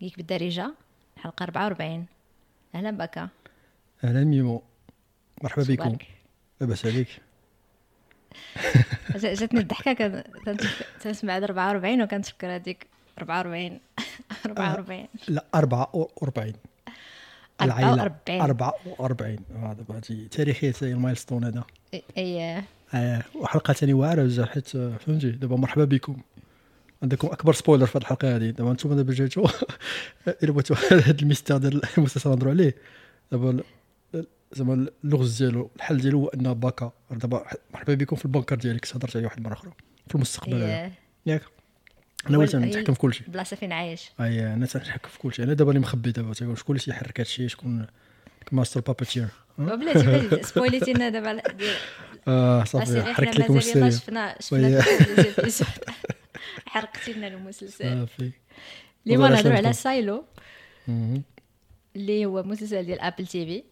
Geek بالدارجة حلقة 44 أهلا بك أهلا ميمو. مرحبا بكم؟ لاباس عليك؟ جا- جاتني الضحكة تسمع هاد 44 وكنتفكر هذيك 44 44 لا 44 أربعة العائلة. وأربعين. 44 آه، دابا هادي تاريخية هي ال milestone هذا. اي اي آه، وحلقة ثاني واعرة بزاف حيت آه، فهمتي؟ دابا مرحبا بكم. عندكم أكبر spoiler في هذه الحلقة هذه. دابا أنتم دابا جاتوا إلا بغيتوا هذا ال mystère ديال المسلسل نهضروا عليه. دابا زعما اللغز ديالو الحل ديالو هو أن باكا دابا مرحبا بكم في ال bunker ديالك هضرت عليه واحد المره أخرى في المستقبل. اي ياك؟ أنا وليت نتحكم في كل شيء. بلاصة فين عايش. أي أنا تنحكم في كل شيء. أنا دابا اللي مخبي دابا تيقول شكون اللي تيحرك هذا الشيء؟ شكون master puppeteer بلاتي بلاتي سبويليتي لنا دابا. آه صافي. حرقت لكم ال série و شفنا شفنا ال épisode. حرقتي لنا المسلسل صافي اليوم غادي نهضروا على؟ Silo. اللي هو مسلسل ديال Apple TV.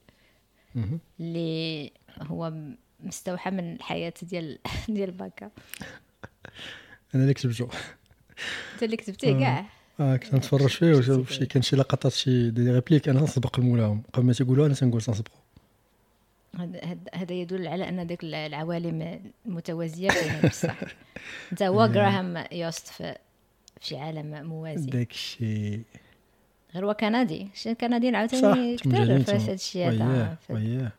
اللي هو مستوحى من الحياة ديال ديال باكا. أنا اللي كتبته. أنت اللي كتبتيه كاع؟ آه كنت نتفرج فيه وشوف شي كان شي لقطات شي des répliques. أنا تنسبق مولاهم قبل ما تيقولوا أنا تنقول تنسبقوا هذا- يدل على أن ذاك العوالم المتوازيه كاينين بصح انت هو Graham Yost في شي عالم موازي. داك الشيء. غير هو كندي. شي كنديين عاوتاني كثر في هذا الشيء هذا. وياه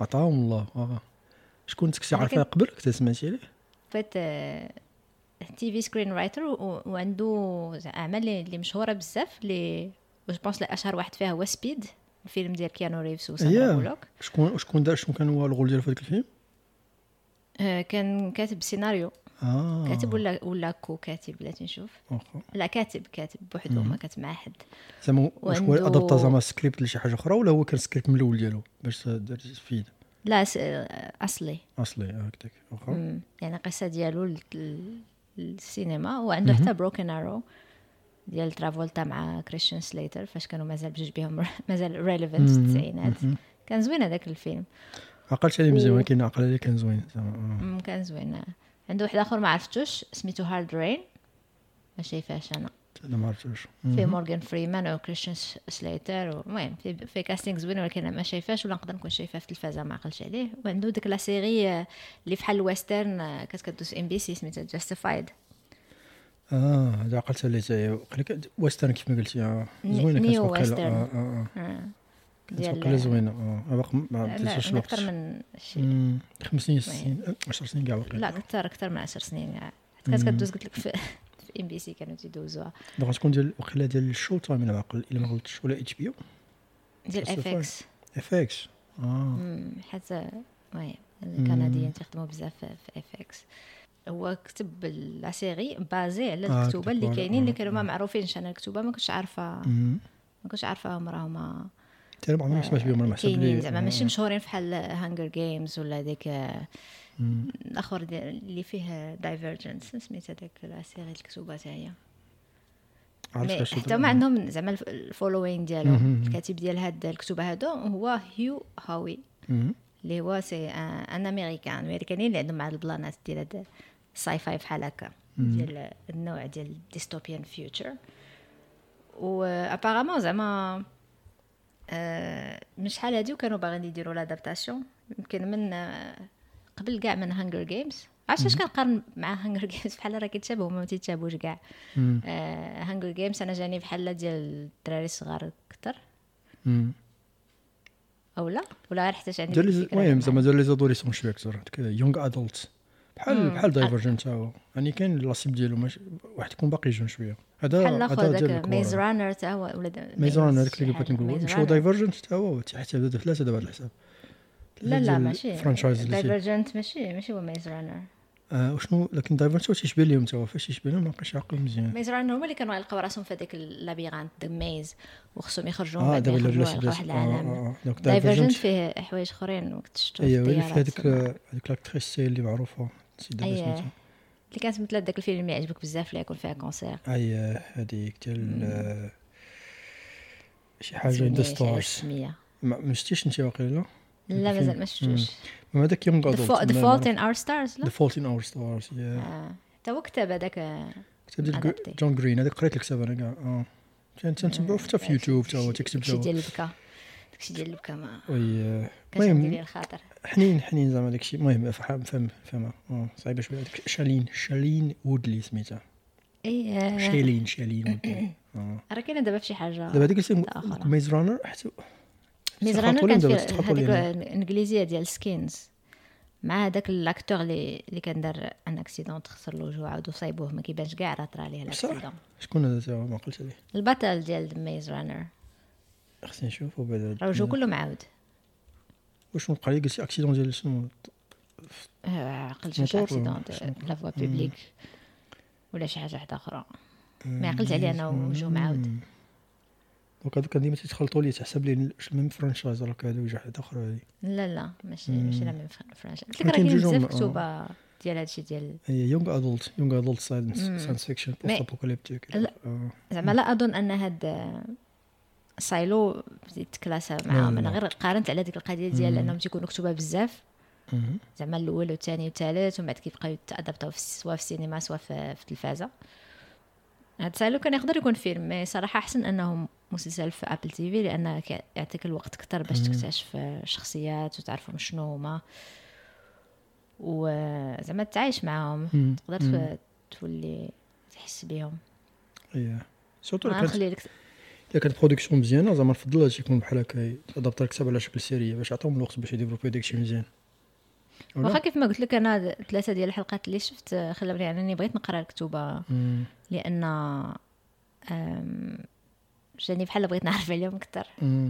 عطاهم الله. آه. شكون كنتي عارفه قبل كنت سمعتي عليه؟ فات TV screenwriter وعنده اعمال اللي اللي مشهورة بزاف اللي je pense أشهر واحد فيها هو Speed. الفيلم ديال كيانو ريفز وساندرا بولوك. شكون شكون دار شكون كان هو ال rôle ديالو في هذاك الفيلم؟ آه، كان كاتب سيناريو. آه. كاتب ولا ولا co كاتب بلاتي نشوف واخا. لا كاتب كاتب بوحدو ما كاتب مع حد. زعما واش هو adapta زعما سكريبت لشي حاجة أخرى ولا هو كان سكريبت من الأول ديالو؟ باش دار فيد لا آه، أصلي. أصلي هكذاك. واخا مم. يعني قصه ديالو لل- لل- للسينما. وعنده حتى Broken Arrow ديال ترافولتا مع كريستيان سليتر فاش كانوا مازال بجوج بهم مازال relevant في التسعينات. كان زوين هذاك الفيلم. عقلت عليه مزيان ولكن عقل عليه كان زوين. آه. كان زوين عنده واحد آخر ما عرفتوش سميتو Hard Rain ما شايفاش أنا. أنا ما عرفتوش. فيه مورغان فريمان وكريستيان س- سلايتر المهم في, في casting زوين ولكن ما شايفاش ولا نقدر نكون شايفاه في التلفازة ما عقلتش عليه. وعنده ديك la série آه، اللي فحال ال western آه، كانت كدوز MBC سميتها Justified آه هذا عقلت حتى قلت western كيف ما قلتي آه. زوينة كانت néo-western. آه آه آه. كانت ديال- وقيلا زوينة. آه باقي ما من الوقت. أكثر من شي. خمس سنين ست سنين 10 سنين كاع واقيلا لا أكثر أكثر من 10 سنين. كاع كانت كدوز قلت لك في MBC كانوا تيدوزوها donc تكون ديال وقيلا ديال ال Showtime الا ما عقل إلا ما غلطتش ولا HBO. ديال FX. FX. آه. حتى المهم الكنديين تيخدموا بزاف في FX. هو كتب la série basée على آه، الكتوبه اللي كتب- كاينين اللي آه، كانوا ما معروفينش أنا الكتوبه ما كنتش عارفه. ما كنتش عارفاهم راهما ترى ما عمري ما سمعت بهم كاينين. زعما ماشي مشهورين بحال Hunger Games ولا ديك آه،. الآخر اللي فيه Divergent سميت هذاك la série الكتوبه تا هي حتى ما عندهم زعما الف- ال following ديالهم. مهم. الكاتب ديال هاد الكتب هادو هو هيو هاوي. اللي هو c'est un Américain امريكانيين اللي عندهم مع البلانات ديال هاد ال sci-fi بحال هكا ديال النوع ديال dystopian future و apparemment زعما آه، من شحال هادي وكانوا باغيين يديروا l'adaptation يمكن من آه، قبل كاع من Hunger Games عرفت اش كنقارن مع Hunger Games بحال راه كيتشابهوا ما تيتشابهوش كاع. Hunger Games أنا جاني بحال ديال الدراري الصغار أكثر. مم. أو لا؟ ولا غير حتى عندي المهم زعما ديال les adolescents شوية أكثر young adult بحال بحال Divergent تا هو. يعني كاين la cible ديالو ماشي واحد يكون باقي jeune شوية. هذا هذا ديال Maze. Runner تا هو ولا Maze Runner اللي بغيت. نقول مش هو. Divergent تا هو؟ حتى هذا ثلاثة دابا الحساب. لا لا ماشي. تي- دايفرجنت ماشي ماشي هو Maze Runner آه وشنو؟ لكن Divergent تيشبه لهم تا هو. فاش تيشبه لهم ما بقاش عاقل مزيان. Maze Runner هما اللي كانوا يلقاو راسهم في هذاك ال labyrinthe the maze وخصهم يخرجوا من بلاش واحد آه، العالم. آه، آه. donc Divergent فيه حوايج أخرين وكنت شفتو في ايوا الطيارات. هذيك. هذيك l'actrice اللي معروفة. نسيت دابا اللي كانت مثل داك الفيلم اللي عجبك بزاف اللي يكون فيها cancer اي هذيك ديال آه، شي حاجة in the stars. ما شفتيش انت واقيلا لا مازال ما شفتوش ما هذاك يوم The Fault in Our Stars لا The Fault in Our Stars يا آه. حتى هو كتب هذاك كتاب ديال. جون جرين هذاك قريت الكتاب أنا كاع آه كان تنتبعو حتى في يوتيوب حتى هو تكتب داكشي تا. ديال البكا داكشي ديال البكا ما المهم ليه الخاطر حنين حنين زعما داكشي. المهم فهم فهم فهم. آه، صعيبة شوية. شالين شالين وودلي سميتها. اي آه، شالين شالين آه. راه كاينة دابا فشي حاجة دابا هذيك. ميز رانر حتى تخاطوا لي كانت هذيك. الإنجليزية ديال Skins مع هذاك ال acteur اللي اللي كان دار un accident تخسر له وجهه عاودوا صايبوه ما كيبانش كاع راه طرا ليه ال accident. شكون هذا ما قلت عليه. البطل ديال Maze Runner خصني نشوف وبعد راه وجهه كله معاود واش وقع لي قلتي accident ديال شنو آه، عقلت موتور accident شنو؟ la voie publique ولا شي حاجة واحدة أخرى. ما عقلت عليه أنا وجهه معاود. donc هادو كان ديما تيتخلطوا لي تحسب لي ال même franchise راك هذا وجه واحد أخر هذه لا لا ماشي ماشي لا من فرنسا قلت لك راه كاين بزاف كتوبه ديال هادشي ديال هي young adult young adult science fiction post apocalyptic لا. زعما لا أظن أن هاد Silo تكلاسا معاهم لا، أنا لا. غير قارنت على ديك القضية ديال. انهم تيكونوا كتبه بزاف. زعما الأول والثاني والثالث ومن بعد كيبقاو يتادابتاو في سواء في السينما سواء في التلفازة. هاد Silo كان يقدر يكون فيلم mais صراحة أحسن أنه مسلسل في Apple TV لأن يعطيك الوقت أكثر باش. تكتشف الشخصيات وتعرفهم شنو هما. وزعما تعايش معاهم. تقدر تولي تحس بهم هي surtout الا كانت production مزيانة زعما نفضل هادشي يكون بحال هكا adapter الكتاب على شكل série باش يعطيهم الوقت باش يديفلوبي داكشي مزيان؟ واخا كيف ما قلت لك أنا ثلاثة ديال الحلقات اللي شفت خلوني يعني انني بغيت نقرأ الكتوبه. لأن جاني بحال بغيت نعرف عليهم أكثر.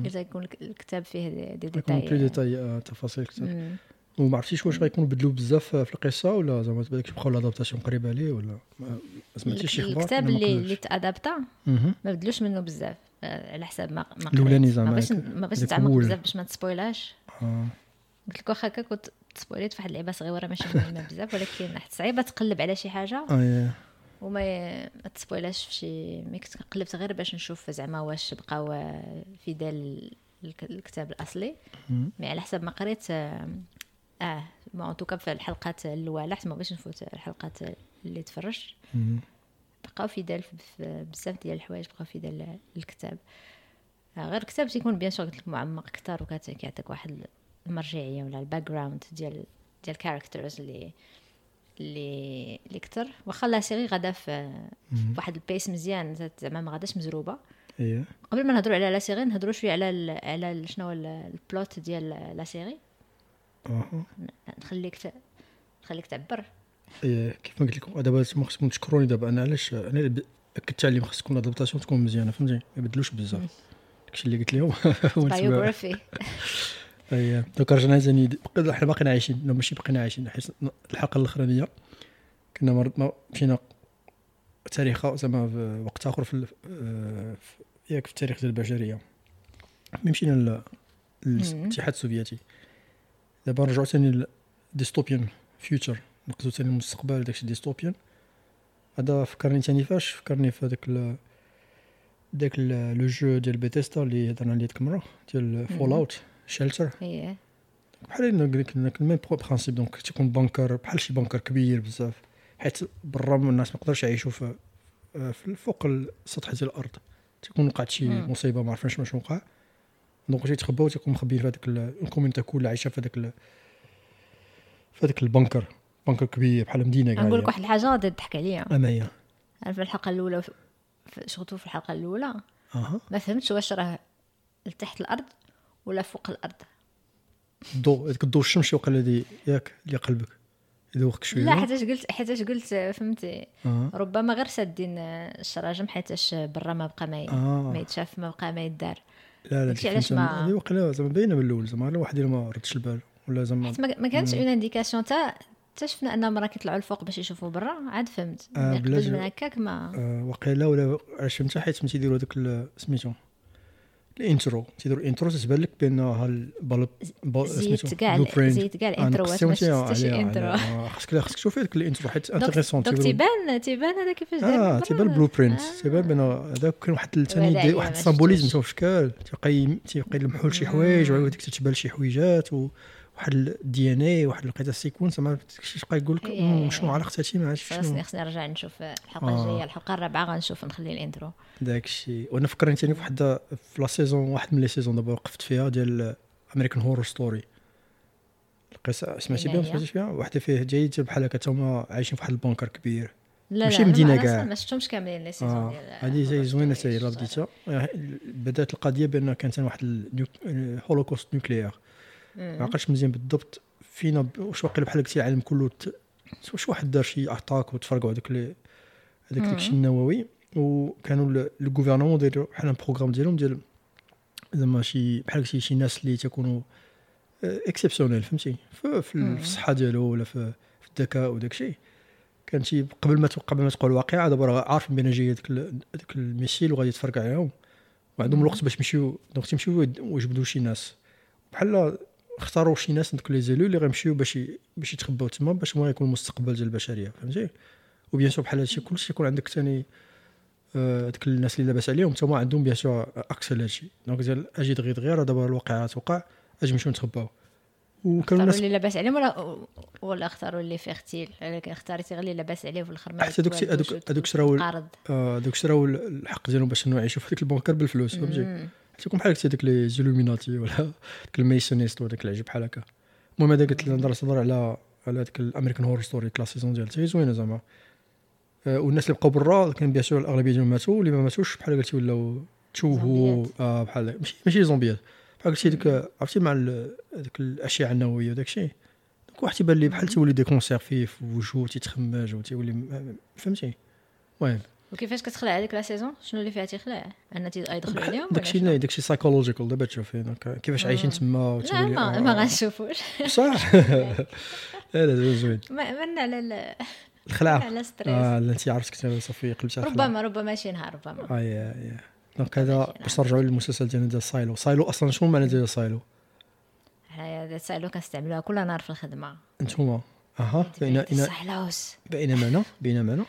إذا يكون الك- الكتاب فيه دي, دي ديتاي ديتاي آه، تفاصيل كثر مم. وما عرفتيش واش غيكونوا بدلوا بزاف في القصة ولا زعما تبان بقاو l'adaptation قريبة عليه ولا ما سمعتيش شي أخبار الكتاب اللي. اللي تادابتا. ما بدلوش منه بزاف آه، على حساب ما ما الأولاني قريت. زعما ما ديك نتعمق. بزاف باش ما تسبويلاش آه. قلت لك واخا هكا كنت تسبويليت في واحد اللعبة صغيرة ماشي مهمة بزاف ولكن حيت صعيبة تقلب على شي حاجة يا. وما ما تسبويلاش في شي mais كنت قلبت غير باش نشوف زعما واش بقاو آه، fidèle الك- الكتاب الأصلي. mais على حسب ما قريت آه en tout cas في الحلقات الأولى حيت ما بغيتش نفوت الحلقات اللي تفرجت. بقاو في دال في بزاف ديال الحوايج بقاو fidèle الكتاب. آه، غير الكتاب تيكون bien sûr قلت لك معمق أكثر وكيعطيك واحد المرجعية ولا ال background ديال ديال ال characters اللي اللي اللي كتر. واخا la série غادا في. واحد ال pace مزيان زعما- ما غاداش مزروبة. إيه. قبل ما نهضروا على la série نهضروا شوية على ال على ال شنو ال plot ديال la série نخليك ت... نخليك تعبر. إيه كيف ما قلت لكم دابا تما خصكم تشكروني دابا. أنا علاش أنا أكدت عليهم خص تكون ال adaptation تكون مزيانة فهمتي ما يبدلوش بزاف. داكشي اللي قلت لهم. biography إيه donc رجعنا ثاني بقى- حنا باقيين عايشين. لا ماشي باقيين عايشين حيت الحلقة الأخرانية كنا مرض ما مشينا تاريخ زعما في وقت آخر في ياك في التاريخ ديال البشرية. ملي مشينا لل- للاتحاد السوفيتي. دابا نرجعوا ثاني لل dystopian future نقصدوا ثاني المستقبل داكشي dystopian هذا فكرني ثاني فاش؟ فكرني في هذاك ال- داك le jeu ديال بيتيستا اللي هضرنا عليه ديك المرة ديال Fallout Shelter بحال قلت لك ال même principe donc تيكون bunker بحال شي bunker كبير بزاف حيت برا الناس ما يقدرش يعيشوا في في فوق السطح ديال الأرض. تيكون وقعت شي. مصيبة ما عرفناش واش وقع. donc تيتخباو تيكون مخبيين في هذاك ال- ال community كلها عايشة في هذاك ال- في هذاك ال bunker bunker كبير بحال مدينة كاع نقول لك. واحد الحاجة غادي تضحك عليا. اما هي عارف الحلقة الأولى شغلتو في الحلقة الأولى؟ أها. ما فهمتش واش راه لتحت الأرض ولا فوق الأرض. الضوء هذاك الضوء الشمسي وقال هذه ياك اللي قلبك. يدوخك شوية. لا حيتاش قلت حيتاش قلت فهمتي. آه ربما غير سادين الشراجم حيتاش برا ما بقى ما. آه. ما يتشاف ما بقى ما يدار. لا لا داكشي علاش. ما- هذه وقيلا زعما باينة من الأول زعما غير واحد اللي ما ردش البال ولا زعما ما كانش اون انديكاسيون تا تا شفنا أنهم راه كيطلعوا الفوق باش يشوفوا برا عاد فهمت. آه، قبل من هكاك ما آه، وقيلا ولا علاش فهمت حيت فهمتي يديروا هذاك سميتو. الانترو. تيديروا الانترو تتبان لك بأن البال زيت كاع زيت كاع الانتروات ما شفت حتى شي انترو خاصك خاصك تشوفي هذاك الانترو حيت دونك انتريسون. دونك تيبان تيبان هذا كيفاش داير آه. تيبان البلو برينت آه. تيبان بان هذاك كان واحد الثاني واحد ما السامبوليزم تيبقى تيبقى يلمحوا لشي حوايج وعاود تتبان شي حويجات واحد ال DNA واحد لقيت ال séquence ما شي بقى يقول لك هي- "مم، شنو علاقتها ما عرفتش خاصني شنو؟ خاصني نرجع نشوف الحلقة آه. الجايه الحلقة الرابعة غنشوف نخلي ال intro داك الشيء وأنا فكرني ثاني في واحد في la saison واحد من les saisons دابا وقفت فيها ديال American Horror Story القصة سمعتي بها؟ هي؟ سمعتي فيها واحدة فيه جاي بحال هكا تما عايشين في واحد bunker كبير. لا ماشي ما- كاع. ما شفتهمش كاملين les saisons آه. ديال هذه زوينة حتى هي. بديتها آه، بدأت القضية بان كان ثاني واحد holocauste nucléaire ما. عقلتش مزيان بالضبط فينا واش واقيلا بحال قلتي العالم كله واش واحد دار شي attaque وتفرقوا هذوك لي هذاك. داكشي النووي وكانوا ال gouvernement دايروا بحال un programme ديالهم ديال زعما شي بحال قلتي شي ناس اللي تكونوا exceptionnels فهمتي في, الصحة ديالو ولا في, الذكاء وداك الشيء كان شي قبل ما قبل ما تقع الواقعة دابا راه عارف بان جاي هذاك هذاك ال missile وغادي يتفرق عليهم وعندهم. الوقت باش يمشيو donc تيمشيو ويجبدوا شي ناس بحال اختاروا شي ناس دوك les élus اللي غيمشيو باش باش يتخباو تما باش هما يكون المستقبل ديال البشرية فهمتي؟ و bien sûr بحال هادشي كلشي يكون عندك ثاني هذوك الناس اللي لاباس عليهم تما عندهم bien sûr accès لهادشي donc ديال أجي دغيا دغيا راه دابا الواقعه توقع أجي نمشيو نتخباو. وكانوا الناس اللي لاباس عليهم ولا ولا اختاروا اللي fertiles ولكن اختاريتي غير اللي لاباس عليه في الآخر ما حتى هذوك هذوك شراو قارض آه، شراو ال- الحق ديالهم باش إنه يعيشوا في هذيك ال bunker بالفلوس فهمتي؟ مم. حتى يكون بحال هكا ديك les Illuminati ولا ديك الميسونيست وداك العجب بحال هكا. المهم هذا قلت نهضر نهضر على على ديك ال American Horror Story la saison ديالها هي زوينة زعما. آه، والناس اللي بقاو برا كان bien sûr الأغلبية ديالهم ماتوا واللي ما ماتوش بحال قلتي ولاو تشوهوا. آه بحال ماشي ماشي زومبيات. بحال قلتي ديك عرفتي مع ديك الاشعه النووية وداك الشيء. دونك واحد تيبان لي بحال تيولي دي كونسيرفي في وجهه تيتخمج وتيولي فهمتي؟ المهم. وكيفاش كتخلع هذيك لا سيزون شنو اللي فيها تيخلع ان تي- يدخلوا عليهم داكشي شنو؟ داكشي سايكولوجيكال دابا تشوفي كيفاش عايشين تما لا ما, ما غنشوفوش صح لا لا زوين من على ال- الخلعه على ستريس آه لا انت عرفت كنت صافي قلبت على ربما ربما شي نهار ربما آه يا يا donc هذا باش نرجعوا للمسلسل ديالنا ديال silo silo أصلا شنو المعنى ديال silo حنايا هذا ال silo كنستعملوها كل نهار في الخدمه انتوما أها بين بين بين معنى بين معنى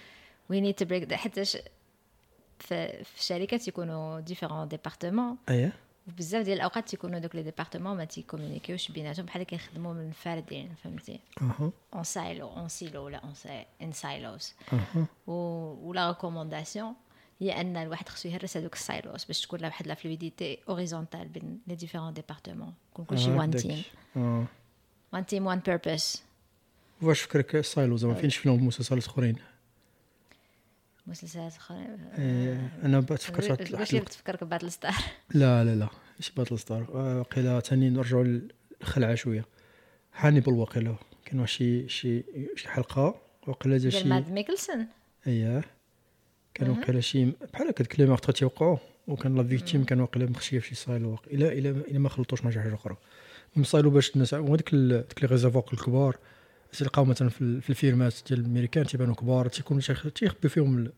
we need to break حتى في في الشركات يكونوا différents départements اييه وبزاف ديال الأوقات تيكونوا دوك les départements ما تي communiquer وش بيناتهم بحال كيخدموا منفردين فهمتي؟ أها en silo en silo ولا اون en: in silos أها و la recommandation هي أن الواحد خصو يهرس هذوك ال silos باش تكون واحد la fluidité horizontale بين les différents départements يكون كلشي one. team one team one purpose واش فكرك silo زعما فين شفناهم مسلسلات أخرين. مسلسلات اخرين إيه، أنا بقيت فكرت واحد واش اللي بتفكرك باتل ستار لا لا لا ماشي باتل ستار آه، وقيلا ثاني نرجعوا للخلعة شوية. هانيبال وقيلا كان واحد شي شي شي حلقة وقيلا ديال ديال شي ماد ميكلسون؟ اييه كان وقيلا شي بحال هكا ديك les meurtres تيوقعوا وكان la victime كان واقيلا مخشية في شي silo الا الا إلا ما خلطوش مع شي حاجة أخرى. المهم silo باش الناس هو ديك ديك les réservoirs الكبار تلقاو مثلا في ال- في ال fermات ديال ال américains تيبانوا كبار تيكونوا تيخ- تيخبي فيهم ال-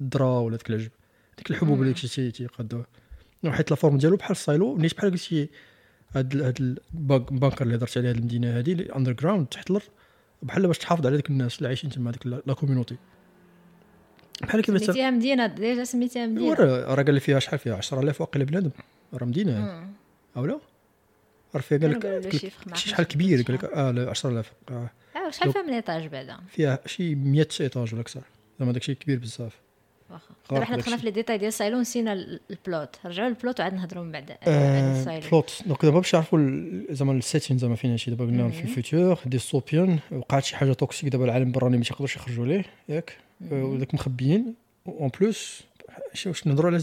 الذره ولا ديك العجب ديك الحبوب اللي داكشي تي- تيقادوها. حيت la forme ديالو بحال ال silo نيت بحال قلتي هاد هاد ال bunker اللي هضرت عليه هاد المدينة هادي underground تحت الأرض بحال باش تحافظ على ديك الناس اللي عايشين تما ديك la communauté بحال كيف مثلا سميتيها مدينة déjà سميتيها مدينة. راه قال لي فيها شحال فيها؟ 10000 واقيلا بنادم. راه مدينة. أو لا؟ فيها قال لك شحال كبير. قال لك آه لا 10000 آه. آه شحال فيها من étage بعدا فيها شي 100 étage ولا أكثر زعما داكشي كبير بزاف. واخا. دابا حنا. دخلنا في les détails ديال ال silo نسينا ال- ال plot رجعوا لل plot وعاد نهضروا من بعد آه، السايلو plot donc دابا باش نعرفوا زعما ال setting زعما فين هادشي دابا قلنا في ال futur dystopien وقعت شي حاجة toxique دابا العالم البراني ما تيقدروش يخرجوا ليه ياك؟ آه، وداك مخبيين. en plus واش نهضروا على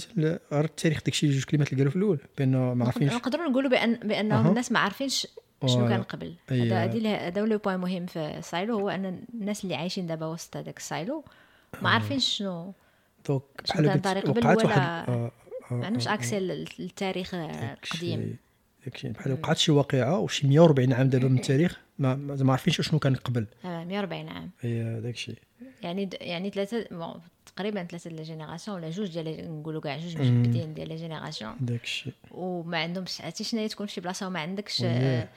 غير التاريخ داكشي جوج كلمات اللي قالوا في الأول بأن ما عارفينش. نقدروا نقولوا بان بأنهم أها. الناس ما عارفينش شنو. كان قبل. أي. هذا هذه هذا le point مهم في ال silo هو أن الناس اللي عايشين دابا وسط هذاك ال silo ما عارفينش شنو donc شنو بحال كان قلت طريق قبل وقعت ولا- واحد آه، آه، ما عندهمش آه، accès للتاريخ داكشي- القديم. داكشي بحال وقعت شي واقعة وشي 140 عام دابا من التاريخ ما ما عارفينش شنو كان قبل. آه، 140 عام. هي داكشي. يعني د- يعني ثلاثة bon، تقريبا ثلاثة ديال générations ولا جوج ديال نقولوا كاع جوج. مجبدين ديال générations داكشي وما عندهمش عرفتي شنو هي تكون في شي بلاصة وما عندكش. آه،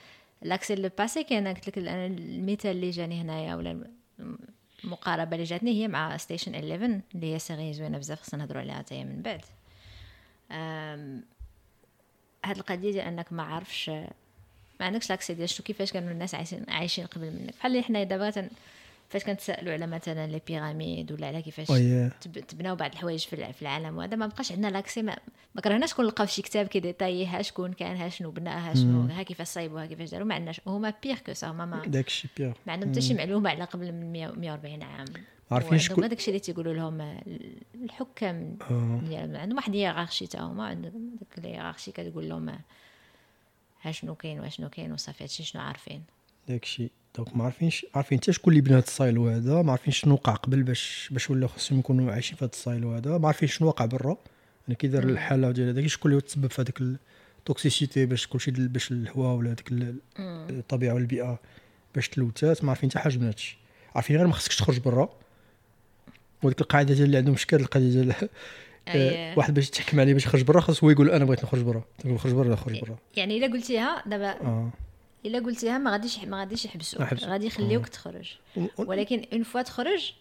l'accès le passé كاين قلت لك أنا المثال اللي جاني هنايا ولا الم- المقاربة اللي جاتني هي مع ستيشن 11 اللي هي série زوينة بزاف خصنا نهضروا عليها حتى هي من بعد. هاد القضية ديال أنك ما عارفش ما عندكش l'accès ديال شنو كيفاش كانوا الناس عايشين عايشين قبل منك؟ بحال اللي حنا دابا تن- فاش كنتسألوا على مثلا les pyramides ولا على كيفاش تبناو بعض الحوايج في الع- في العالم وهذا ما بقاش عندنا l'accès ما, ما كرهناش شكون لقاو شي كتاب كي détailler يها شكون كان ها شنو بناها شنو ها كيفاش صايبوها كيفاش داروا ما عندناش. هما بيغ كو سا هما ما داك الشيء pire ما عندهم حتى شي معلومة على قبل من 100 140 عام. عارفين شكون- هذاك الشيء اللي تيقولوا لهم الحكام آه. ديالهم. عندهم واحد ال hiérarchie تا هما عندهم ديك ال hiérarchie كتقول لهم ها شنو كاين واشنو كاين وصافي هادشي شنو عارفين. داك الشيء donc ما عارفينش عارفين حتى شكون اللي بنى هذا ال silo هذا ما عارفين شنو وقع قبل باش باش ولاو خصهم يكونوا عايشين في هذا ال silo هذا ما عارفين شنو وقع برا. يعني كي دار الحالة ديال هذاك شكون اللي تسبب في هذاك ال toxicité باش كلشي باش الهواء ولا هذيك ال- الطبيعة والبيئه باش تلوثات ما عارفين حتى حاجة من هذا الشيء عارفين غير ما خصكش تخرج برا. وديك القاعدة ديال اللي عندهم مشكل القضية ديال أي. واحد باش يتحكم عليه باش يخرج برا خاص هو يقول أنا بغيت نخرج برا. تقول خرج برا لا خرج برا. يعني إلا قلتيها دابا آه. إلا قلتيها ما غاديش ما غاديش يحبسوك. غادي يخليوك تخرج. ولكن une fois تخرج؟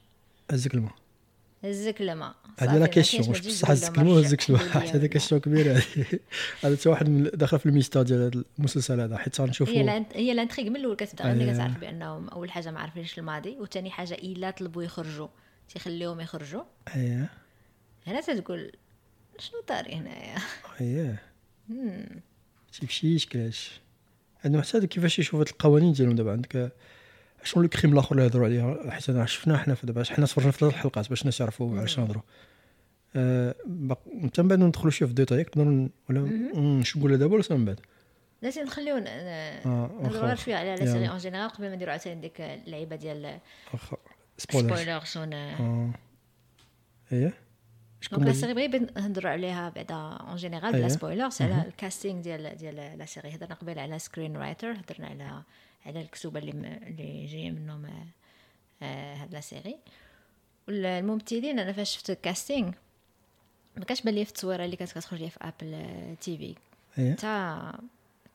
هزك الماء. هزك الماء. هذه la question واش بصح هزك الماء هزك الماء. هذا question كبيره هذه هذا حتى واحد من داخل في ال mystère ديال هذا المسلسل هذا. حيت هي غنشوفوا هي l'intrigue من الأول كتبدأ. أيه. كتعرف بأنهم أول حاجة ما عارفينش الماضي وثاني حاجة إلا طلبوا يخرجوا. تيخليوهم يخرجوا. اييه هنا تتقول شنو طاري هنايا؟ اييه شي شي اشكاش عندهم حتى كيفاش يشوف هاد القوانين ديالهم دابا. عندك شنو ال crime الآخر اللي هضروا عليها؟ حيت أنا شفناه حنا في دابا حنا تفرجنا في ثلاث الحلقات باش الناس يعرفوا على شنو نهضروا. آه، انت من بعد ندخلوا شوية في ال détail نقدروا ن- ولا شنو نقولها دابا ولا من بعد؟ لازم نخليو آه، نهضروا. شوية على la. série en général قبل ما نديروا عاوتاني ديك اللعيبة ديال spoiler chaud آه. إيه. donc la série بغيت نهضروا عليها بعدا en général أيه. بلا spoilers على ال casting ديال ديال la série هضرنا قبل على screenwriter هضرنا على على الكتوبة اللي اللي جاية منهم آه، آه، هاد la série والممثلين أنا فاش شفت ال casting ما كانش بان لي في التصويرة اللي كانت كتخرج لي في Apple TV إيه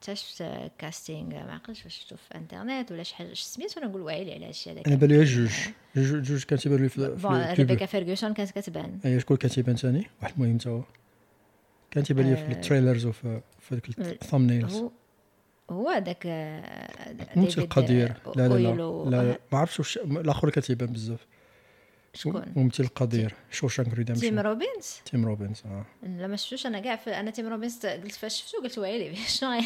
تا شفت casting ما عقلتش واش شفتو في انترنت ولا شي حاجة. سميت وأنا نقول واعي على هادشي هذاك؟ أنا بالي جوج. جوج جوج كان تيبان لي في bon. ريبيكا فيرغسون كانت كتبان. اي شكون كان تيبان ثاني؟ واحد مهم تا هو كان تيبان لي في آه. ال trailers وفي في ديك ال thumbnails هو هذاك ممثل ديفيد قدير. لا لا لا. لا, لا. ما عرفتش واش الآخر كان تيبان بزاف. شكون؟ ممثل قدير. Shawshank تيم Redemption روبنز تيم روبنز آه. لا ما شفتوش. أنا كاع أنا تيم روبنز قلت فاش شفتو قلت ويلي شنو؟ آه.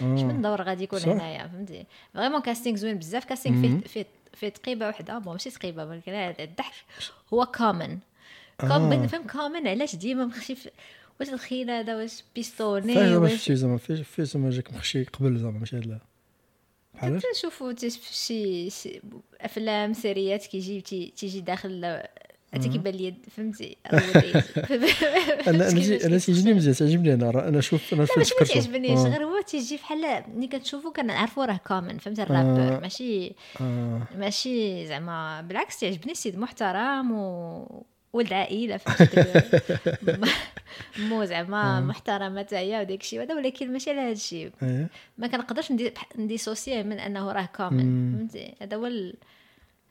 اش من دور غادي يكون. هنايا فهمتي؟ vraiment casting زوين بزاف كاستينغ فيه فيه فيه تقيبة وحدة bon ماشي تقيبة ولكن هذا الضحك هو كومن كومن فهم كومن علاش ديما مخشي واش الخيل هذا واش بيستوني واش شفتي زعما فاش فاش زعما جاك مخشي قبل زعما ماشي هاد لا. بحال تنشوفوا تي- في شي شي أفلام سيريات كيجي تي- تيجي داخل حتى كيبان لي فهمتي. أنا أنا أنا تيجيني مزيان تعجبني أنا أنا شوف أنا ماشي ما فكرته تعجبنيش آه. غير هو تيجي بحال ملي كتشوفو كنعرفو راه كومن فهمتي؟ الرابور آه. ماشي آه. ماشي زعما بالعكس تعجبني سيد محترم و ولد عائلة فهمتي؟ مو زعما محترمة حتى هي وداك الشيء هذا ولكن ماشي على هذا الشيء ما كنقدرش ندي ن dissocier من أنه راه كومن فهمتي؟ هذا هو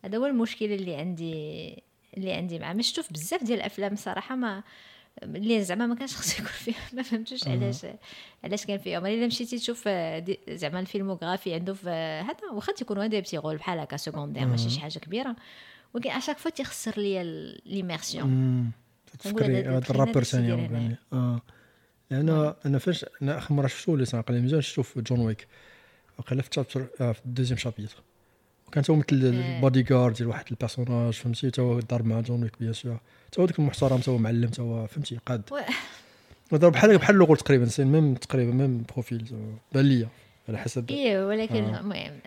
هذا هو المشكل اللي عندي اللي عندي معاه. ما شفتو بزاف ديال الأفلام صراحة ما اللي زعما ما كانش خصو يكون فيها. ما فهمتوش علاش علاش كان فيهم. إلا مشيتي تشوف آه، زعما ال filmographie عنده في هذا واخا تيكون هذا petit rôle بحال هكا secondaire ماشي شي حاجة كبيرة. ولكن à chaque fois تيخسر ليا l'immersion تفكري هذا ال rappeur ثاني. يعني. آه. لأن أنا فاش أنا آخر مرة شفتو اللي سنقل لي مزيان شفتو في جون ويك وقيلا في آه في ال deuxième chapitre وكان هو مثل البادي جارد ديال واحد ال personnage فهمتي؟ تا هو ضرب مع جون ويك bien sûr. تا هو داك المحترم تا هو معلم تا هو فهمتي؟ قاد. ضرب بحال بحال لوغول تقريبا c'est même تقريبا même profil بان ليا على حسب. إيه ولكن آه. المهم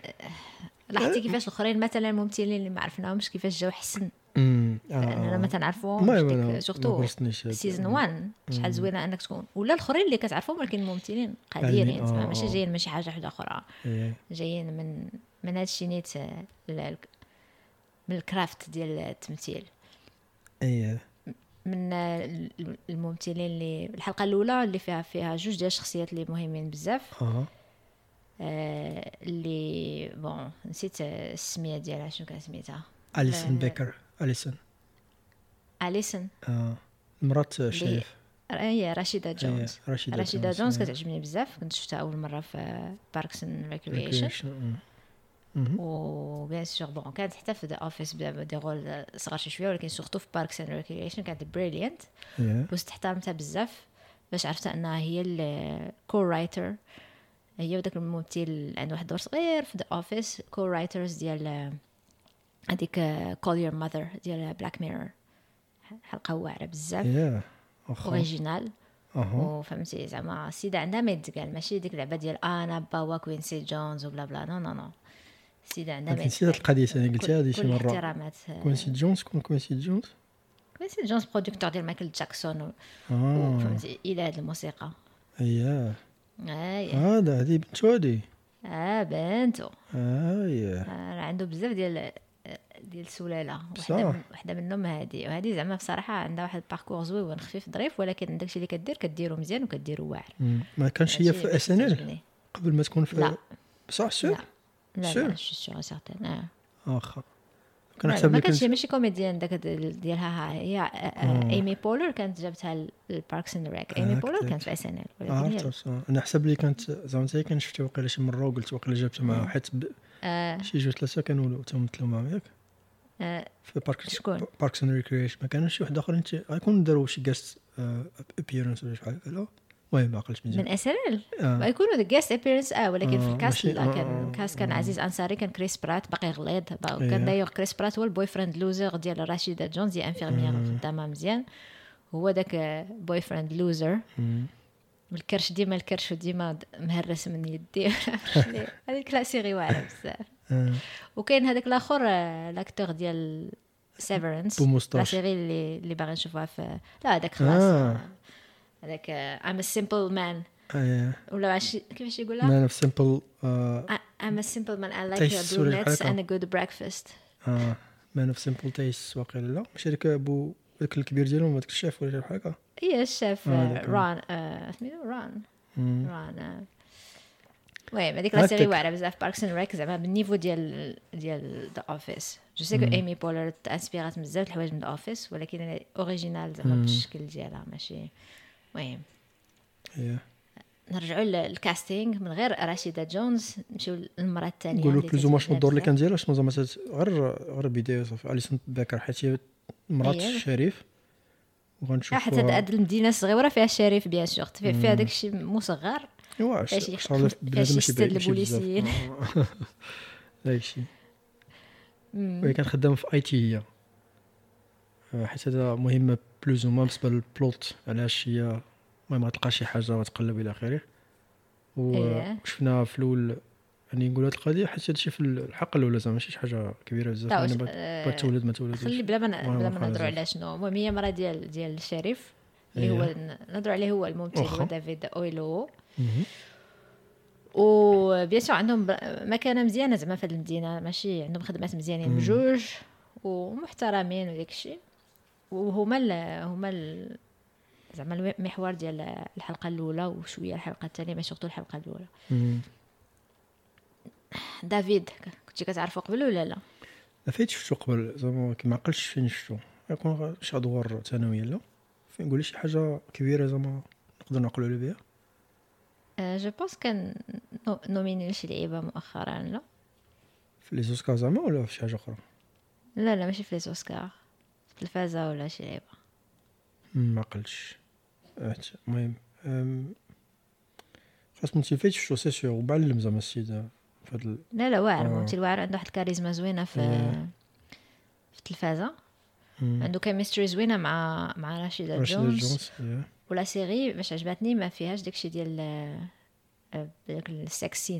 لاحظتي كيفاش الآخرين مثلا الممثلين اللي ما عرفناهمش كيفاش جاو حسن؟ امم أنا ما ديك surtout saison 1 شحال زوينة أنك تكون. ولا الآخرين اللي كتعرفهم ولكن الممثلين قادرين آه، ماشي آه. جايين من شي حاجة واحدة أخرى. إيه. جايين من من هذا الشيء نيت من ال craft ديال التمثيل. إيه. من الممثلين اللي الحلقة الأولى اللي فيها فيها جوج ديال الشخصيات اللي مهمين بزاف. آه، اللي bon نسيت السمية ديالها شنو كان سميتها؟ اليسون. بيكر اليسون اليسون آه. مرات شريف. هي جونز إيه، رشيدة رشيدة جونز، جونز إيه. كتعجبني بزاف. كنت شفتها أول مرة في Parks and Recreation Recreation. مم. مهم. و bien sûr bon كانت حتى في The Office des rôles صغار شي شوية ولكن surtout في Parks and Recreation كانت brillante. واستحترمتها بزاف باش عرفت أنها هي ال co-writer هي وداك الممثل عنده واحد الدور صغير في The Office co-writers ديال هذيك Call Your Mother ديال Black Mirror حلقة واعرة بزاف. originale. وفهمتي زعما السيده عندها ما يتقال ماشي ديك اللعبه ديال أنا بابا كوينسي جونز وبلا بلا no no no السيده عندها نسيت هاد القضية ثاني قلتيها هذه شي مره احترامات كوينسي جونز كون كوينسي جونز كوينسي جونز producteur ديال مايكل جاكسون آه وفهمتي إلى هاد الموسيقى اييه اي هذا هذه بنتو هذه آه بنتو اييه آه عنده بزاف ديال ديال السلاله. وحده وحده منهم هذه وهذه زعما بصراحه عندها واحد ال parcours زوين خفيف ظريف ولكن داكشي اللي كدير كديرو مزيان وكديرو واعر. ما كانش هي في SNL. قبل ما تكون في لا. بصح لا sûr لا sûr. لا je suis certain آه واخا لا، كنحسب ما كانتش ماشي كوميديان داك ديال- ديالها ها هي آه، آه، ايمي بولر كانت جابتها الباركس اند ريك ايمي آه، بولر. كانت في اس ان ال عرفت. أنا حسب لي كانت زعما حتى كان شفتها وقيلا شي مرة وقلت وقيلا جابتها معاه حيت آه، شي جوج ثلاثة كانوا تمثلوا معاهم ياك؟ آه، في بارك شكون؟ باركس اند ريكريشن ما كانوش شي واحد اخر انت غيكون داروا شي جاست ابيرنس ولا شي المهم ما عقلتش من اس ان ال آه. يكونوا ذا جيست ابيرنس آه ولكن في آه، الكاست ماشي- لا آه، كان آه، الكاست كان آه. عزيز أنصاري كان كريس برات باقي غليظ إيه. كان دايوغ كريس برات هو ال boyfriend loser ديال رشيدة جونز هي infirmière خدامة مزيان هو داك boyfriend loser مم. الكرش ديما الكرش وديما مهرس من يدي هذيك la série واعرة بزاف آه. وكاين هذاك الآخر آه، l'acteur ديال Severance لا. سيري اللي اللي باغي نشوفوها في لا هذاك خلاص آه. آه، هذاك I'm a simple man إيه ولا كيفاش يقولها? man of simple I'm a simple man. I like your brunettes and a good breakfast. Man of simple taste واقيلا لا؟ ماشي هذاك أبو هذاك الكبير ديالهم هذاك الشيف ولا شي حاجة؟ هي الشيف آه، آه، ذاك. Ron سميتو Ron. Ron. المهم هذيك. la série واعرة بزاف. Parks and Rec زعما بال niveau ديال ديال The Office je sais que ايمي بولر انسبيرات بزاف الحوايج من The Office ولكن originale زعما بالشكل ديالها ماشي المهم نرجعوا لل casting من غير رشيدة جونز نمشيو للمراه الثانية نقولوا plus وما شنو الدور اللي. كان ديالها شنو زعما غير غير بدايه صافي. Allison Becker حيت هي مرات. ال sheriff آه، وغنشوف حتى هاد المدينة الصغيرة فيها ال sheriff bien sûr. فيها داك الشيء مصغر. إيوا فاش بنادم ماشي بعيد البوليسيين. داكشي وهي كانت خدامة في IT هي. آه، حيت هذا مهمه plus وما بالنسبة لل plot علاش هي المهم غتلقى شي حاجة غتقلب إلى اخره و-. وشفنا في الأول يعني نقول هاد القضية حيت هادشي في الحلقة الاولى زعما ماشي شي حاجة كبيره بزاف يعني بغات تولد ما تولدش خلي بلا ما بلا ما نهضروا. على شنو المهم هي مرة ديال ديال ال sheriff اللي إيه. هو نهضروا عليه هو الممثل. هو دافيد أويلوو مهم. و bien sûr عندهم مكانه مزيانه زعما في هذه المدينة ماشي عندهم خدمات مزيانين بجوج ومحترمين وداك الشيء وهما ال هما ال زعما المحور ديال الحلقة الأولى وشوية الحلقة الثانية ماشي surtout الحلقة الأولى. دافيد كنتي كتعرفو قبل ولا لا؟ ما فايت شفتو قبل زعما كي ما عقلتش فين شفتو. يكون غير شي ادوار ثانوية لا فين نقول شي حاجة كبيرة زعما نقدر نعقلوا على بها je pense كان نو- nominé لشي لعيبه مؤخرا لا. في les Oscars زعما ولا في شي حاجة أخرى؟ لا لا ماشي في les Oscars. في التلفازة ولا شي لعيبه مم، ما عرفت. المهم خاص من فايت شفتو سي سيغ ومعلم زعما السيد في هاد ال- لا لا واعر آه. ممثل واعر عنده واحد الكاريزما زوينة في إيه. في التلفازة. عنده chemistry زوينة مع مع رشيدة رشيدة جونز جونز إيه. ولا série باش عجبتني ما فيهاش داكشي ديال آه، داك ال sex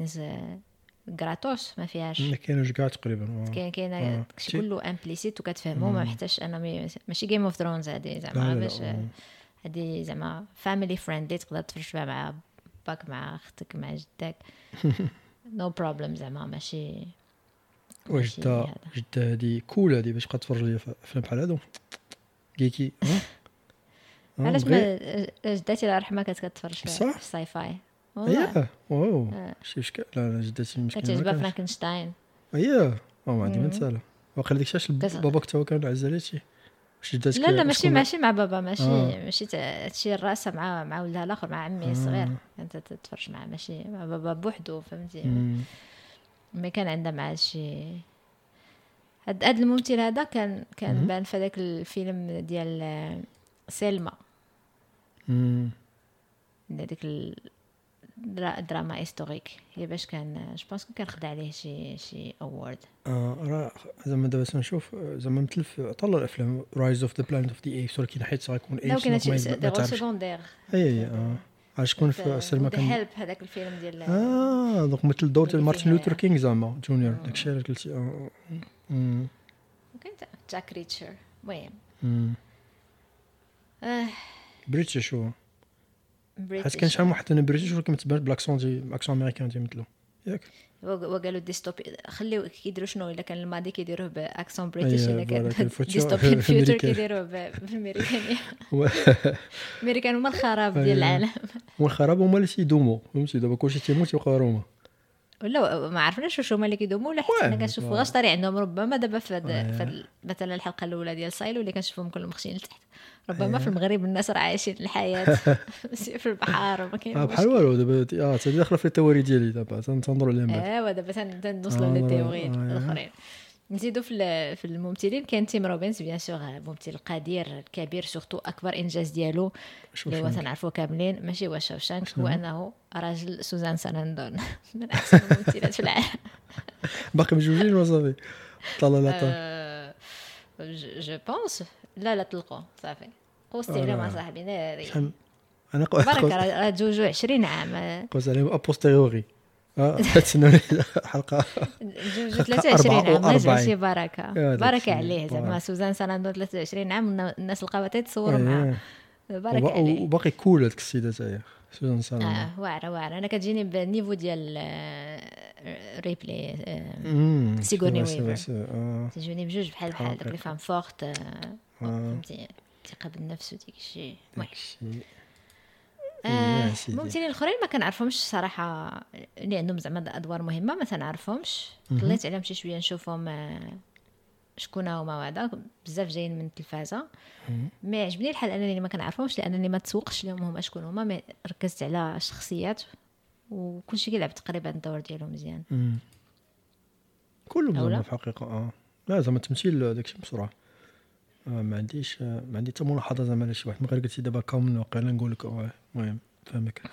scenes gratuites ما فيهاش ما كاينوش كاع تقريبا. كاين كاين. داكشي كله implicite وكتفهمو ما. محتاجش أنا ماشي Game of Thrones هادي زعما باش. هادي زعما family friendly تقدر تفرج فيها مع باك مع أختك مع جدك no problem زعما ماشي وجدة. جدة هادي كول هادي باش تبقى تفرج ليا افلام بحال هادو كيكي علاش ما جداتي الله يرحمها كانت كتفرج؟ في ال sci-fi اييه واو آه. شي اشكال لا جدتي مسكينه تعجبها ما كانش. فرانكنشتاين. اييه أو ما عندي ما. نسالها واقيلا ديك الساعة باباك تا هو كان عز على هادشي واش جداتك لا لا ماشي ماشي مع بابا ماشي آه. ماشي. ت- هادشي الراسه مع مع ولدها الآخر مع عمي الصغير. آه. كانت تتفرج معاه ماشي. مع بابا بوحدو فهمتي. mais كان عندها مع هادشي هاد هاد الممثل هذا كان كان. بان في هذاك الفيلم ديال آه، Selma. مم. هذيك ال- درا- drame historique. هي باش كان je pense كان خدا عليه شي شي award آه راه زعما دابا تنشوف آه، زعما مثل في عطا الأفلام Rise of the Planet of the Apes ولكن حيت غيكون ape يب- ما des rôles تعرفش. secondaires اي اي آه. عاد شكون في السينما كان هيلب هذاك الفيلم ديال آه donc مثل الدور ديال مارتن لوثر كينغ زعما جونيور داكشي اللي قلتي آه مم. كان Jack Reacher. المهم. آه، British هو حيت كان شحال من واحد أنا British ولكن متبان بال accent، des accents américains تيمثلو ياك. وقالوا dystopie خليو كيديروا شنو؟ إلا كان الماضي كيديروه ب accent British أيه، الا كان future américain. كيديروه ب- بالامريكانيه هو الامريكان هما الخراب ديال أيه. العالم. هو الخراب هما اللي تيدومو فهمتي؟ دابا كلشي تيموت يبقى روما. ولا ما عرفناش واش هما اللي كيدوموا ولا حتى واه، حنا كنشوفوا. غير طريق عندهم ربما دابا في مثلا الحلقة الأولى ديال Silo اللي كنشوفهم كلهم مخشين لتحت. ربما. في المغرب الناس راه عايشين الحياة. في البحر وما كاين آه بحال. والو دابا آه داخله في ال théories ديالي دابا تن- تنظروا عليهم بعد. ايوا دابا تن- تنوصلوا آه، لل théories آه، آه. الآخرين. نزيدو في في الممثلين. كاين تيم روبنز bien sûr ممثل قدير الكبير surtout أكبر إنجاز ديالو اللي هو شوف تنعرفوا كاملين. ماشي هو Shawshank هو؟ أنه راجل سوزان ساراندون من أحسن الممثلات في العالم. باقي مجوجين وصافي. طلع لا طلع. آه، جو بونس لا لا طلقوا صافي. قوستي عليهم آه. اصاحبي ناري أنا بركه قوس راه جوجو 20 عام. آه، قوس عليهم ابوستيريوري آه تسنوني حلقة جوجو 23 أربعة عام. ماشي أربعين. بركة. بركة عليه زعما. سوزان ساراندون 23 عام الناس لقاوها معاه إيه. بارك وب- عليه وباقي كول هذيك السيده تاعي سوزان سالام آه واعرة واعرة أنا كتجيني بال niveau ديال آه، Ripley آه، امم Sigourney سي- Weaver. آه تجوني بجوج بحال بحال داك حقيقة. les femmes fortes آه، آه. فهمتي ثقة بالنفس وديك الشيء آه،. الممثلين الأخرين ما كنعرفهمش صراحة اللي عندهم زعما أدوار مهمة ما تنعرفهمش. طليت عليهم شي شوية نشوفهم آه، شكون هما وهذا. بزاف جايين من التلفازة. مي عجبني الحال أنني ما كنعرفهمش لأنني ما تسوقش لهم هما شكون هما مي ركزت على الشخصيات وكلشي كيلعب تقريبا الدور ديالو مزيان. كلهم؟ زعما في الحقيقة آه. لا زعما التمثيل داكشي بسرعة. آه ما عنديش آه ما عندي حتى ملاحظة زعما على شي واحد. من غير قلتي دابا كامل واقيلا نقول لك آه، المهم فهمك.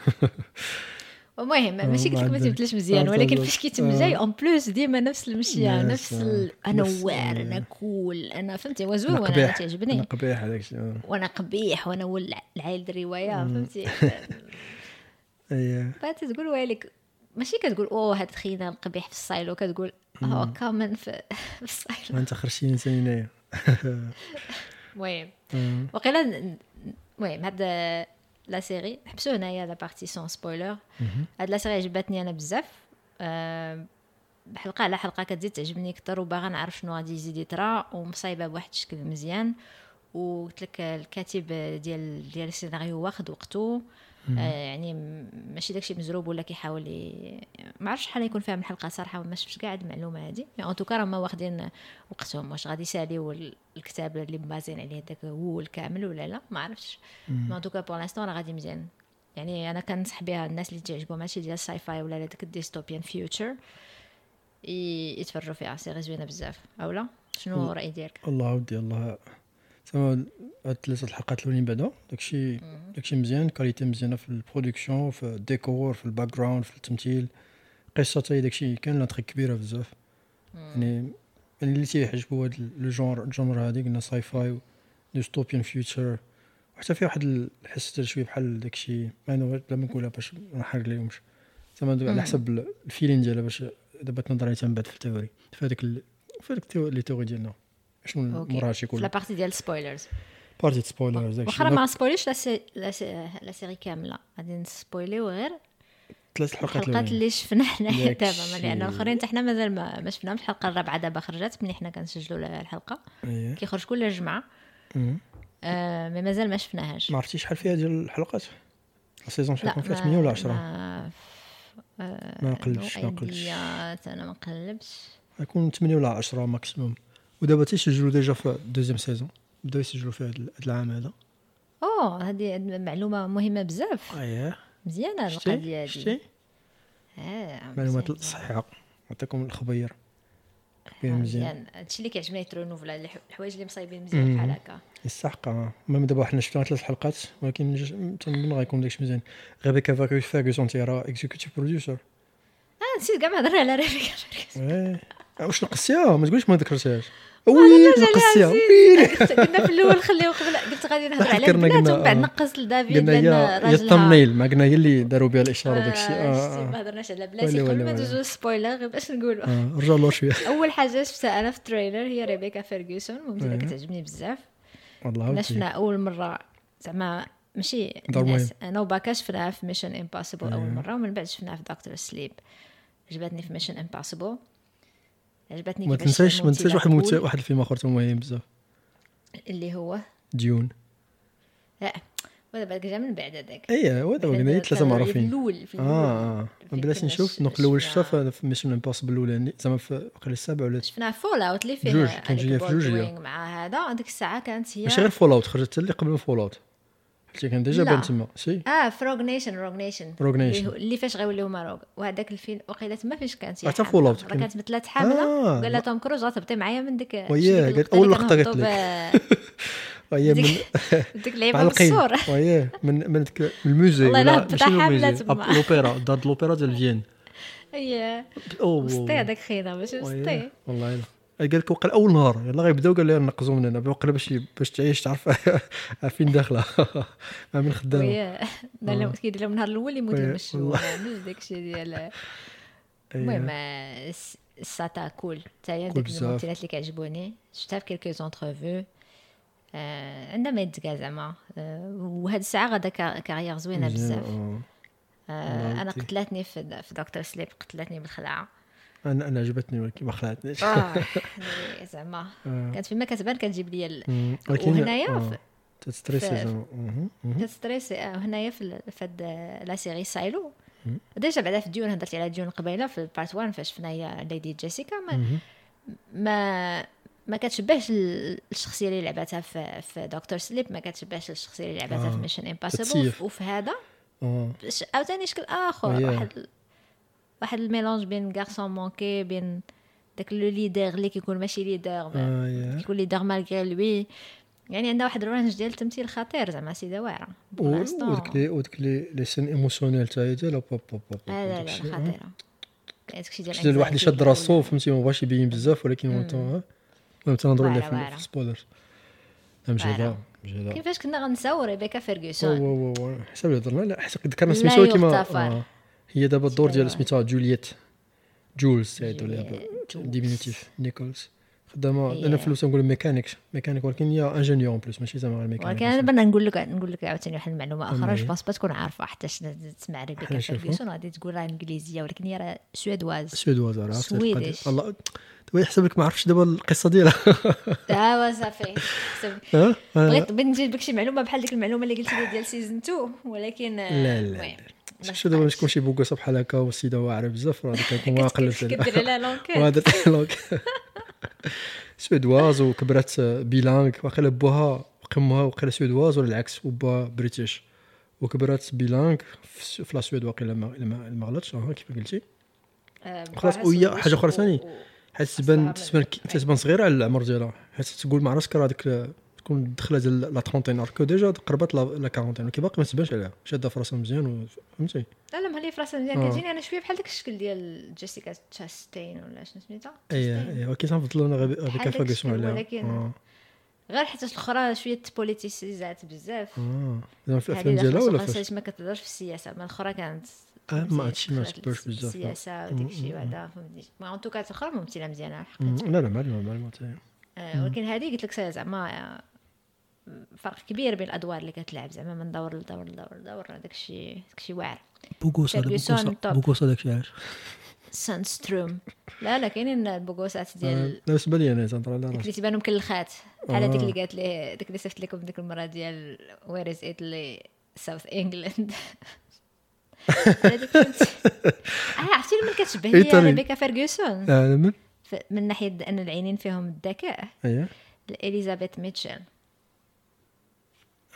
المهم آه، ماشي ما قلت لك ما. تمثلش مزيان آه، ولكن. فاش كيتم آه. جاي اون بلوس ديما نفس المشيه نفس- ال... أنا واعر أنا آه. كول أنا فهمتي هو زوين أنا وأنا تعجبني أنا قبيح هذاك الشيء آه. وأنا قبيح وأنا هو الع- العائل الروايه فهمتي اي بعد تقول ويلك ماشي كتقول أوه هاد خينا القبيح في ال silo كتقول آه كامن في ال silo أنت خرشين انسان هنايا المهم آه. وقيلا المهم هاد la série نحبسو هنايا la partie sans spoiler. هاد la série عجبتني أنا بزاف حلقه على حلقه كتزيد تعجبني أكثر وباغا نعرف شنو غادي يزيد يطرا ومصايبه بواحد الشكل مزيان وقلت لك الكاتب ديال ديال السيناريو واخد وقته يعني م- ماشي داكشي مزروب ولا كيحاول. ما عرفتش شحال يكون فيها من حلقة صراحة ما شفتش كاع المعلومة هادي. mais en tout cas راهم واخدين وقتهم واش غادي يساليو ال- الكتاب اللي مبازين عليه داك هو الكامل ولا لا ما عرفتش. mais en tout cas pour l'instant راه غادي مزيان. يعني أنا كنصح بها الناس اللي تعجبهم هادشي ديال ال sci-fi ولا داك ال dystopian future يتفرجوا فيها. série زوينه بزاف. أولا شنو الراي ديالك؟ الله ودي الله زعما هاد ثلاثة الحلقات الاولين بعدا داكشي داكشي مزيان qualité مزيانه في ال production في الديكور في ال background في التمثيل قصه هي داكشي كان l'intrigue كبيره بزاف يعني يعني اللي تيعجبو هاد le genre ال genre هادي قلنا sci-fi dystopian future وحتى فيه واحد الحس ديال شوية بحال داكشي ما أنا لا ما نقولها باش ما نحرق ليهمش زعما على حسب ال- ال feeling ديالها باش دابا تنظر عليها من بعد في ال théorie في هذاك ال- في هذيك les théories ديالنا شنو موراها شي لا كله partie ديال spoilers partie spoilers واخا ما سبويليش la sé... la, sé... la série كامله غادي نسبويليو غير ثلاث الحلقات الحلقات. اللي شفنا داك دابا لأن. الاخرين حتى حنا مازال ما, ما شفناهمش الحلقة الرابعة دابا خرجت ملي حنا كنسجلوا الحلقة. اييه كيخرج كل جمعة. آه mais مازال ما شفناهاش. ما عرفتي شحال فيها ديال الحلقات؟ ال saison شحال لا يكون فيها ما- 8 ولا 10 ما ما نقلبش ما نقلبش أنا ما نقلبش يكون 8 ولا 10 maximum ودابا تيسجلوا déjà في deuxième saison بداو يسجلوا فيها هذا العام هذا اوه هذه معلومة مهمة بزاف. اييه مزيانة شتي؟ القضية هذه. آه معلومات. صحيحه نعطيكم الخبير. آه، مزيان. هادشي اللي كيعجبني يترونوفلا الح- الحوايج اللي مصايبين مزيان. بحال هكا. يستحق آه. المهم دابا حنا شفنا ثلاث حلقات ولكن تنظن غيكون داكشي مزيان. ريبيكا فاكو- فاغوسون تي راه executive producer آه نسيت كاع ما هضرنا على ريبيكا إيه. واش نقصيها ما تقولش ما ذكرتهاش. ويلي نقصيها قلنا في الأول خليو قبل قلت غادي نهضر على البنات ومن بعد آه. نقص لدافيد قلنا هي ال thumbnail ما قلنا هي اللي داروا بها الإشارة آه، آه شتي، ما آه هضرناش على بلاتي قبل ما. ندوزو spoiler غير باش نقولوا. آه رجعوا لور شوية. أول حاجة شفتها أنا في ال trailer هي ريبيكا فيرغسون ممثلة إيه. كتعجبني بزاف. والله. شفنا أول مرة زعما ماشي الناس أنا وباكا شفناها في Mission Impossible أول إيه. مرة ومن بعد شفناها في Doctor Sleep عجبتني في Mission Impossible عجبتني ما تنساش ما تنساش واحد الممثل واحد الفيلم آخر مهم بزاف. اللي هو؟ Dune. لا ودابا جا من بعد هذاك. إيه هو حنا قلنا ثلاثة معروفين. الأول في آه الأول آه فين بلاش نشوف نقول الأول شفنا. في Mission Impossible الاولاني زعما في وقيلا السابع ولا شفنا فول اوت اللي فيه جوج، كان جاية في جوج مع هذا. هذيك الساعة كانت هي ماشي غير فول اوت خرجت اللي قبل فول اوت حتى كان ديجا. بان تما. سي. آه فروغ نيشن روغ نيشن روغ نيشن. اللي فاش غيوليو هما روغ وهذاك الفيلم وقيله تما فاش كانت حتى راه كان- كانت مثلات حامله آه، وقال لها توم كروز غتهبطي معايا من ديك وياه، قالت لقطة اللي قالت كنهبطوا وهي من ديك- اللعيبه بالصور وياه من من ديك الموزي. والله لا، الموزي. تما. الأوبرا دار الأوبرا ديال فيين. أوه. وسطي هذاك خينا ماشي وسطي والله قال لك وقع اول نهار. يلا غيبداو قال لها نقزوا من هنا وقيلا باش باش تعيش تعرف؟ فين داخلة؟ ما من خدامة. وهي لا كيدير لهم النهار الأول يموت والله. عندوش داكشي ديال أييه. المهم آه، س- الساتا كول حتى هي كول ديك. الممثلات اللي كيعجبوني. شفتها في كيلكو زونترفو عندها ما يدكا زعما. آه، وهاد الساعة غادا كا- كارير زوينة بزاف. آه. آه، أنا عرفتي. قتلاتني في في Doctor Sleep قتلاتني بالخلعة. أنا أنا عجبتني ولكن ما خلعتنيش آه يعني زعما آه. كانت فيما كتبان كتجيب لي وهنايا آه. تستريسي زعما. كتستريسي آه، هنايا في هاد la série Silo. déjà بعدا في Dune هضرت على Dune قبيلة في ال part 1 فاش شفنا هي ليدي جيسيكا ما. ما ما كتشبهش ال- الشخصية اللي لعبتها في في Doctor Sleep ما كتشبهش الشخصية اللي لعبتها آه. في Mission Impossible. وفي هذا عاوتاني شكل آخر. واحد واحد ال mélange بين garçon manqué بين داك le leader اللي كيكون ماشي leader يا. كيكون leader malgré lui. يعني عندها واحد ال range ديال التمثيل خطير زعما سيدة واعره وديك les وديك les les scènes émotionnelles تاع هي ديالها بوب بوب بوب لا لا آه. خطيرة. كاين داكشي ديال الواحد اللي شاد راسو فهمتي ما بغاش يبين بزاف ولكن هو تو المهم تنهضروا عليه في واعرة. ال spoilers مجهده كيفاش كنا غنساو ريبيكا فيرغسون حسب اللي هضرنا لا حسب ذكرنا سميتو كيما. آه. هي دابا الدور ديال. سميتها جولييت جولز جولييت، جولز. diminutif نيكولز خدامة. أنا في الوسط نقول mécanique mécanique ولكن هي ingénieur plus ماشي زعما ميكانيك ولكن أنا بنا نقول لك نقول لك عاوتاني واحد المعلومة أخرى je؟ pense pas تكون عارفة حتى تسمع ريبيكا. فيرغسون غادي تقول راه إنجليزية ولكن هي راه suédoise suédoise راه. Swedish. الله يحسب لك ما عرفتش دابا القصة ديالها آه صافي حسب- ها آه. بغيت بغيت نجيب لك شي معلومة بحال ديك المعلومة اللي قلت لي ديال saison 2 ولكن آه، لا، لا، شو دابا بقاش. تكون شي beaux gosses بحال هكا والسيده واعرة بزاف راه قلبت عليها. كدير عليها l'enquête وهذا l'anglo-suédoise وكبرات bilingue واقيلا بوها ومها وقيلا suédoise ولا العكس وبوها British وكبرات bilingue في la Suède واقيلا ما غلطش آه كيف قلتي خلاص، وهي أخرى و- ثاني. حيت تبان تبان صغيرة على العمر ديالها حيت تقول مع راسك راه ديك تكون دخلة ديال la trentaine encore déjà قربت la quarantaine ولكن باقي ما تبانش عليها. شادة في راسها مزيان فهمتي. لا لا مهلية في راسها مزيان. آه. كتجيني أنا شوية بحال داك الشكل ديال جيسيكا تشاستين ولا شنو سميتها؟ اي. اي ولكن تنفضل أنا غير الشكل، عليها. ولكن غير حيت الأخرى شوية politisée بزاف. آه. زعما في هذه الافلام ديالها ولا فاش؟ ما كتهضرش في السياسة ما الأخرى كانت آه، ما هادشي ما تبانش بزاف،. السياسة وديك الشيء بعدا فهمتي. ما ان توكا الاخرى ممثلة مزيانة الحقيقة لا لا تاعي. آه، ولكن هذه قلت لك زعما آه، فرق كبير بين الأدوار اللي كتلعب زعما من دور لدور لدور لدور داك الشيء داك الشيء واعر. بوكوسا بوكوسا داكشي علاش سانستروم. لا لا كاينين البوكوسات ديال آه، لا بالنسبة لي أنا تنهضر على ديك راسي اللي تيبانوا مكلخات بحال هذيك آه. اللي قالت لي ديك اللي صيفط لكم ديك المرة ديال وير از ايطالي ساوث انجلاند آه عرفتي من كتشبه لي. ريبيكا فيرغسون آه من من ناحية أن العينين فيهم الذكاء. اييه اليزابيث ميتشل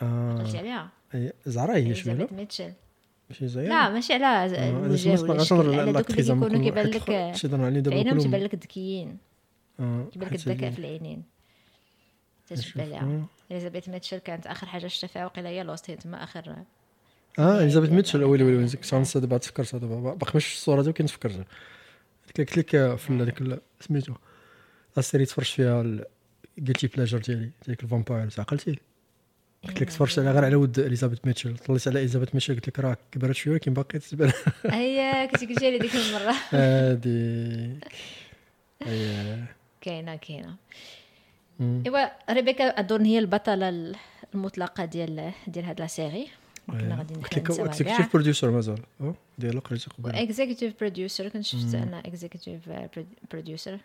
قلتي عليها زهراء هي إليزابيث ميتشل. ماشي زهراء؟ لا ماشي على آه، الوجه ولا ما الشكل على دوك اللي كيكونوا كيبان لك عينهم تيبان كلهم لك ذكيين كيبان لك الذكاء في العينين. نشوف، تشبه ليها آه. إليزابيث ميتشل كانت آخر حاجة شفتها فيها وقيلا هي لوست هي تما آخر آه إليزابيث ديال- ميتشل. ويلي ويلي ويلي كنت دابا تفكرتها دابا باقي ماشي في الصورة ديال كنت فكرتها قلت لك في هذيك ال- سميتو la série تفرجت فيها قلتي بلاجر ديالي ديك ال vampire عقلتي؟ قلت لك تفرجت عليها غير على ود إليزابيث ميتشل. طليت على إليزابيث ميتشل قلت لك راه كبرت شوية ولكن باقي تبان هي كنت قلتي لي ديك المرة. هذيك أييه. كاينة كاينة. ايوا ريبيكا أظن هي البطلة المطلقة ديال ديال هاد la série. كنا. غادي قلت executive producer مازال. ديال قريتي قبل executive producer كنت شفت. أنا executive producer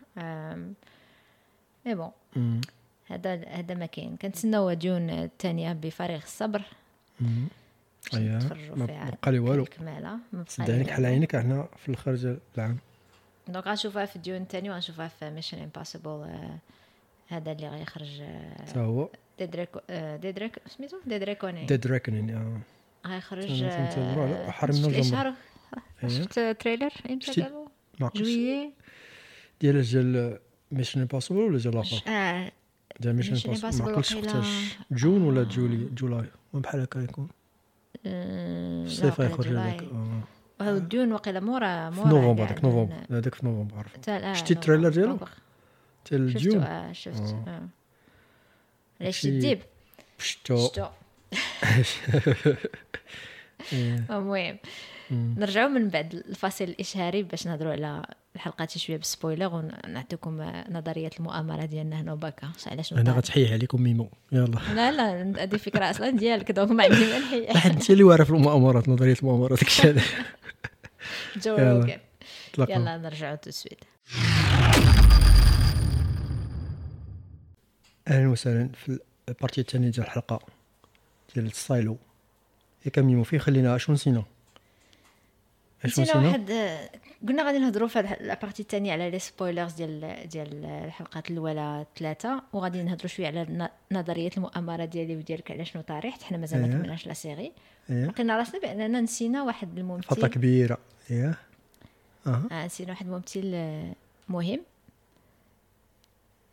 mais bon. هذا هذا ما كاين كنتسناو ديون الثانية بفارغ الصبر. أييه. نتفرجوا ما بقى لي والو. الكماله ما بقى لي. عينك إحنا في الآخر ديال العام. donc غنشوفها في ديون الثاني وغنشوفها في Mission Impossible هذا اللي غيخرج آه، حتى هو؟ Dead Reck آه، Dead Reck سميتو Dead Reckoni Dead Reckoning آه. غيخرج آه، حرم شفت. الاشهار أييه. شفت trailer؟ إمتى قالوا؟ جويي. ديال ديال Mission Impossible ولا ديال الآخر آه ديال Mission Impossible ما عقلتش وقتاش جون ولا juillet July بحال هكا يكون آه، في الصيف غيخرج July. هذاك آه. وهو ديون وقيلا مورا في مورا نوفمبر كاع هذاك نوفمبر هذاك في نوفمبر عرفت شتي ال trailer. ديالو؟ ديال شفتو جون آه شفت آه. آه علاش الديب شتو شفتو. المهم. نرجعوا من بعد الفاصل الإشهاري باش نهضروا على الحلقات شوية بال spoiler ونعطيكم نظرية المؤامرة ديالنا هنا وباكا. علاش أنا. غتحيي عليكم ميمو. يلا. لا لا هذه فكرة أصلا ديالك donc ما عندي ما نحيي واحد انت اللي عارف المؤامرات نظرية المؤامرات داكشي هذا جو طلقنا يلا نرجعوا tout de suite. أهلا وسهلا في ال partie الثانية ديال الحلقة ديال الستايلو ياك ميمو فين خلينا شنو نسينا؟ نسينا واحد قلنا غادي نهضروا في la partie الثانية على les spoilers ديال ديال الحلقات الأولى ثلاثة وغادي نهضروا شوية على نظرية المؤامرة ديالي وديالك على شنو طارح حنا مازال ما أيه. كملناش la série إيه. لقينا راسنا باننا نسينا واحد خطه الممثل كبيرة. إيه. أها. آه نسينا واحد الممثل آه، مهم.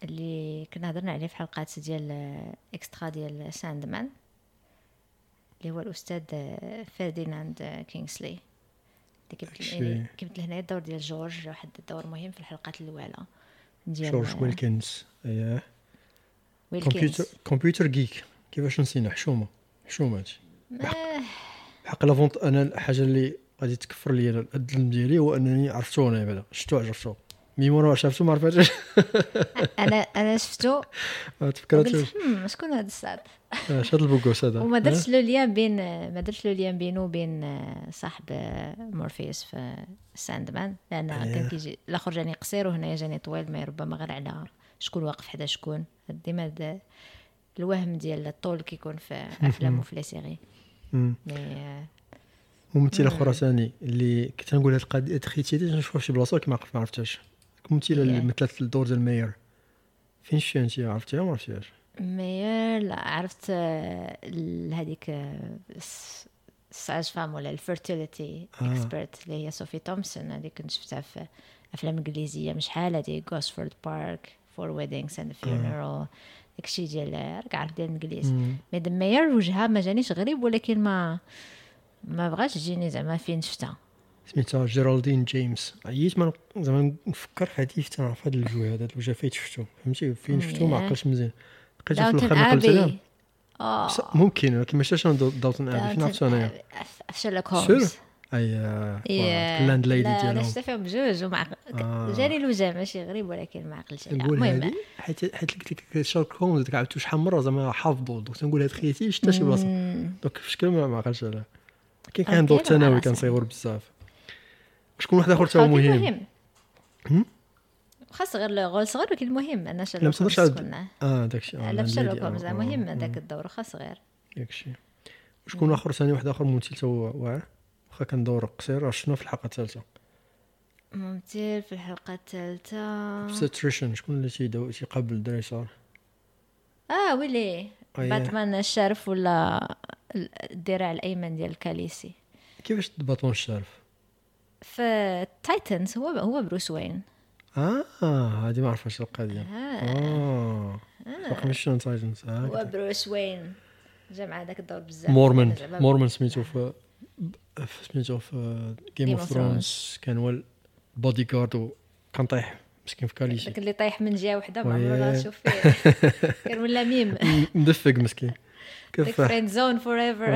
اللي كنا هضرنا عليه في حلقات ديال آه، extra ديال ساندمان اللي هو الأستاذ آه، فرديناند آه، كينغسلي داكشي. يعني كيمثل هنايا الدور ديال جورج واحد الدور مهم في الحلقات الأولى ديال جورج ويلكنز ويلكنز. كمبيوتر كمبيوتر جيك كيفاش نسينا؟ حشومة. حشومة هادشي. آه، حق l'avantage أنا الحاجة اللي غادي تكفر لي الذنب ديالي هو أنني عرفتو أنا بعدا. شفتو عرفتو؟ ميمو راه شافتو ما عرفتش أنا أنا شفتو. ما تفكرتش قلت "هم، شكون هذا الصاد اش هذا ال beau gosse هذا وما درتش لو lien بين ما درتش لو lien بينه وبين آه، صاحب آه، مورفيوس في ساندمان. لأن أيه. كان كيجي الأخر جاني قصير وهنايا جاني طويل ما ربما غير على شكون واقف حدا شكون. ديما الوهم ديال الطول كيكون في أفلام وفي les séries. آه، ممثله أخرى ثاني اللي كنت نقول هاد القضية تخيتي نشوفها في شي بلاصة ولكن ما عرفت- ما عرفتهاش. الممثله اللي هي. مثلت الدور ديال ال maire. فين شفتيها انت عرفتيها ما عرفتيهاش mais la عرفت هذيك الس- ال sage-femme ولا ال fertility آه. expert اللي هي صوفي تومسون هذه كنت شفتها في أفلام إنجليزية مش شحال هذه Gosford Park Four Weddings and a Funeral داكشي ديال راك عارف ديال الإنجليز. mais la mère وجهها ما جانيش غريب ولكن ما ما بغاش تجيني زعما فين شفتها. سميتها جيرالدين جيمس عييت ما زعما نفكر في هادي حتى نعرف هذا الوجه هذا الوجه فين شفتو؟ فهمتي؟ فين شفتو؟ ما. عقلتش مزيان. لقيتها في الآخر عليها أبي. آه. بس ممكن ولكن ما شفتش Downton Abbey. فين عرفتو انايا شيرلوك هولمز. أي يا- ال landlady لا أنا ديالهم شفت فيهم بجوج ومع آه. جاني الوجه ماشي غريب ولكن ما عقلتش المهم. حيت حيت قلت لك شيرلوك هولمز ديك عاودتو شحال مرة زعما حافظو. donc تنقول هاد خيتي شتا شي بلاصة. donc في شكل ما عقلتش عليها. كاين آه، كان دور ثانوي. كان صغير بزاف. شكون واحد آخر تا هو مهم؟ صغير لو غول صغير ولكن مهم أنا لا، شيرلوك ما تقدرش هولمز عاد- كنا آه داكشي. لا في شيرلوك هولمز مهم هذاك الدور واخا صغير داكشي. شكون آخر ثاني واحد آخر ممثل تا هو واعر. واخا كان دور قصير. شنو في الحلقة الثالثة؟ ممثل في الحلقة الثالثة. ستريشن شكون اللي تيداو تيقابل الدراري آه ويلي. أيه. باتمان الشارف ولا الذراع الأيمن ديال الكاليسي. كيفاش باتمان الشارف في Titans هو هو بروس وين. آه هذه ما عرفتش القضية. آه. باقي مش Titans هو بروس وين؟ جا مع داك الدور بزاف. مورمونت. مورمونت سميتو في سميتو في Game of Thrones كان هو البودي جارد وكان طايح مسكين في كاليسي داك اللي طايح من جهة وحدة ما. عمرو راسو فيه. كان ولا ميم. مدفق مسكين. friend zone forever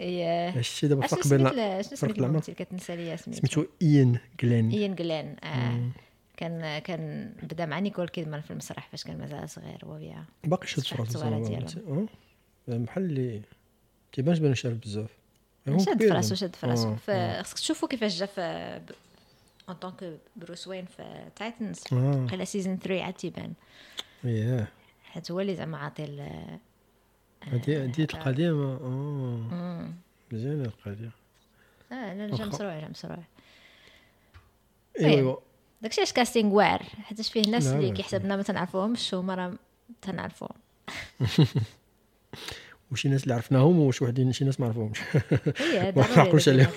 إيه. هادشي دابا اشنو فرق بين فرق العمر؟ كتنسى ليا سميتو سميتو إيان جلين. إيان جلين آه. كان كان بدا مع نيكول كيدمان في المسرح فاش كان مازال صغير وهي باقي شاد الصورة زعما ديالهم. أه؟ بحال اللي تيبانش بان شارف بزاف. هو شاد كبير في راسو. شاد في راسو فخصك تشوفوا كيفاش جا في en tant que بروس وين في Titans قيلا saison 3 عاد تيبان. اييه حيت هو اللي زعما عاطي ال- هادي هادي القضية ما آه. مزيانة القضية آه لا. جا مسروع جا مسروع ايوا داكشي علاش كاستينغ واعر حيتاش فيه ناس اللي. كيحسبنا ما تنعرفوهمش هما راه تنعرفوهم. وشي ناس اللي عرفناهم وشي وحدين شي ناس ما عرفوهمش. هي ما عقلوش عليهم.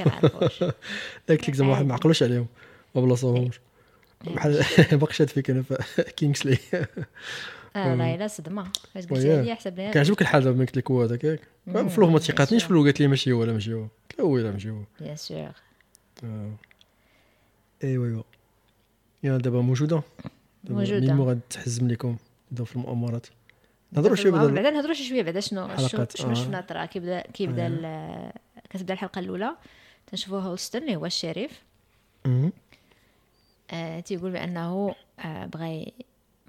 قلت لك زعما واحد ما. عقلوش عليهم ما بلاصوهمش. بحال باقي شاد فيك أنا في كينغسلي آه والله الا صدمه فاش قلت. لي حسب لي كيعجبك الحال دابا قلت لك هو هذاك؟ ياك في ما تيقاتنيش. في قالت لي ماشي هو لا ماشي هو. قلت له oui لا ماشي هو. bien sûr آه. إيوا إيوا. يا دابا موجودة؟ دابا موجودة. مين غادي تحزم لكم دابا في المؤامرات. نهضروا شوية بعدا بعدا نهضروا شوية بعدا. شنو شنو, آه. شفنا ترى كيبدا كيبدا ال- كتبدا الحلقة الأولى. تنشوفوا هولستون اللي هو الشريف. آه تيقول بأنه آه بغى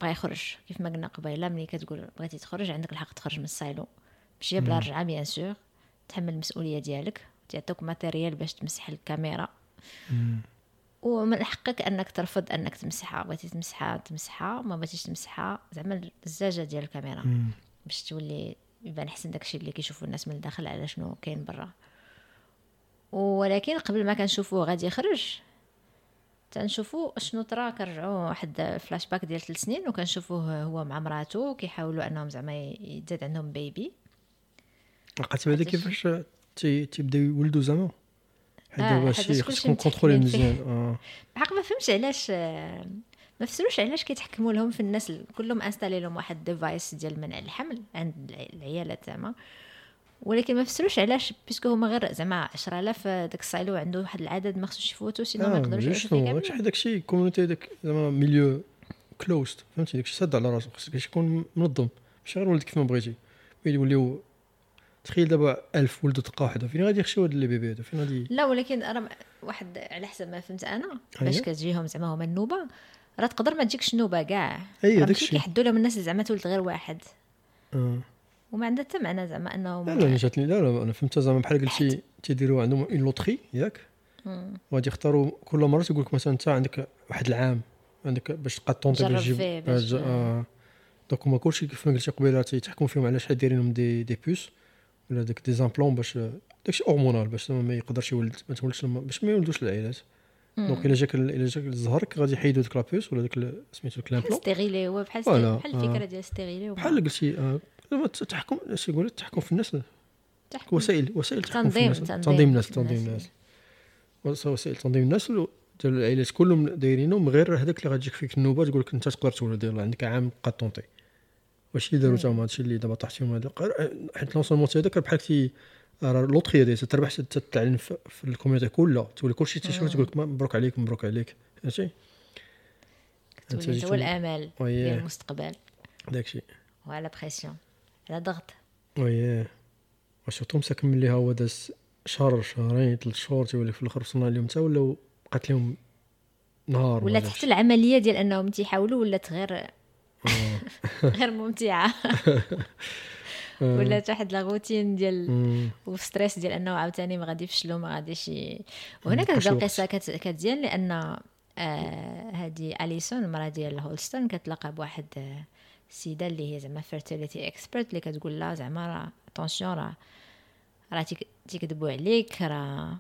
بغى يخرج كيف ما قلنا قبيلة ملي كتقول بغيتي تخرج عندك الحق تخرج من ال silo. ماشي بلا رجعه bien sûr تحمل المسؤولية ديالك تعطوك matériel باش تمسح الكاميرا. مم. ومن حقك أنك ترفض أنك تمسحها. بغيتي تمسحها تمسحها. ما بغيتيش تمسحها زعما الزجاجة ديال الكاميرا. مم. باش تولي يبان احسن داكشي اللي كيشوفوا الناس من الداخل على شنو كاين برا. ولكن قبل ما كنشوفوه غادي يخرج تنشوفوا شنو طرا كنرجعوا واحد فلاش باك ديال ثلاث سنين وكنشوفوه هو مع مراته كيحاولوا انهم زعما يزاد عندهم bébé لقيت هذا كيفاش تي- تيبداو يولدوا زعما؟ حيت آه، حيت شي كلشي خصكم contrôler. مزيان. آه. بحق ما فهمتش علاش آه، ما فسروش علاش كيتحكموا لهم في الناس ال- كلهم installer لهم واحد device ديال منع الحمل عند الع- العيالات زعما. ولكن ما فسروش علاش parce que هما غير زعما 10000 داك ال silo عنده واحد العدد ما خصوش يفوتوا sinon ما يقدروش يعيشوا فيه داكشي community داك زعما milieu closed فهمتي؟ داكشي ساد على راسو خصك يكون منظم. ماشي غير ولد كيف ما بغيتي يوليو تخيل دابا 1000 ولدوا دقه واحدة فين غادي يخشيو هاد les bébés هذا فين غادي؟ لا ولكن راه واحد على حسب ما فهمت أنا باش أييه. كتجيهم زعما هما النوبة راه تقدر ما تجيكش النوبه كاع. أييه، راه داكشي. كيحدوا لهم الناس زعما تولد غير واحد. آه. وما عندها حتى معنى زعما انهم لا لا جاتني لا لا أنا فهمتها زعما بحال قلتي تيديروا عندهم une loterie ياك. وغادي يختاروا كل مرة تيقول لك مثلا أنت عندك واحد العام عندك باش تبقى tenter جرب باش تجيب آه، آه. donc هما كلشي كيف ما قلتي قبيلة تيتحكموا فيهم على شحال دايرينهم des des puces ولا داك des implants باش داكشي hormonal باش ما يقدرش يولد ما تولدش باش ما يولدوش العائلات donc إلا جاك ال- إلا جاك زهرك غادي يحيدوا ديك la puce ولا داك سميتو ديك l'implant stérilet هو بحال بحال آه. الفكرة ديال stérilet وما- بحال قلتي زعما التحكم اش يقول التحكم في الناس. تحكم. وسائل وسائل التحكم في تنظيم- الناس. تنظيم الناس. تنظيم الناس. وس- وسائل تنظيم الناس ال- ديال العائلات كلهم دايرينهم غير هذاك اللي غتجيك فيك النوبة تقول لك أنت تقدر تولد يلاه عندك عام بقى tenter واش اللي داروا تما هادشي اللي دابا طاح فيهم هذا حيت lancement هذاك بحال كي راه loterie ديال تربح حتى تعلن في ال community كلها. تولي كلشي تيشوف تقول لك مبروك عليك مبروك عليك. فهمتي؟ تولي انت هو الأمل. ديال المستقبل داكشي. وعلى pression على ضغط وياه و surtout مساكن ملي هو داز شهر شهرين ثلاث شهور تيولي في الآخر وصلنا لهم حتى ولاو بقات لهم نهار جاش. حتى العملية ديال أنهم تيحاولوا ولات غير آه. غير ممتعة ولات واحد la routine ديال. و stress ديال أنه عاوتاني ما غادي يفشلوا ما غاديش. وهنا كتبدا. القصة كت... كتزيان لأن آه هذه أليسون المرأة ديال هولستون كتلاقى بواحد آه السيده اللي هي زعما fertility expert اللي كتقول لها زعما راه attention راه راه تيك- تيكذبوا عليك راه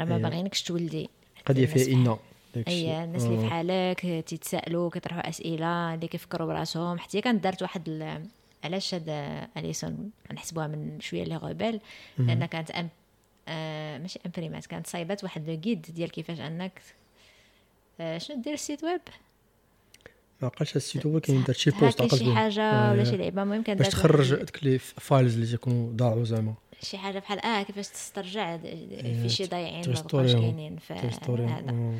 راه ما إيه. باغيينكش تولدي قضية فيها إنا داكشي. اي الناس اللي آه. بحالك تيتسائلوا كيطرحوا أسئلة اللي كيفكروا براسهم حتى كانت دارت واحد علاش هذا أليسون نحسبوها من شوية les rebelles لأن كانت أم آه ماشي imprimات كانت صايبات واحد le guide ديال كيفاش أنك آه شنو دير ال site web ما عقلتش ال site web كاين دار شي post عقلت شي حاجة ولا شي لعبة. المهم كان باش تخرج ديك les files اللي تيكونوا ضاعوا زعما. شي حاجة بحال آه كيفاش تسترجع في شي ضايعين ما بقاوش كاينين في هذا.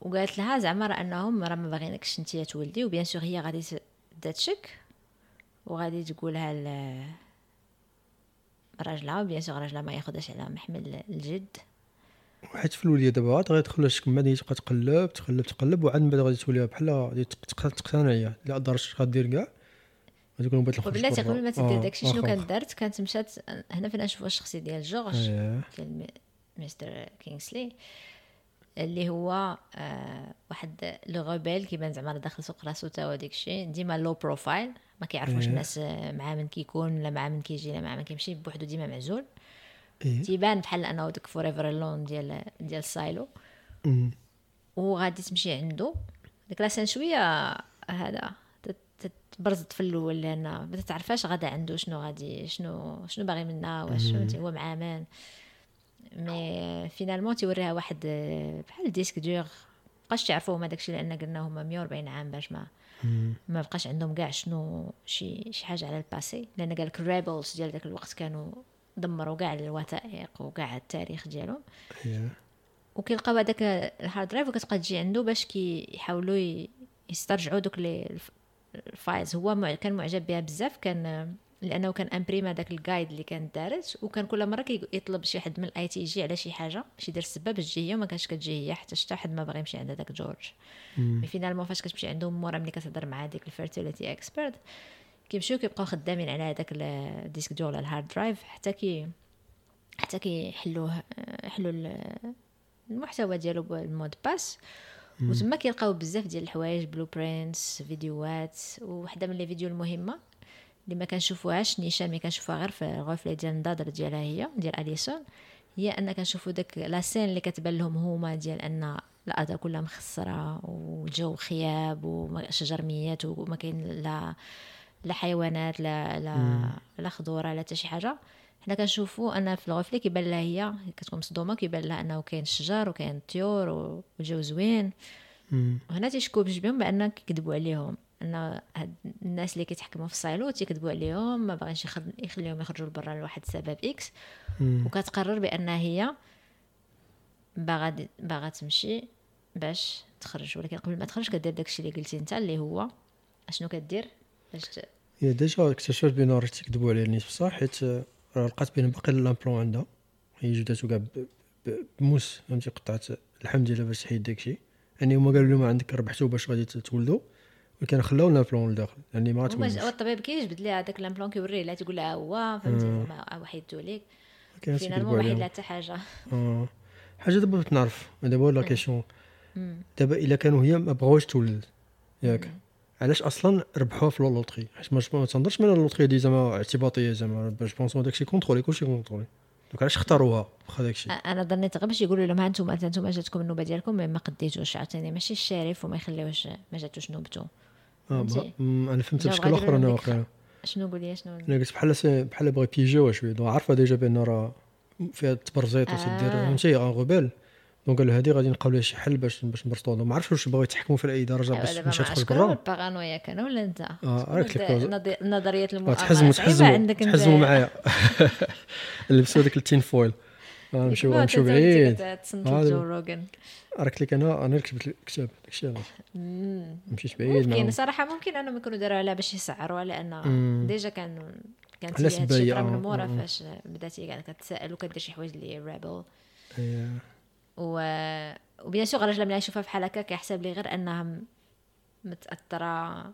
وقالت لها زعما راه أنهم راه ما باغينكش أنت تولدي و bien sûr هي غادي تبدا تشك وغادي تقولها ل راجلها bien sûr راجلها ما ياخذهاش على محمل الجد. حيت في الولية دابا غادي تدخل من بعد تبقى تقلب تقلب تقلب وعاد من بعد غادي تولي بحال غادي تقتنع هي لا دارت غدير كاع غادي تقول بغيت نخرج بلاتي قبل ما تدير آه، داكشي شنو كانت دارت كانت مشات هنا فين نشوفوا الشخصية ديال جورج أيه. ديال مستر كينغسلي اللي هو آه واحد le rebelle كيبان زعما داخل سوق راسو تا وديك الشيء ديما le profile ما كيعرفوش الناس مع من كيكون لا مع من كيجي لا مع من كيمشي بوحدو ديما معزول إيه؟ تيبان بحال انه داك forever alone ديال ديال silo وغادي تمشي عنده ديك la scène شوية هذا تبرزت في الأول لأن ما تعرفاش غدا عنده شنو غادي شنو شنو باغي منها واش هو مع مان mais finalement تيوريها واحد بحال disque dur بقاش تعرفوا هما داكشي لأن قلنا هما 140 عام باش ما ما بقاش عندهم كاع شنو شي شي حاجة على le passé لأن قال لك ال rebels ديال داك الوقت كانوا دمروا كاع الوثائق وكاع التاريخ ديالهم وكيلقاو هذاك ال hard drive وكتبقى تجي عنده باش كيحاولوا يسترجعوا دوك les files. هو كان معجب بها بزاف كان لأنه كان imprimé هذاك ال guide اللي كانت دارت وكان كل مرة كيطلب شي حد من ال IT يجي على شي حاجة باش يدير السبب باش تجي هي وما كانش كتجي هي حتى شتا حد ما باغي يمشي عند هذاك جورج. mais finalement فاش كتمشي عندهم مورا ملي كتهضر مع هذيك ال fertility expert كيمشيو كيبقاو خدامين على هذاك ال disque dur ولا ال hard drive حتى كي حتى كيحلوه يحلوا المحتوى ديالو بال mot de passe. وتما كيلقاو بزاف ديال الحوايج blueprints فيديوهات وحده من les vidéos المهمة اللي ما كنشوفوهاش نيشان mais كنشوفوها غير في الغرفة ديال النظاظر ديالها هي ديال أليسون. هي أن كنشوفو داك la scène اللي كتبان لهم هما ديال أن الأرض كلها مخسره والجو خياب وشجر ميات وما كاين لا لا حيوانات لا لا لا خضورة لا حتى شي حاجة. حنا كنشوفوا أن في ال reflet كيبان لها هي كتكون مصدومة كيبان لها أنه كاين الشجر وكاين الطيور والجو زوين. وهنا تيشكوا بجبهم بأن كيكذبوا عليهم أن هاد الناس اللي كيتحكموا في ال silo تيكذبوا عليهم ما باغينش يخليهم يخرجوا لبرا لواحد السبب X وكتقرر بأن هي باغا باغا تمشي باش تخرج. ولكن قبل ما تخرج كدير داكشي اللي قلتي أنت اللي هو أشنو كدير باش هي déjà اكتشفت بأن راه تيكذبوا عليها الناس بصح حيت راه لقات بأن باقي l'implant عندها. هي جبداتو كاع بموس فهمتي قطعت اللحم ديالها باش تحيد داكشي. يعني هما قالوا لهم عندك ربحتو باش غادي تولدوا ولكن خلاو l'implant لداخل يعني ما تولدش هو الطبيب كيجبد ليها هذاك l'implant كيوريه لا تقول لها هو فهمتي زعما وحيدتو ليك finalement ما حيد حتى حاجة. آه. حاجة دابا بغيت نعرف دابا la question دابا إلا كانوا هي ما بغاوش تولد. ياك. علاش أصلا ربحوها في loterie حيت ما تنظرش من ال loterie دي زعما اعتباطيه زعما باش بونسون داكشي contrôlé كلشي contrôlé. donc علاش اختاروها واخا داكشي؟ أنا ظنيت غير باش يقولوا لهم ها أنتم أنتم جاتكم النوبة ديالكم ما قديتوش عطيني ماشي الشريف وما يخليوش ما جاتوش نوبته آه أنا فهمت بشكل آخر أنا واقيلا شنو قولي شنو؟ أنا قلت بحال بحال بغا بيجيوها شوية. عارفة déjà بأن راه فيها تبرزيط وتدير فهمتي؟ une rebelle donc قالوا هذه غادي نلقاو لها شي حل باش باش نبرزطوا ما عرفتش واش بغاو يتحكموا في اي درجة باش باش تخرج برا البارانويا كان ولا أنت؟ آه راك لك نظرية المؤامرة. تحزموا تحزموا تحزموا معايا. لبسوا ديك ال tin foil. نمشيو نمشيو بعيد. راك لك أنا أنا كتبت الكتاب داكشي علاش مشيت بعيد ممكن صراحة ممكن أنهم يكونوا داروا عليها باش يسعروا لأن déjà كان كانت هي هادشي من مورا فاش بدات هي كتسائل وكدير شي حوايج اللي rebelle و و bien sûr الراجل ملي يشوفها بحال هكا كيحسب لي غير انها متأثرة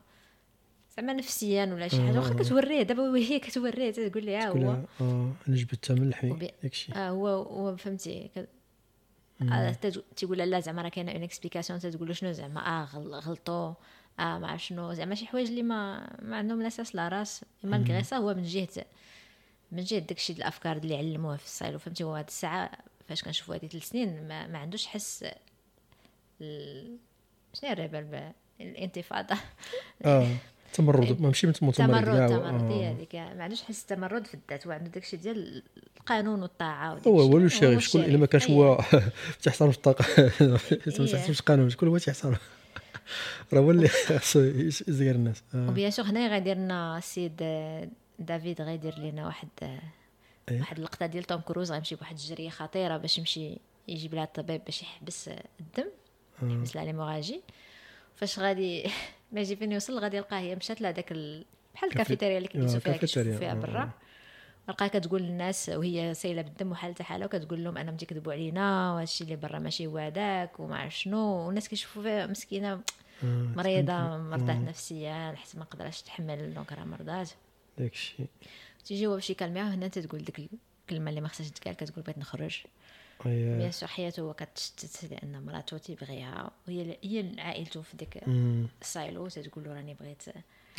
زعما نفسيا ولا شي حاجة. واخا كتوريه دابا هي كتوريه تقول لي ها هو آه أنا جبتها من الحي داكشي آه هو هو فهمتي آه تيقول لا زعما راه كاينة une explication تقول له شنو زعما آه غلطوا آه ما عرف شنو زعما شي حوايج اللي ما ما عندهم الاساس لا راس. malgré هو من جهه من جهة داكشي الأفكار اللي علموه في ال silo فهمتي هو هاد الساعة فاش كنشوفوا هذه ثلاث سنين ما, ما عندوش حس ال... شنو ال rebelle الانتفاضة آه تمرد ماشي من متمرد تمرد كاع تمرد هي آه. هذيك ما عندوش حس التمرد في الذات هو عنده داكشي ديال القانون والطاعة هو. هو الشريف شكون إلا ما كانش. هو تحترمش الطاقة ما إيه. تحترمش القانون شكون هو تيحترم راه هو اللي خاصو يزير الناس آه. وبيان سور هنايا غيدير لنا السيد آه، دافيد غيدير لنا واحد آه، إيه. واحد اللقطة ديال توم كروز غيمشي بواحد الجرية خطيرة باش يمشي يجيب لها الطبيب باش يحبس آه، الدم يحبس لها ليموراجي فاش غادي ما يجي فين يوصل غادي يلقاه هي مشات لهذاك ال... بحال كافي- الكافيتيريا اللي كيجلسوا آه، فيها كيشوفوا فيها آه، برا. آه. لقاها كتقول للناس وهي سايلة بالدم وحالتها حالة وكتقول لهم انهم تيكذبوا علينا وهادشي اللي برا ماشي هو هذاك وما عرف شنو. والناس كيشوفوا فيها مسكينة آه، مريضة مرضات نفسيه حيت ما قدرش تحمل donc راه مرضات داك الشيء تيجي هو باش يكلميها وهنا تتقول ديك الكلمة اللي ما خصهاش تقال كتقول بغيت نخرج. أي- bien sûr حياته هو كتشتت لأن مراته تيبغيها. وهي هي عائلته في ديك. silo تتقول له راني بغيت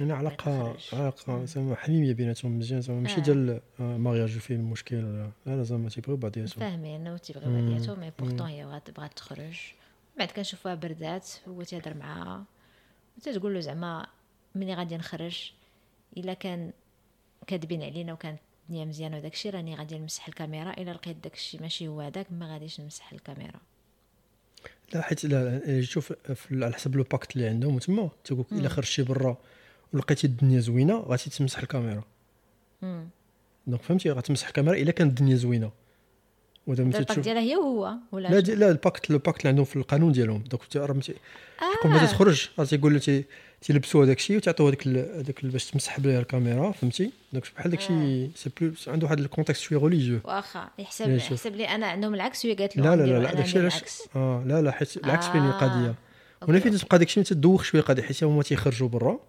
أنا علاقة. علاقة زعما حميميه بيناتهم مزيان زعما ماشي آه. ديال آه، mariage فيه المشكل لا لا زعما تيبغيو بعضياتهم فاهمين وتيبغيو بعضياتهم mais pourtant هي بغات تخرج. بعد كنشوفوها بردات هو تيهضر معاها. وتتقول له زعما ملي غادي نخرج. إلا كان كاذبين علينا وكانت الدنيا مزيانة وداك الشيء راني غادي نمسح الكاميرا. إلا لقيت داك الشيء ماشي هو هذاك ما غاديش نمسح الكاميرا. لا حيت لا لا، شوف على حسب le pacte اللي عندهم تما تقول إلا خرجتي برا ولقيتي الدنيا زوينة غادي تمسح الكاميرا. donc فهمتي؟ غتمسح الكاميرا إلا كانت الدنيا زوينة. ودابا الpacte شوف ديالها هي وهو ولا لا لا ال pacte le pacte اللي عندهم في القانون ديالهم. تي- راه ما. تخرج راه تيقول تي- تيلبسوا هذاك الشيء وتعطيو هذاك هذاك باش تمسح بها الكاميرا فهمتي donc بحال داك الشيء c'est plus عنده واحد ال contexte شوية religieux واخا يحسب. يحسب لي أنا عندهم العكس وهي قالت له لا لا لا داك الشيء علاش العكس آه لا لا حيت العكس بين آه. القضية هنا فين. تبقى داك الشيء تدوخ شوية القضية حيت هما تيخرجوا برا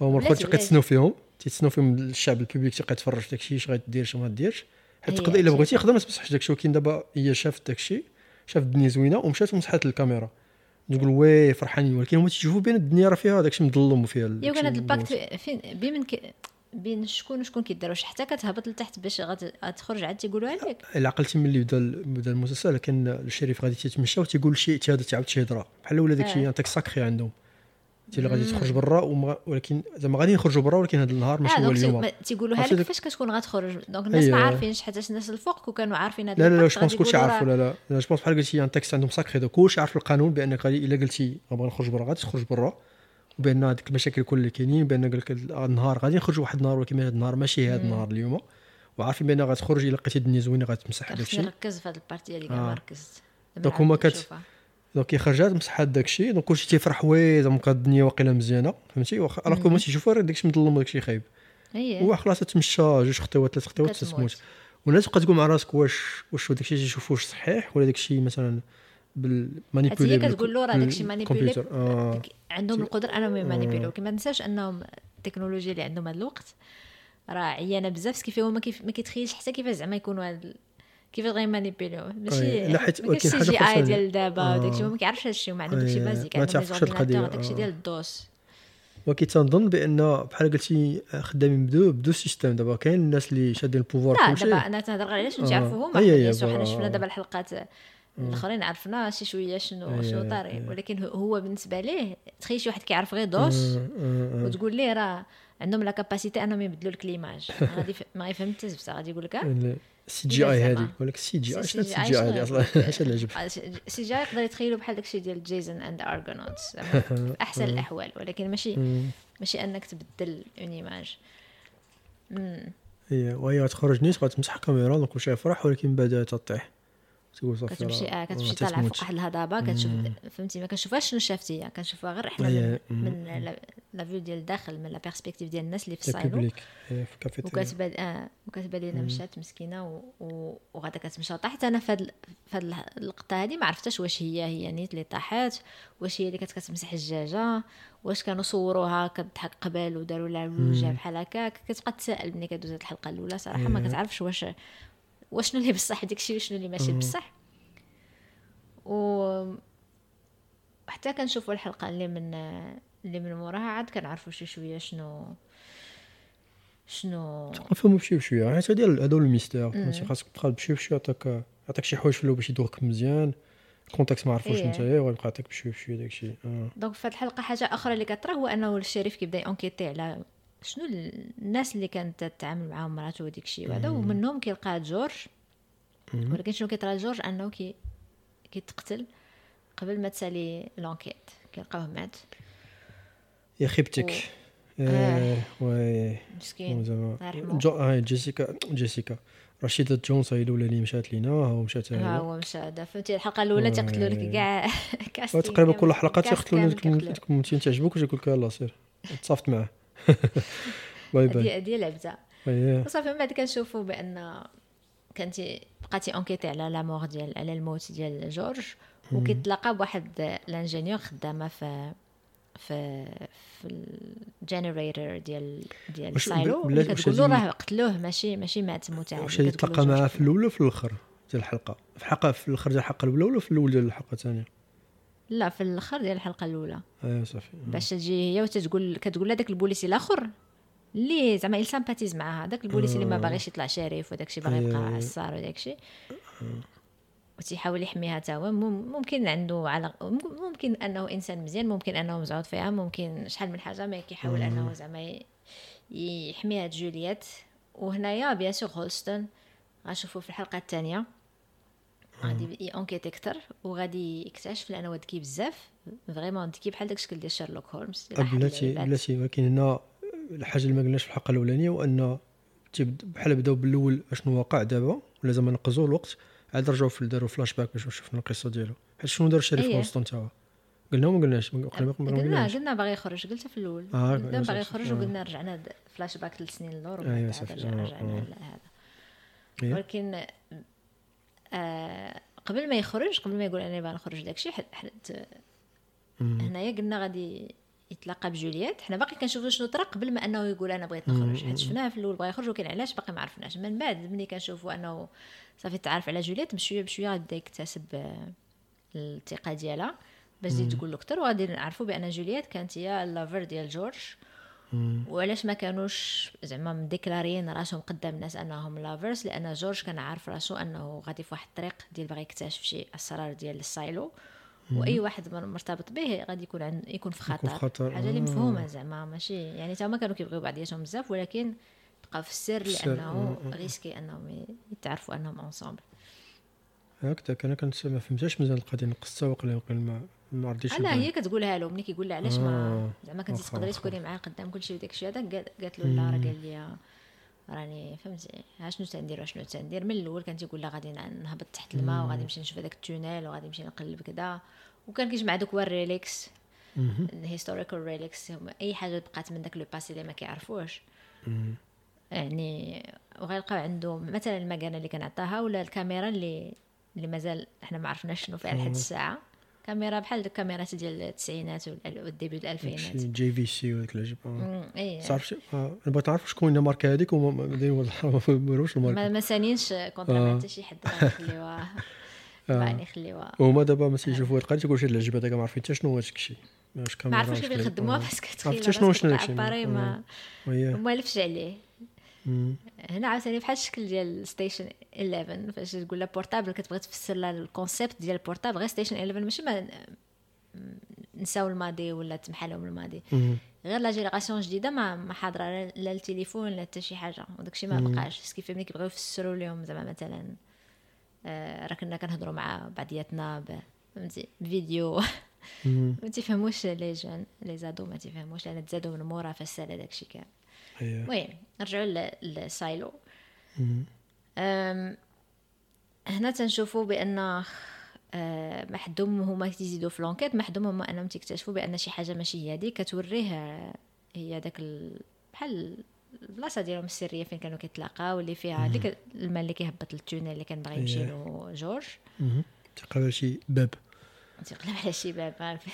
هما تبقى بلاتي. تسناو فيهم تيتسناو فيهم الشعب ال public تيبقى يتفرج في داك الشيء اش غدير اش ما غديرش حيت هي تقدر إلا. بغيتي يقدر ما تمسحش داك الشيء ولكن دابا هي شافت داك الشيء شافت الدنيا زوينة ومشات ومسحت الكاميرا تقول oui فرحانين ولكن هما تيشوفوا بين الدنيا راه فيها داك الشيء مظلم وفيها يا كان هاد ال pacte فين بين ك... بين شكون وشكون كيديروش حتى كتهبط لتحت باش غت- غتخرج عاد تيقولوها لك إلا عقلتي ملي بدا بدا المسلسل كان الشريف غادي تيتمشى وتيقول شي تيهضر تعاود شي هضره بحال ولا داك الشيء آه. texte sacré عندهم. تي اللي غادي تخرج برا وما ولكن زعما غادي نخرجوا برا ولكن هذا النهار ماشي آه هو اليوم. تي- تيقولوها لك فاش كتكون غتخرج؟ donc الناس ما أيوة. عارفينش حتى الناس الفوق وكانوا عارفين هذا لا لا لا je pense كلشي عارفو راه- لا لا. je pense بحال قلتي un texte عندهم sacré donc كلشي عارف القانون بأنك غادي إلا قلتي غنبغي نخرج برا غادي تخرج برا. وبأن هذيك المشاكل كل اللي كاينين بأن قال لك النهار غادي نخرجوا واحد النهار ولكن هذا النهار ماشي هذا النهار اليوم. وعارفين بأن غتخرج إلا لقيتي الدنيا زوينة غتمسح خصني الشيء نركز في هذه ال partie اللي آه. ما ركزت donc هما كت- donc هي خرجات مسحات داك الشيء donc كلشي تيفرح oui زعما الدنيا واقيلا مزيانة فهمتي؟ واخا alors هما تيشوفوا راه داك الشيء مظلم وداك الشيء خايب. هي هو خلاص تمشى جوج خطوات ثلاث خطوات. تتموت والناس تبقى تقول مع راسك واش واش داك الشيء تيشوفوه صحيح ولا داك الشيء مثلا بال manipulé حيت هي كتقول له راه داك الشيء manipulé آه. عندهم القدرة أنهم ي manipuler و ولكن ما تنساش أنهم التكنولوجيا اللي عندهم هذا الوقت راه عيانة بزاف كيف هو ما كيتخيلش حتى كيفاش زعما يكونوا هاد كيفاش غي manipuler و ماشي أي، لا، حيت CGI حاجة ديال دابا آه. وداك الشيء هو ما كيعرفش هذا الشيء وما عندهم داك الشيء أي، basique ما تعرفش هاد القضية، داك الشيء آه. ديال ال DOS ولكن تنظن بأن بحال قلتي خدامين ب deux ب deux systèmes دابا كاين الناس اللي شادين ال pouvoir لا دابا أنا تهضر غير على شنو آه. تعرفوا هما حنا آه. شفنا دابا الحلقات الأخرين عرفنا شي شوية شنو شنو طاري. ولكن هو- بالنسبة ليه تخيل شي واحد كيعرف غير DOS آه، آه، آه. وتقول ليه راه عندهم la capacité أنهم يبدلوا لك l'image غادي ما يفهم حتى زبطه غادي يقول لك آه، ال CGI. هذه يقول لك السي جي آي سي شنو آي جي آي هذه أصلا؟ اش اللي عجب آه، CGI يقدر يتخيلوا بحال داكشي ديال Jason and Argonauts. في أحسن الأحوال. ولكن ماشي ماشي أنك تبدل une image. هي وهي غتخرج نيت غتمسح الكاميرا donc كلشي يفرح ولكن بعدا تطيح تقول صافي كتمشي آه كتمشي طالعة. فوق واحد الهضبة كتشوف فهمتي ما كنشوفهاش شنو هي كنشوفها غير إحنا من. من la vue ديال الداخل من la perspective ديال الناس اللي في الكافيتيريا وكتبان آه وكتبان لينا مشات مسكينة. وغادا كتمشى طاحت أنا في هاد في هاد اللقطه هادي ما عرفتش واش هي هي نيت اللي طاحت واش هي اللي كانت كتمسح الدجاجة واش كانوا صوروها كتضحك قبل وداروا لها الوجه بحال هكاك كتبقى تسائل ملي كدوز هاد الحلقة الأولى صراحة ما. كتعرفش واش واشنو اللي بصح؟ داك الشيء وشنو اللي ماشي بصح. و حتى كنشوفوا الحلقة اللي من اللي من موراها عاد كنعرفوا شي شوية شنو شنو نفهموا بشي بشويه حيت هادي هذا هو ال mystère. فهمتي؟ خاصك تبقى بشي بشي يعطيك يعطيك شي حوايج في الأول باش يدوك مزيان. contexte ما عرفوش إيه. نتايا وغيبقى يعطيك بشويه بشويه داكشي آه. donc في هذه الحلقة حاجة أخرى اللي كطرا هو أنه الشريف كيبدأ ي enquêter على شنو الناس اللي كانت تتعامل معاهم مراته وديك الشيء وهذا ومنهم كيلقى جورج ولكن شنو كيطرا لجورج انه كي كيتقتل قبل ما تسالي l'enquête كيلقاوه مات يا خيبتك و- آه، oui مسكين. جو هاي جيسيكا جيسيكا رشيدة جونز هي الاولى اللي مشات لينا ها ومشات ها هي هو مشى فهمتي الحلقة الاولى تيقتلوا لك كاع تقريبا كل حلقه تيقتلوا كامل ديك كيقتلوه. ديك الممثلين تعجبوك وتيقول لك يلاه سير تصافت معاه باي باي. هذه هذه أيه. وصافي من بعد كنشوفوا بأن كنتي بقاتي أنكيتي على لا مور ديال على الموت ديال جورج وكيتلاقى بواحد لانجينيور خدامة في في في ال generator ديال ديال واش silo. بلا- اللي واش كتقول له راه قتلوه ماشي ماشي مات متعب واش هادي تلقى معاه في الاولى في الأخر ديال الحلقة؟ في الحلقة في الأخر ديال الحلقة الاولى ولا في الأول ديال الحلقة الثانية؟ لا في الآخر ديال الحلقة الأولى. ايوا صافي. باش تجي هي وتتقول كتقول لها داك البوليسي الآخر اللي زعما il sympathise معاها. داك البوليسي اللي ما آه. باغيش يطلع شريف وداك الشيء باغي يبقى. عصار وداك الشيء وتيحاول يحميها تا هو. مم- ممكن عنده على ممكن أنه إنسان مزيان ممكن انه مزعود فيها ممكن شحال من حاجة ما كيحاول أنه زعما يحميها جولييت. وهنايا bien sûr هولستون غنشوفوا في الحلقة الثانية غادي ي enquêter أكثر وغادي يكتشف لأنه ذكي بزاف vraiment ذكي بحال داك الشكل ديال شيرلوك هولمز بلاتي. بلاتي ولكن هنا الحاجة اللي ما قلناش في الحلقة الأولانية هو ان تيبد- بحال بداو بالأول اشنو واقع دابا ولا زعما نقزوا الوقت عاد رجعوا في داروا فلاش باك باش شفنا القصة ديالو حيت شنو دار الشريف أيه. هولستون تا هو قلنا وما قلناش ما قلنا ما قلنا قلنا باغي يخرج قلتها في الأول آه، قلنا باغي. يخرج آه. وقلنا رجعنا د- فلاش باك ثلاث سنين للور أيوة ومن صافي. بعد آه، رجعنا آه. لهذا إيه. ولكن آه قبل ما يخرج قبل ما يقول أنا باغي نخرج داكشي حد حد. هنايا قلنا غادي يتلاقى بجولييت. حنا باقي كنشوفوا شنو طرا قبل ما أنه يقول أنا بغيت نخرج. حيت شفناه في الأول بغا يخرج ولكن علاش باقي ما عرفناش. من بعد ملي كنشوفوا أنه صافي تعرف على جولييت بشويه بشوية غيبدا يكتسب آه، الثقة ديالها. باش تزيد تقول له أكثر وغادي نعرفوا بأن جولييت كانت هي ال lover ديال جورج. وعلاش ما كانوش زعما مديكلاريين راسهم قدام الناس انهم lovers لأن جورج كان عارف راسو انه غادي في واحد الطريق ديال باغي يكتشف شي اسرار ديال ال silo واي واحد مر- مرتبط به غادي يكون عند يكون في خطر, في خطر. حاجة اللي آه. مفهومة زعما ماشي يعني تا هما كانوا كيبغيو بعضياتهم بزاف ولكن بقى في السر لأنه. risqué أنهم يتعرفوا أنهم ensemble هكذاك. أنا كنت ما فهمتش مزيان القضية. نقصتها وقيلا ما ما رديتش لا البال. هي كتقولها له ملي كيقول لها علاش ما آه. زعما كنتي تقدري. تكوني معاه قدام كلشي وداك الشيء هذا قال- قالت له لا راه قال لي راني فهمتي ها شنو تندير وشنو تندير من الأول كان تيقول لها غادي نهبط تحت الماء وغادي نمشي نشوف هذاك ال tunnel وغادي نمشي نقلب كذا وكان كيجمع دوك هو ال relics. ال historical relics أي حاجة بقات من داك le passé اللي ما كيعرفوش. يعني وغيلقاو عنده مثلا المكانه اللي كنعطاها ولا الكاميرا اللي اللي مازال إحنا ما عرفناش شنو فيها لحد الساعة كاميرا بحال ديك الكاميرات ديال التسعينات وال début الألفينات. JVC وداك العجب آه. مم، اي تعرف شي- آه، أنا بغيت نعرف شكون الماركة هذيك وما ما دايرين ما الماركة. ما سانينش contrat مع حتى شي حد يخليوها. باغي يخليوها. وهما دابا ما تيشوفوا هاد القضية تيقولوا شي العجب هذاك ما عارفين حتى شنو هو داك الشيء ما واش كيف. يخدموها آه. بس عرفت كتخيل حتى شنو شنو ما ما لفش عليه. هنا عاوتاني بحال الشكل ديال Station 11 فاش تقول لها portable كتبغي تفسر لها ال concept ديال ال portable غير Station 11 ماشي ما نساو الماضي ولا تمحى لهم الماضي. غير لا génération جديدة ما ما حاضرة لا- التليفون لا حتى شي حاجة وداك الشيء ما بقاش كيف ملي كيبغيو يفسروا لهم زعما مثلا آه، راه كنا كنهضروا مع بعضياتنا فهمتي بفيديو مم. ما تيفهموش les gens اللي زادو ما تيفهموش لأن تزادوا من مورا فسر داك الشيء كامل. هي المهم نرجعوا ل- ل silo مم. أم، هنا تنشوفوا بأن آه، محدوم هما تيزيدوا في l'enquête محدوم هما أنهم تكتشفوا بأن شي حاجة ماشي هي هذه كتوريه هي داك ال- بحال البلاصة ديالهم السرية فين كانوا كيتلاقاو اللي فيها ديك الماء اللي كيهبط لل tunnel اللي كان باغي يمشي إيه. له جورج. مم. تقريبا شي باب. تيقلب على شي باب عارف.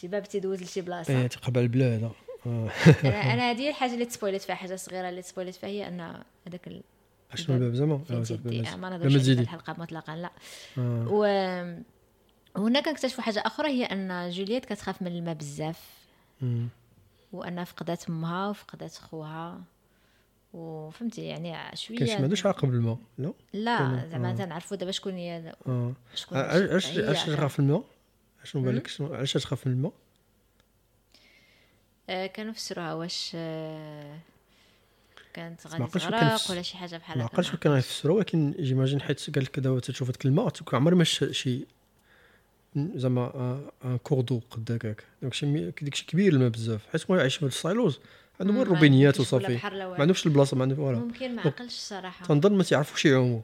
شي باب تيدوز لشي بلاصة. إيه تقريبا البلاد آه. أنا أنا هذه هي الحاجة اللي تسبويلت فيها حاجة صغيرة اللي تسبويلت فيها هي أن هذاك ال- شنو الباب؟ زعما؟ ما نهضرش على الحلقة مطلقا لا. آه. و وهنا كنكتشفوا حاجة أخرى هي أن جولييت كتخاف من الماء بزاف. وانها فقدت أمها وفقدت خوها. وفهمتي يعني شوية كاين شي ما عندوش علاقه بالماء لا لا زعما آه. تنعرفوا دابا شكون هي آه. شكون علاش هي علاش أخي. تخاف من الماء؟ شنو بالك؟ علاش تخاف من الماء؟ آه، كانوا فسروها واش آه، كانت ما غادي تغرق ولا شي حاجة بحال ما هكا؟ عقلتش كان غيفسروا ولكن j'imagine حيت قال لك دابا تشوف هذيك الماء عمري ما شي زعما آه، un corps d'eau قد هكاك داكشي كبير الماء بزاف حيت هو عايش في ال silos عندهم غير ما روبينيات يمكنش ولا وصافي ما والو. عندهمش البلاصة ما عندهم voilà ممكن ما عقلش الصراحه تنظن ما تعرفوش يعوموا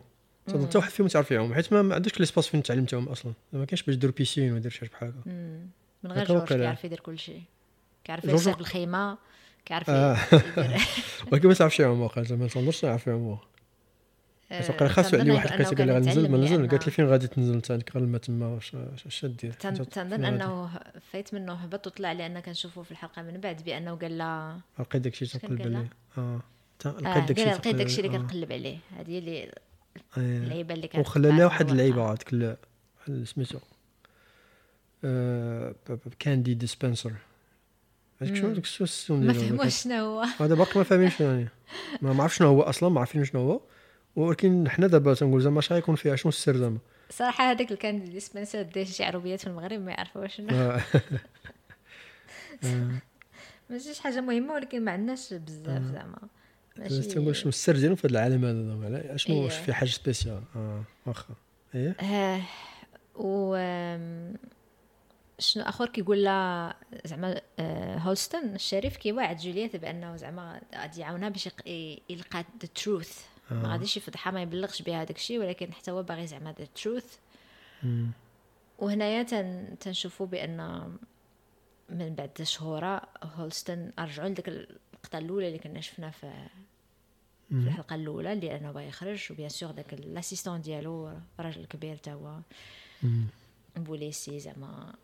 تنظن. حتى واحد فيهم تعرف يعوم حيت ما عندوش l'espace فين تعلم تعوم أصلا ما كاينش باش دير piscine ويدير شي حاجة بحال هكا. من غير جورج. كيعرف يدير كل شيء كيعرف يرسل الخيمة كيعرف آه. ولكن ما تعرفش يعوم واقع زعما ما تنظنش يعرف يعوم حيت وقيلا خاصو عليه واحد كاس قال لي غنزل ما نزل قالت لي فين غادي تنزل أنت؟ عندك غير تما اش دير؟ تنظن؟ أنه فايت منه هبط وطلع لأن كنشوفه في الحلقة من بعد بأنه قال لها لقيت داكشي تنقلب عليه. آه. آه لقيت داكشي لقيت داكشي اللي. آه. كنقلب عليه. هذه اللي آه. اللعيبة اللي كانت وخلى لها واحد اللعيبة. هذيك سميتو. آه، candy dispenser. هذاك شنو؟ مم. داك السو السون ما فهموش شنو هو. هذا باقي ما فاهمين شنو يعني. ما ما عرف شنو هو أصلا ما عارفين شنو هو. ولكن حنا دابا تنقول زعما اش غيكون فيها؟ شنو السر زعما؟ صراحة هذاك اللي كان dispenser دير شي عروبيات في المغرب ما يعرفوا شنو. آه. آه. ماشي شي حاجة مهمة ولكن ما عندناش بزاف زعما. بس تنقول شنو السر ديالهم في هذا العالم هذا زعما شنو إيه. واش في حاجة spécial؟ آه واخا. إيه. آه و شنو آخر كيقول لها زعما آه، هولستون الشريف كيوعد جولييت بأنه زعما غادي يعاونها باش يلقى the truth ما آه. غاديش يفضحها ما يبلغش بها داك الشيء ولكن حتى هو باغي زعما the truth. وهنايا تن تنشوفوا بأن من بعد شهور هولستون رجعوا لديك اللقطه الأولى اللي كنا شفنا في في. الحلقة الأولى اللي أنه باغي يخرج و bien sûr داك ال assistant ديالو راجل كبير تا هو. بوليسي زعما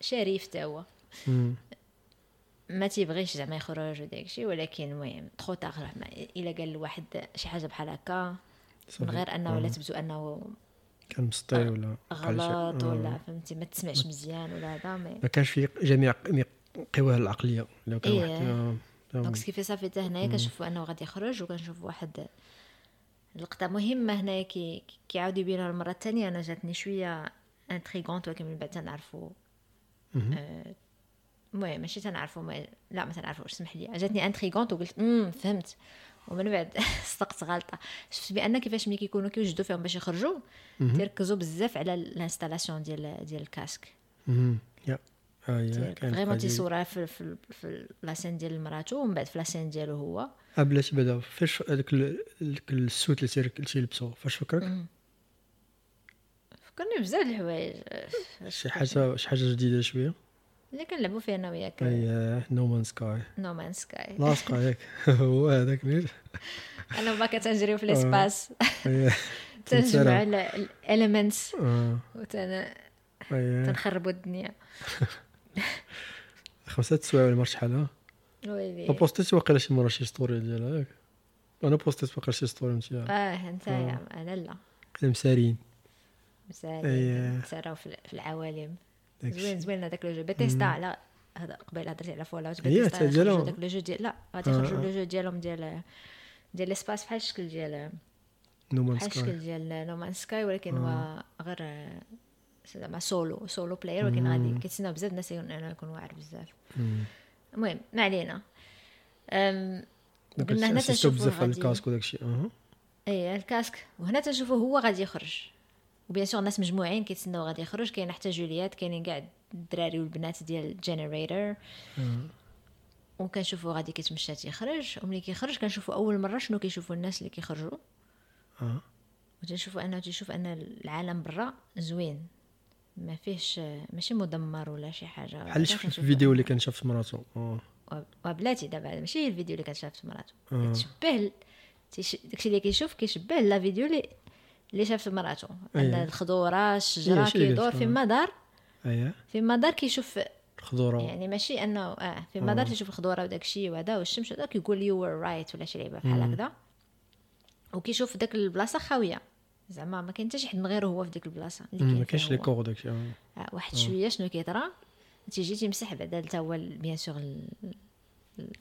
شريف تا هو. ما تيبغيش زعما يخرج وداك الشيء ولكن المهم تخو تاغ إلا قال لواحد شي حاجة بحال هكا من. غير أنه آه. لا تبدو أنه كان مسطي ولا غلط آه. ولا فهمتي ما تسمعش مزيان ولا هذا ما كانش في جميع قواه العقلية لو كان إيه. واحد آه، آه، donc كيف صافي حتى هنايا كنشوفوا أنه غادي يخرج وكنشوف واحد لقطه مهمة هنايا كي كيعاود يبينها المره الثانية أنا جاتني شوية intrigante ولكن من بعد تنعرفوا. آه، المهم ماشي تنعرفوا ما لا ما تنعرفوش اسمح لي. جاتني intrigante وقلت امم فهمت. ومن بعد صدقت غلطة. شفت بأن كيفاش ملي كيكونوا كيوجدوا فيهم باش يخرجوا تيركزوا بزاف على ال installation ديال ديال ال casque. يا. آه يا كان vraiment قضية. تيصورها في في في la scène ديال مراتو ومن بعد في la scène ديالو هو. آه بلاتي بعدا فاش هذاك ال- ال- السوت اللي تيلبسو فاش فكرك؟ فكرني بزاف د الحوايج. شي حاجة شي حاجة جديدة شوية؟ اللي كنلعبوا فيها أنا وياك. أي نو مان سكاي نو مان سكاي لاصقه ياك هو هذاك نيت أنا وباكا تنجريو في الاسباس أي. تنجمع. الاليمنتس آه. وتن. تنخربوا الدنيا. خمسة سوايع ولا مرت شحال ويلي. بوستيت واقيلا شي مرة شي ستوري ديالها ياك أنا بوستيت واقيلا شي ستوري مزيان آه انت يا أنا لا كلام سارين مسالي أي. نتسراو في العوالم. زوين زوين هذاك لو جو. بيتيستا على هذا قبيل هضرتي على فولا اوت حتى ديالهم. داك لو جو ديال لا غادي آه، يخرجوا آه. لو جو ديالهم ديال ديال الاسباس بحال الشكل ديال نو مان بحال الشكل سكاي ديال نو مان سكاي ولكن هو غير آه، زعما سولو سولو بلاير ولكن غادي كيتسناو بزاف الناس يكون- واعر بزاف. المهم ما علينا. قلنا هنا تنشوف تنشوفوا بزاف الكاسك وداك الشيء اي الكاسك. وهنا تنشوفوا هو غادي يخرج. و bien sûr الناس مجموعين كيتسناو غادي يخرج كاين حتى جوليات كاينين كاع الدراري والبنات ديال ال generator وكنشوفوا غادي كيتمشى تيخرج وملي كيخرج كنشوفوا أول مرة شنو كيشوفوا الناس اللي كيخرجوا آه. وتنشوفوا أنه تيشوف أن العالم برا زوين. ما فيهش ماشي مدمر ولا شي حاجة. بحال شفت في الفيديو اللي كان شاف مراتو و- وبلاتي دابا ماشي الفيديو اللي كتشاف مراتو آه. تشبه. داكشي اللي كيشوف كيشبه la vidéo اللي اللي شاف مراتو أن أيه. الخضورة الشجرة اللي كيدور في آه. مدار. اييه في مدار كيشوف الخضورة. يعني ماشي أنه آه في مدار تيشوف الخضورة وداك الشيء وهذا والشمس وهذا كيقول you were right ولا شي لعبة بحال هكذا. وكيشوف داك البلاصة خاوية. زعما ما كاين حتى شي حد من غيره هو في ديك البلاصة. اللي كاين ما كاينش les. corps داك الشيء آه. آه، واحد شوية شنو كيطرا تيجي تيمسح بعدا حتى هو bien sûr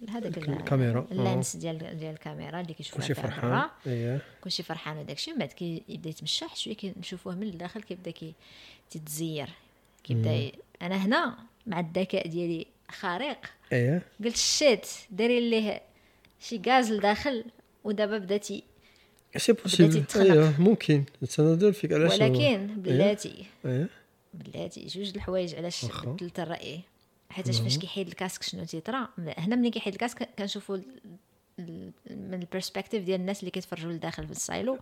هذاك ال- الكاميرا،. ال lens ديال ديال الكاميرا اللي كيشوفها كلشي فيها فرحان. اييه كلشي فرحان وداكشي. من بعد كيبدا يتمشى شوية كنشوفوه من الداخل كيبدا كي تيتزير كيبدا ي... أنا هنا مع الذكاء ديالي خارق. اييه قلت shit دايرين ليه شي غاز لداخل. ودابا بداتي c'est possible. اييه ممكن. تنظر فيك علاش؟ ولكن بلاتي. إيه. بلاتي. جوج الحوايج علاش. بدلت الراي حيتاش فاش كيحيد ال casque شنو تيطرا هنا ملي كيحيد ال casque كنشوفوا من ال perspective ديال الناس اللي كيتفرجوا لداخل في ال silo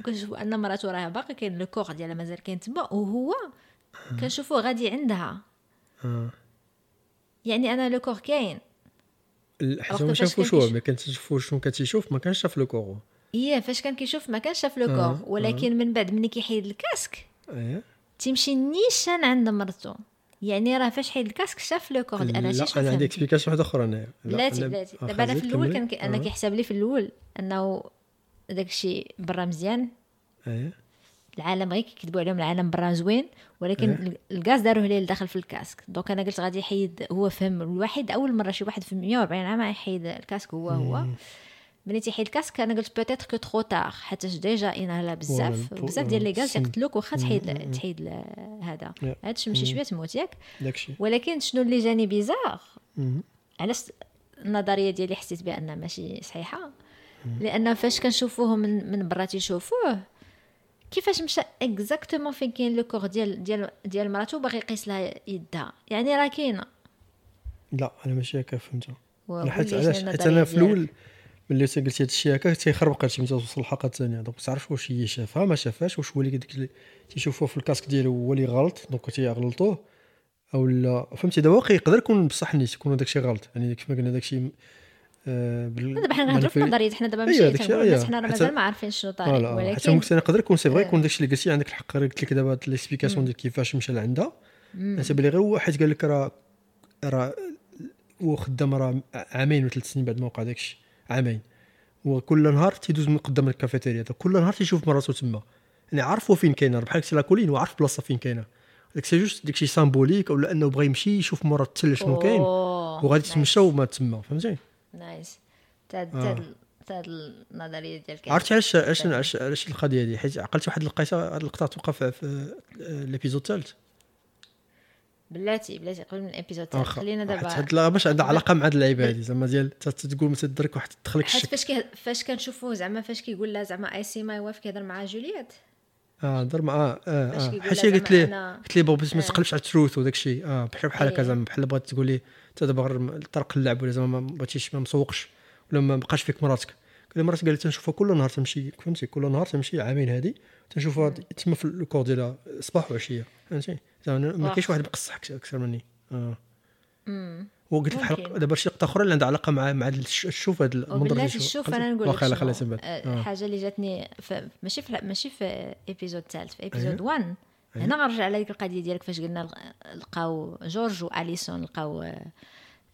وكنشوفوا أن مراتو راه باقي كاين le corps ديالها مازال كاين تما وهو كنشوفوه غادي عندها. آه يعني أنا le corps كاين. حيت ما شافوش كان هو ما كانش تشوفوا شنو كتشوف ما كانش شاف le corps إيه فاش كان كيشوف ما كانش شاف le corps. ولكن من بعد ملي كيحيد ال casque تيمشي نيشان عند مرتو. يعني راه فاش حيد ال casque شاف le corps أنا لا أنا عندي explication واحدة أخرى انايا لا، بلاتي بلاتي دابا أنا في الأول. كان أنا آه. كيحسب لي في الأول أنه داكشي برا مزيان. إيه. العالم غير كيكذبوا عليهم العالم برا زوين ولكن إيه. الغاز داروه ليه لداخل في ال casque. donc أنا قلت غادي يحيد هو فهم الواحد. أول مرة شي واحد في 140 عام يحيد ال casque هو هو. ملي تيحيد ال casque أنا قلت peut-être que trop tard حيت déjà انهلا بزاف بزاف ديال les gaz. يقتلوك واخا تحيد تحيد هذا. عاد تمشي شوية تموت ياك. ولكن شنو اللي جاني bizarre. علاش النظرية ديالي حسيت بأنها ماشي صحيحة. لأن فاش كنشوفوه من من برا تيشوفوه كيفاش مشى exactement فين كاين le corps ديال ديال ديال مراتو باغي يقيس لها يدها؟ يعني راه كاينة. لا أنا ماشي هكا فهمتها. أنا حيت علاش؟ حيت أنا في. الأول ملي قلتي هذا الشيء هكا تيخربق هادشي ملي توصل الحلقة الثانية donc تعرفش واش هي شافها ما شافهاش واش هو اللي داك اللي تيشوفوه في ال casque ديالو هو اللي غلط donc تيغلطوه أو لا. فهمتي؟ دابا واقع يقدر يكون بصح نيت يكون داكشي غلط. يعني كيف ما قلنا داكشي آه بال... دابا حنا كنهضروا في نظريه حنا دابا أيوة، ماشي الناس أيوة. حنا راه حتى- مازال ما عارفين شنو طاري voilà حتى ولكن ممكن يقدر يكون c'est vrai آه. يكون داكشي اللي قلتي عندك الحق قلت لك دابا هاد l'explication ديال كيفاش مشى لعندها. حسب لي غير هو حيت قال لك راه راه هو خدام راه عامين ولا ثلاث سنين بعد ما وقع داكشي عامين. وكل نهار تيدوز من قدام الكافيتيريا كل نهار تيشوف مراتو تما يعني عارف هو فين كاينة. بحال la colline وعارف بلاصة فين كاينة. داك c'est juste داكشي symbolique ولا انه بغى يمشي يشوف مرة ال tel شنو كاين. وغادي. تمشى وما تما فهمتي؟ nice تا تا آه. تا النظرية ديال عرفتي علاش علاش علاش القضية هذه حيت عقلتي واحد القيسه هاد اللقطة توقف في l'épisode الثالث. بلاتي بلاتي قبل من ال épisode خلينا دابا حيت هاد باش عندها علاقة مع هاد اللعيبه هادي زعما ديال تقول ما تدرك واحد تدخلك الشك. فاش كي فاش كنشوفوه زعما فاش كيقول لها زعما I see my wife كيهضر مع جولييت؟ آه در مع آه آه, حيت قلت أنا- قلت ليه بابا ما آه. تقلبش على ال truth وداك الشيء. آه بحال بحال هكا إيه. زعما بحال بغات تقول لي انت دابا غير طرق اللعب ولا زعما ما بغيتيش ما مسوقش ولا ما بقاش فيك مراتك. كل مرات قال لي تنشوفها كل نهار تمشي فهمتي كل نهار تمشي عامين هادي تنشوفها تما في ال cour ديالها صباح وعشية فهمتي؟ ما. كاينش واحد مقصحك أكثر مني. آه. وقلت ممكن. الحلقة دابا شي نقطه أخرى اللي عندها علاقة مع مع الش- الشوف هذا المنظر اللي شوف. أنا نقول لك واخا تبان آه، آه. اللي جاتني ماشي في ماشي في ايبيزود ثالث في. ايبيزود 1 هنا غنرجع على ديك القضية ديالك فاش قلنا لق- لقاو جورج واليسون لقاو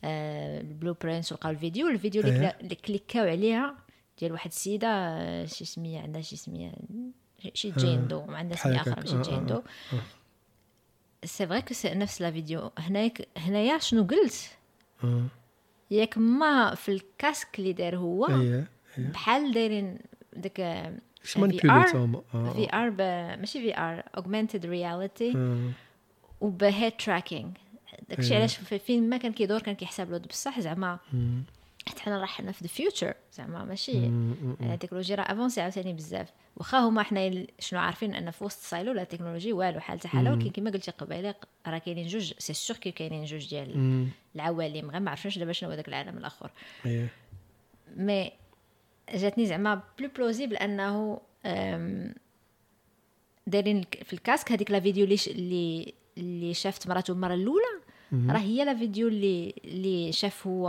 آه، البلو برينس ولقاو الفيديو. الفيديو اللي, اللي كليكاو عليها ديال واحد السيدة شي سميه عندها شي سميه شي جين دو ما عندها سميه. أخرى ماشي آه، جين آه، دو c'est vrai que c'est نفس la vidéo هنايا هنايا شنو قلت ياك ما في ال casque اللي دار هو بحال دايرين داك VR VR ماشي VR augmented reality. وب head tracking داكشي. علاش في- فين ما كان كيدور كان كيحسب له بصح زعما. حيت حنا راه حنا في the future زعما ماشي. يعني التكنولوجيا راه avancée عاوتاني بزاف. واخا هما حنا شنو عارفين إن في وسط ال silo لا تكنولوجي والو حالتها حالة ولكن كما قلتي قبيلة راه كاينين جوج c'est sûr que كاينين جوج ديال. العوالم. غير ما عرفناش دابا شنو هو داك العالم الآخر. اييه mais جاتني زعما plau plausible أنه دايرين في ال casque هذيك la vidéo اللي اللي شافت مراته المرة الأولى. راه هي la vidéo اللي اللي شاف هو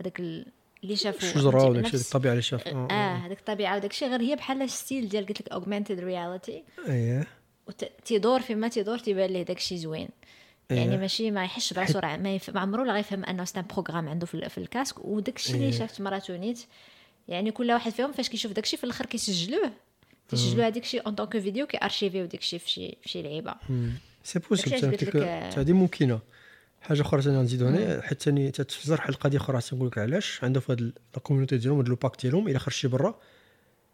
هذاك ال- اللي شافه الشجره؟ وداك الشيء الطبيعة اللي شاف آه آه. هذيك الطبيعة وداك الشيء غير هي بحال style ديال قلت لك augmented reality اييه تيدور فيما تيدور تيبان ليه داك الشيء زوين. يعني إيه. ماشي ما يحش براسو راه ما, يف... ما عمرو لا غيفهم أنه c'est un programme عنده في, ال- في ال casque. وداك الشيء اللي إيه. شافت مراتو نيت يعني كل واحد فيهم فاش كيشوف داك الشيء في الآخر كيسجلوه. تيسجلوا هذاك الشيء en tant que vidéo كي archiviw داك الشيء في شي في شي لعيبة. c'est possible هذه ممكنه حاجة أخرى ثاني نزيدو هنا حيت ثاني تتفسر واحد القضية أخرى تنقول لك علاش. عندهم في هاد لا كوميونيتي ديالهم هاد لو باك ديالهم إلا خرجتي برا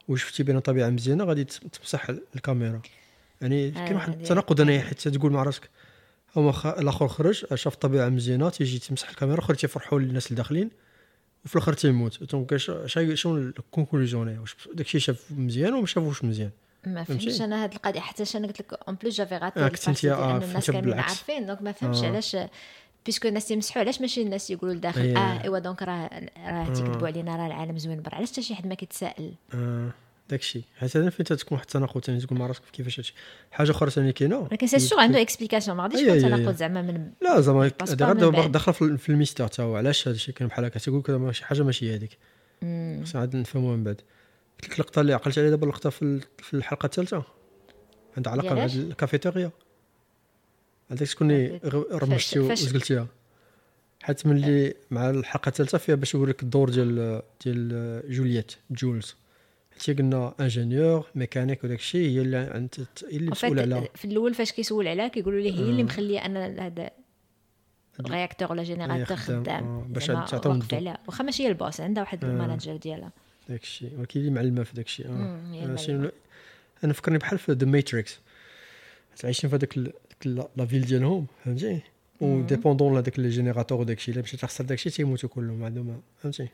وشفتي بين طبيعة مزيانة غادي تمسح الكاميرا. يعني كاين واحد التناقض هنايا حيت تقول مع راسك هما خ... الآخر خرج شاف الطبيعه مزيانة تيجي تمسح الكاميرا اخر تيفرحوا الناس اللي داخلين وفي الآخر تيموت. دونك شنو الكونكلوزيون هنا واش داكشي شاف مزيان وما شافوش مزيان. ما؟ فهمتش أنا هاد القضية حتى أنا قلت لك اون بليس جافي غاتي آه، آه، الناس كاملين. عارفين دونك ما فهمتش آه. علاش puisque الناس يمسحوا علاش ماشي الناس يقولوا لداخل أيه. آه ايوا donc راه راه تيكذبوا علينا راه العالم زوين برا علاش حتى شي حد ما كيتسائل آه داكشي حيت أنا فين تكون واحد التناقض ثاني تقول مع راسك كيفاش هادشي حاجة أخرى ثاني كاينة ولكن c'est sûr عنده explication ما غاديش أيه، يكون أيه. تناقض زعما من لا زعما غير. داخله في ال mystère تا هو علاش هذا الشيء كاين بحال هكا هذا شي حاجة ماشي هذيك خصنا عاد نفهموها من بعد قلت لك اللقطه اللي عقلت عليها دابا اللقطه في ال- في الحلقة الثالثة. عندها علاقة مع؟ الكافيتيريا. هذاك شكون رمشتي وزقلتيها حيت ملي مع الحلقة الثالثة فيها باش يوريك الدور ديال ديال جولييت جولز. حيت قلنا ingénieur mécanique وداك الشيء هي اللي هي اللي مسؤولة على في الأول فاش كيسول عليها كيقولوا ليه هي اللي آه. مخلية أن هذا ال réacteur ولا générateur خدام، آه، باش تعطيهم واخا ماشي هي ال boss عندها واحد آه. ال manager ديالها. داك الشيء ولكن اللي معلمة في داك الشيء. آه. آه، أنا فكرني بحال في The Matrix عايشين في هذاك la ville ديالهم فهمتي؟ و dépendants لهذاك les générateurs وداك الشيء إلا مشيت تخسر داك الشيء تيموتوا كلهم عندهم فهمتي؟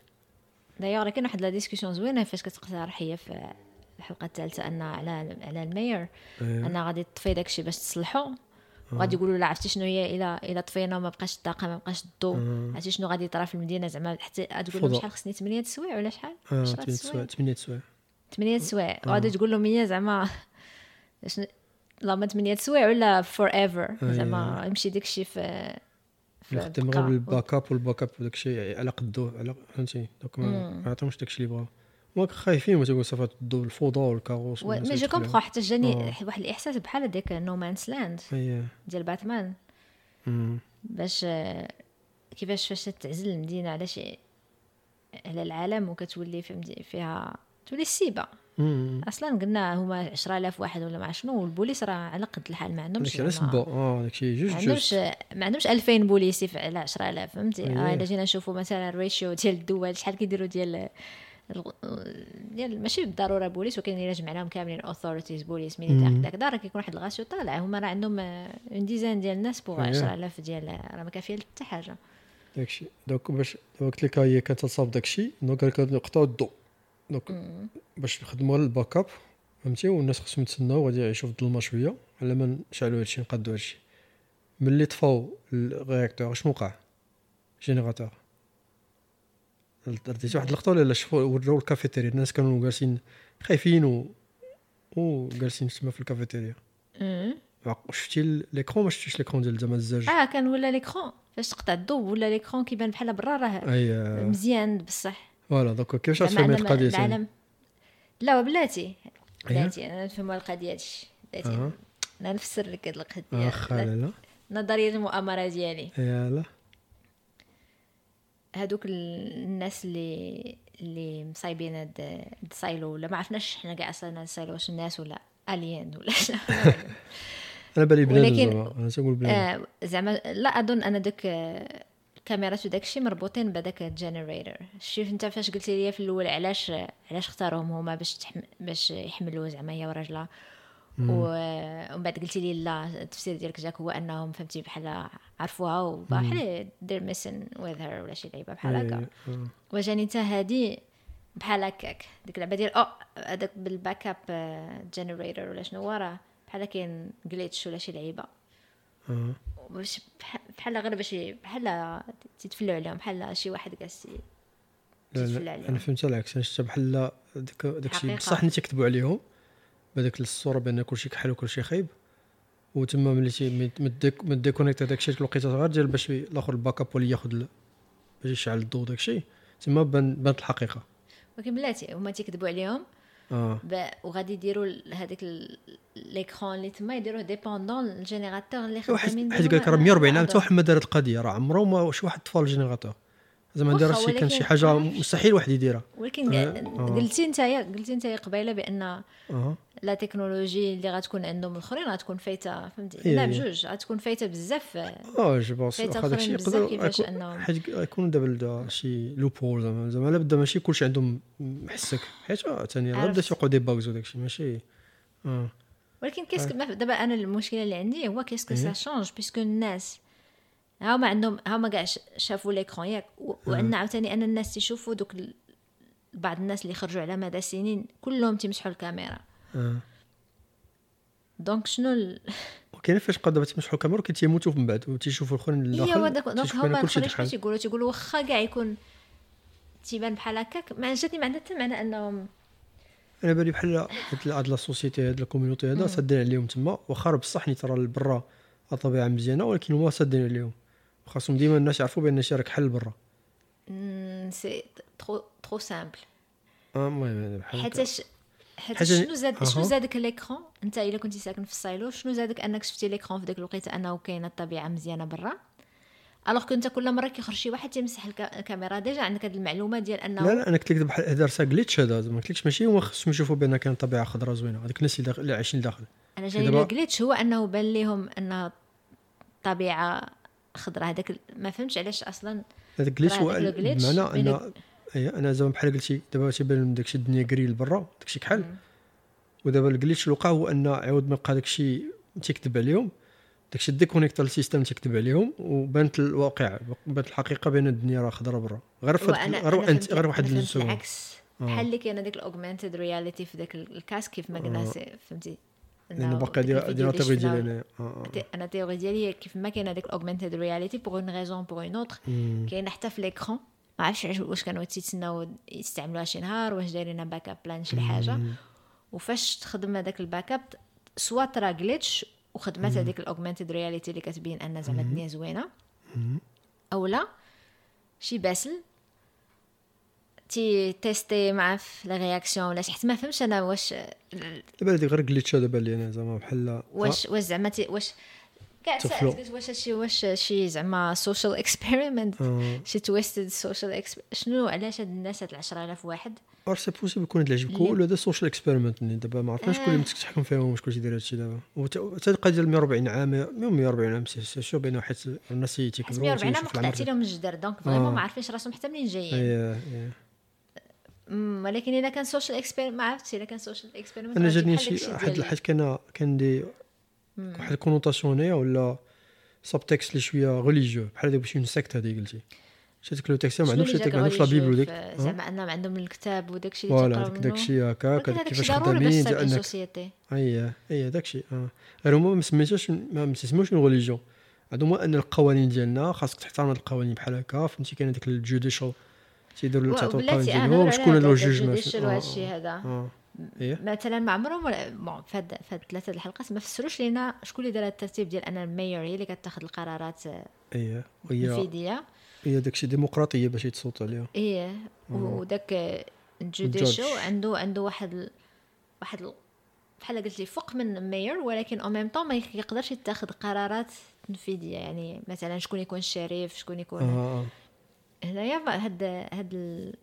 دايوغ كاين واحد la discussion زوينة فاش كتقترح هي في الحلقة الثالثة أن على على ال maire آه، ان غادي تطفي داك الشيء باش تصلحو. وغادي يقولوا لا عرفتي شنو هي؟ الا الا طفينا وما بقاش الطاقة ما بقاش الضوء. آه. عرفتي شنو غادي يطرا في المدينة؟ زعما حتى تقول لهم. شحال خصني؟ 8 سوايع ولا شحال؟ آه 10 8 سوايع. 8 سوايع. 8 سوايع. وغادي تقول لهم هي زعما شنو؟ لا ما 8 سوايع ولا فور ايفر أي. زعما يمشي داك الشيء في نخدم. غير بالباك اب والباك اب وداك الشيء على قدو على فهمتي؟ دوك ما عطاهمش داك الشيء اللي بغاو. هما خايفين ما تقول صافي الضو الفوضى والكاروس مي جو. كومبخون حتى جاني آه. واحد الإحساس بحال هذاك نو مانس لاند ديال باتمان. باش آه، كيفاش فاش تعزل المدينة على شي على العالم وكتولي فيها تولي السيبة. أصلا قلنا هما 10000 واحد ولا مع شنو والبوليس راه على قد الحال ما عندهمش علاش زعما- با آه داكشي جوج ما عندهمش ما عندهمش 2000 بوليسي على 10000 فهمتي. آه إلا جينا نشوفوا مثلا ال ratio ديال الدول شحال كيديروا ديال ديال ماشي بالضرورة بوليس ولكن إلا جمعناهم كاملين authorities بوليس militaire مم. داك دار كيكون واحد الغاسيو طالع هما راه عندهم une dizaine ديال الناس pour أيه. 10000 ديال راه ما كافية حتى حاجة. داكشي donc باش قلت لك هي كانت تصاوب داكشي donc قال لك نقطعوا الضوء. donc باش نخدموا على ال backup فهمتي؟ والناس خصهم يتسناو غادي يعيشوا في الظلمة شوية على ما نشعلوا هادشي نقادوا هادشي. ملي طفاو ال réacteur شنو وقع générateur. رديتي واحد اللقطة ولا لا؟ شوفوا وراو الكافيتيريا. الناس كانوا جالسين خايفين و وجالسين تما في الكافيتيريا. عق- شفتي l'écran ما شفتيش l'écran ديال زعما الزاج؟ آه كان ولا l'écran فاش تقطع الضوء ولا l'écran كيبان بحال برا راه مزيان بصح. voilà donc كيفاش ما- القضية العالم لا بلاتي. بلاتي أنا نفهم القضية هادشي. بلاتي. أنا نفسر لك هاد القضية. اخ لا لا. نظرية المؤامرة ديالي. يلا هادوك ال- الناس اللي اللي مصايبين هاد ال silo ولا ما عرفناش حنا كاع أصلا ال silo واش الناس ولا الين ولا. أنا بالي بنادم ولكن- أنا تنقول بنادم آه، زعما لا أظن أن داك آه، الكاميرات وداك الشيء مربوطين بهذاك ال generator شوف أنت فاش قلتي لي في الأول علاش علاش اختاروهم هما باش تحم... باش يحملوا زعما هي وراجلها. ومن بعد قلتي لي لا التفسير ديالك جاك هو أنهم فهمتي بحال عرفوها وبحال they're messing with her ولا شي لعيبة بحال هكا إيه، آه. وجاني انت هادي بحال هكاك ديك اللعبة ديال أو هذاك بال backup generator ولا شنو هو راه بحال كاين glitch ولا شي لعيبة آه. باش بح- بحال غير باش بحال تيتفلوا عليهم بحال شي واحد تتفل لا عليهم. أنا فهمت عليك أنا شفت بحال داك داكشي. بصح ني تيكذبوا عليهم بهذاك الصورة بأن كلشي كحل وكلشي خايب. وتما ملي تي déconnecte داكشي ديك الوقيتة غير ديال باش الآخر ال backup ولا ياخذ باش يشعل الضوء داكشي تما بان بانت الحقيقة. ولكن بلاتي هما تيكذبوا عليهم. آه. ب- وغادي يديروا هذاك l'écran اللي تما يديروه dépendent ال générateur اللي خدامين حيت قال لك راه ديما- 140 عام. حتى واحد ما دار القضية راه عمره ما شي واحد طفى ال générateur زعما راه شي كان شي حاجة مستحيل واحد يديرها. ولكن آه، آه. قلتي نتايا قلتي نتايا قبيلة بأن la technologie اللي غتكون عندهم الأخرين غتكون فايتة فهمتي؟ إيه، لا إيه. بجوج. غتكون فايتة بزاف. آه جو بونس. داكشي يقدر كيفاش حيت يكون دابا دا شي لوبول زعما. زعما لا بدا ماشي كلشي عندهم محسك حيت آه، ثاني لا بدا عرفت. يوقعوا دي باغز وداكشي ماشي. آه. ولكن كيسك دابا أنا المشكلة اللي عندي هو كيسكو إيه. سا شونج بيسكو الناس هما عندهم هما كاع شافوا ليكرون ياك وعندنا عاوتاني أن الناس تيشوفوا دوك بعض الناس اللي خرجوا على مدى سنين كلهم تيمسحوا الكاميرا. آه. donc شنو ال... وكاين فاش بقى دابا تيمسحوا الكاميرا كي تيموتوا من بعد وتيشوفوا الآخرين داخل هو داك donc هما الاخرين تيقولوا تيقولوا واخا كاع يكون تيبان بحال هكاك. ما جاتني ما عندها حتى معنى انهم أنا بالي بحال هاد هاد la société هاد ال community هذا سادين عليهم تما. واخا بصح ني ترى برا الطبيعة مزيانة ولكن هما سادين عليهم. خاصهم ديما الناس يعرفوا بأن راك حل برا. c'est trop trop simple. آه المهم. حيتاش حيت حاجة- شنو زاد شنو. زادك ال écran أنت إلا كنتي ساكن في ال silo شنو زادك أنك شفتي ال écran في ديك الوقيته أنه كاينة الطبيعة مزيانة برا. alors كنت كل مرة كيخرج شي واحد تيمسح الكا- الكاميرا. déjà عندك هذه المعلومة ديال انه لا لا أنا قلت لك دابا بحال هذا راه glitch هذا زعما قلت لكش ماشي هما خصهم يشوفوا بان كاين طبيعة خضراء زوينة. هذوك الناس اللي عايشين داخل. أنا جاي ال glitch هو أنه بان لهم أن الطبيعة خضراء هذاك ما فهمتش علاش أصلا هذاك glitch هو بمعنى بين أن أنا زعما بحال قلتي دابا تيبان داكشي الدنيا gris لبرا داكشي كحل. ودابا ال glitch اللي وقع هو أن عاود ما بقى داكشي تيكذب عليهم. داكشي déconnecta ال système تيكذب عليهم وبانت الواقع بانت الحقيقة بان الدنيا راه خضراء برا. غير فهمت- غير واحد أنا فهمت السؤال العكس. بحال اللي كاينة ديك ال augmented reality في داك ال casque كيف ما قلنا سي- فهمتي؟ لأنه باقي ديك ديال الفيديو ديال أنا آه، آه. تي- أنا théorie ديالي كيف ما كاينة ديك ال augmented reality pour une raison pour une autre مم. كاينة حتى في l'écran ما عرفتش واش كانوا تيتسناو يستعملوها شي نهار واش دايرين backup plan شي حاجة. وفاش تخدم هذاك ال backup soit ترا glitch وخدمات هذيك ال augmented reality اللي كتبين أن زعما الدنيا زوينة. أو لا شي باسل تي testé مع la réaction ولا حتى ما فهمتش أنا واش دابا هذيك غير glitch هذا بان لي أنا زعما بحال واش واش زعما واش كاع تفلو. سالت قلت واش هادشي واش شي زعما social experiment آه. شي twisted social شنو علاش هاد الناس هاد 10000 واحد؟ ار c'est possible يكون هاد العجب اللي- كل هذا social experiment دابا ما عرفناش شكون اللي آه. مسك تحكم فيهم شكون اللي داير هادشي دابا. وتا القضية ديال 140 عام المهم 140 عام سي شو بينه حيت الناس حيت تيكبروا 140 عام قطعتي لهم الجدر donc vraiment آه. ما عارفينش راسهم حتى منين جايين. اي اي أمم، ولكن الا كان social experiment ما عرفتش الا كان social experiment أنا جاتني شي واحد الحاجة كان كان دي واحد ال connotation ولا subtext اللي شوية religieux بحال دابا شي secte هذه قلتي. ديك le texte ما عندهمش ما عندهمش la Bible وديك. زعما انهم عندهم الكتاب وداكشي اللي voilà داك كيفاش الشيء ضروري باش خدامين ديال انك اي اي داكشي آه غير هما ما سميتوش ما تسموش religion عندهم هو أن القوانين ديالنا خاصك تحترم هاد القوانين بحال هكا. فهمتي؟ كاين هذاك ال judicial تيديروا بلاتي أنا ديالهم شكون le juge هذا مثلا ما عمرهم bon فهاد فهاد ثلاثة الحلقات ما فسروش لينا شكون اللي دار الترتيب ديال أن ال mayor هي اللي كتاخذ القرارات إيه وهي مفيديه هي داكشي ديمقراطيه باش يتصوت عليها إيه وداك ال judicial عنده عنده واحد. واحد ال... بحال قلت لي فوق من mayor ولكن au même temps ما يقدرش يتخذ قرارات تنفيذيه يعني مثلا شكون يكون ال sheriff شكون يكون آه هنايا هاد هاد ال...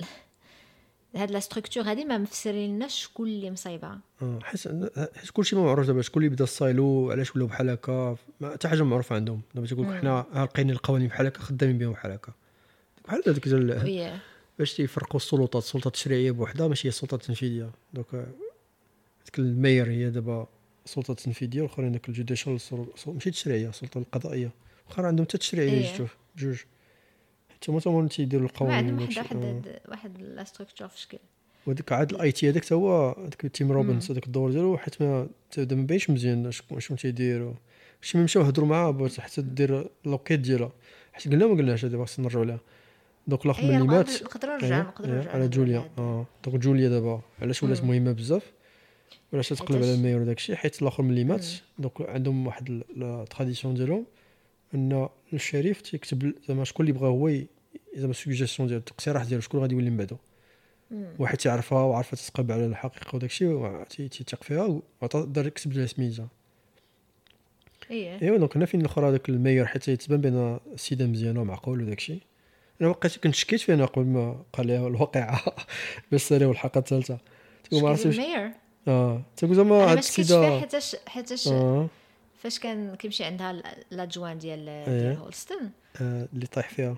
هاد la structure هادي ما مفسريناش شكون اللي مصايبها. حيت حيت كلشي ما معروف دابا شكون اللي بدا ال silo علاش ولاو بحال هكا ما- حتى حاجة معروفة عندهم. دابا تيقول لك حنا لقينا القوانين بحال هكا خدامين بهم بحال هكا. بحال هذاك ديال باش تيفرقوا السلطات. السلطة التشريعية بوحدها ماشي هي السلطة التنفيذية. donc آه، ديك ال maire هي دابا السلطه التنفيذيه والاخرين داك ال judicial ماشي التشريعيه السلطه القضائية. واخا عندهم حتى التشريعيه إيه. جوج بجوج حتى هما تما تيديروا القوانين عندهم واحد. واحد آه. واحد la structure في شكل. وديك عاد ال IT هذاك تا هو هذاك Tim Robbins هذاك الدور ديالو حيت ما تا ما باينش مزيان شنو تيدير شي ما مشاو هضروا معاه حتى دير لوكيت ديالها حيت قلنا ما قلناش هذا خاصنا نرجعوا لها. donc الآخر هي ملي مات نقدروا نرجعوا نقدروا أيوة، نرجعوا على جوليا. آه. donc جوليا دابا علاش ولات. مهمة بزاف؟ وعلاش تقلب على ال mayor وداك الشيء حيت الآخر ملي مات donc عندهم واحد ال tradition ديالهم. أن ال sheriff تيكتب زعما شكون اللي بغا هو زعما سوجيسيون ديالو الاقتراح ديالو شكون غادي يولي من بعدو واحد تعرفها وعارفة تتقبل على الحقيقة وداك الشيء تيثق فيها وعطا دار كتب لها سميتها. إيه. إيوا donc هنا فين الآخر هذاك ال mayor حتى يتبان بأن السيدة مزيانة ومعقول وداك الشيء. أنا وقيت كنت شكيت فيه أنا قبل ما قال لي الواقعة. باش ساليو الحلقة الثالثة. تقول ما عرفتش ال maire؟ آه. تقول زعما هاد ما شكيتش فيه السيده حيتاش حيتاش آه. فاش كان كيمشي عندها ل- l'adjoint ديال إيه. ديال Holston آه، اللي طايح فيها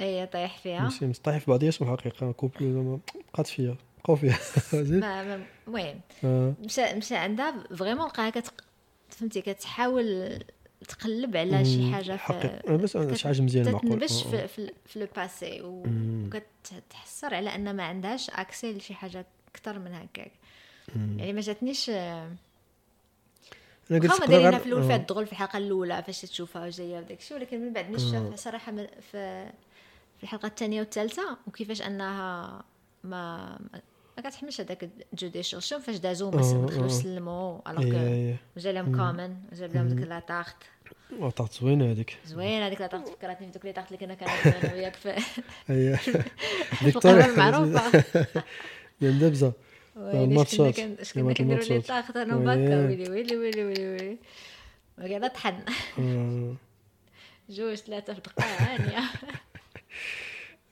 اي طايح فيها ماشي مطيح في بعضياتهم الحقيقة couple بقات فيا بقاو فيها زيد ما ما- المهم آه. مشى مشى عندها vraiment لقاها كت فهمتي كتحاول تقلب على شي. حاجة في بس شي حاجة مزيانة معقول تتنبش آه، آه. في في, في le passé. وكتحسر على أن ما عندهاش accès لشي حاجة أكثر من هكاك. يعني ما جاتنيش آه، أنا قلت ما تقدر دايرينها في الأول آه. فات دغل في الحلقة الأولى فاش تشوفها جاية وداك الشيء ولكن من بعد آه. نشوفها صراحة في في الحلقة الثانية والثالثة وكيفاش أنها ما ما كتحملش هذاك judicial شوف فاش دازو آه، دخلوا آه. سلموا الوغ. جا لهم Common جاب لهم ديك la tarte عطات زوينة هذيك. زوينة هذيك la tarte فكرتني في دوك les tartes اللي كنا كناكلو أنا وياك في القهوه المعروفه شكنا الماتشات. شكنا كلمات كنديروا لي. تاخت أنا. باكا ويلي. ويلي ويلي ويلي ويلي وقاعده طحن آه، جوج ثلاثة في دقه هانيه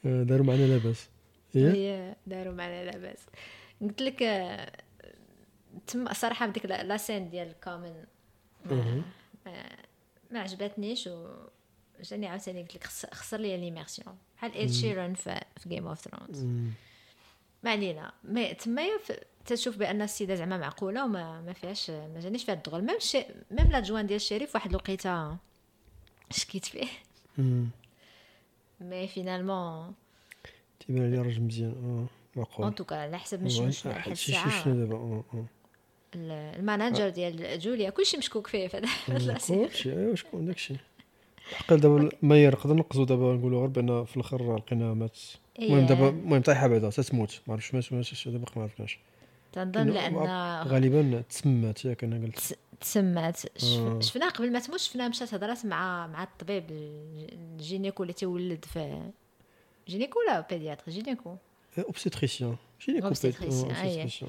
آه، داروا معنا لاباس. هي هي داروا معنا لاباس. قلت لك آه، تم صراحة بديك لا سين ديال كومن ما, ما, عجبتنيش و جاني عاوتاني قلت لك خس- خسر لي ليميرسيون بحال ايد شيرون في Game of Thrones. ما علينا. ما تمايا تشوف بأن السيدة زعما معقولة وما ما فيهاش ما جانيش فيها الدغل même شي même l'adjoint ديال ال sheriff واحد الوقيتة شكيت فيه. mais finalement تيبان لي راجل مزيان. معقول توكا على حسب مش مش واحد لحد الساعة. شنو دابا. آه ال- ال manager ديال جوليا كلشي مشكوك فيه في هذا. كلشي أيوا شكون داكشي. حق دابا ما نقدر نقصوا دابا نقولوا غير بأن في الآخر لقينا مات. المهم إيه. دابا المهم طايحة بعدا تتموت ما عرفتش مات مات دابا ما عرفناش. تنظن لأن غالبا تسمات ياك أنا قلت. تس- تسمات آه. شفناها قبل ما تموت شفناها مشات هضرات مع مع الطبيب الج- ال gynéco اللي تيولد في gynéco ولا pédiatre gynéco. obstétricien gynéco Obstétricien, أيه. obstétricien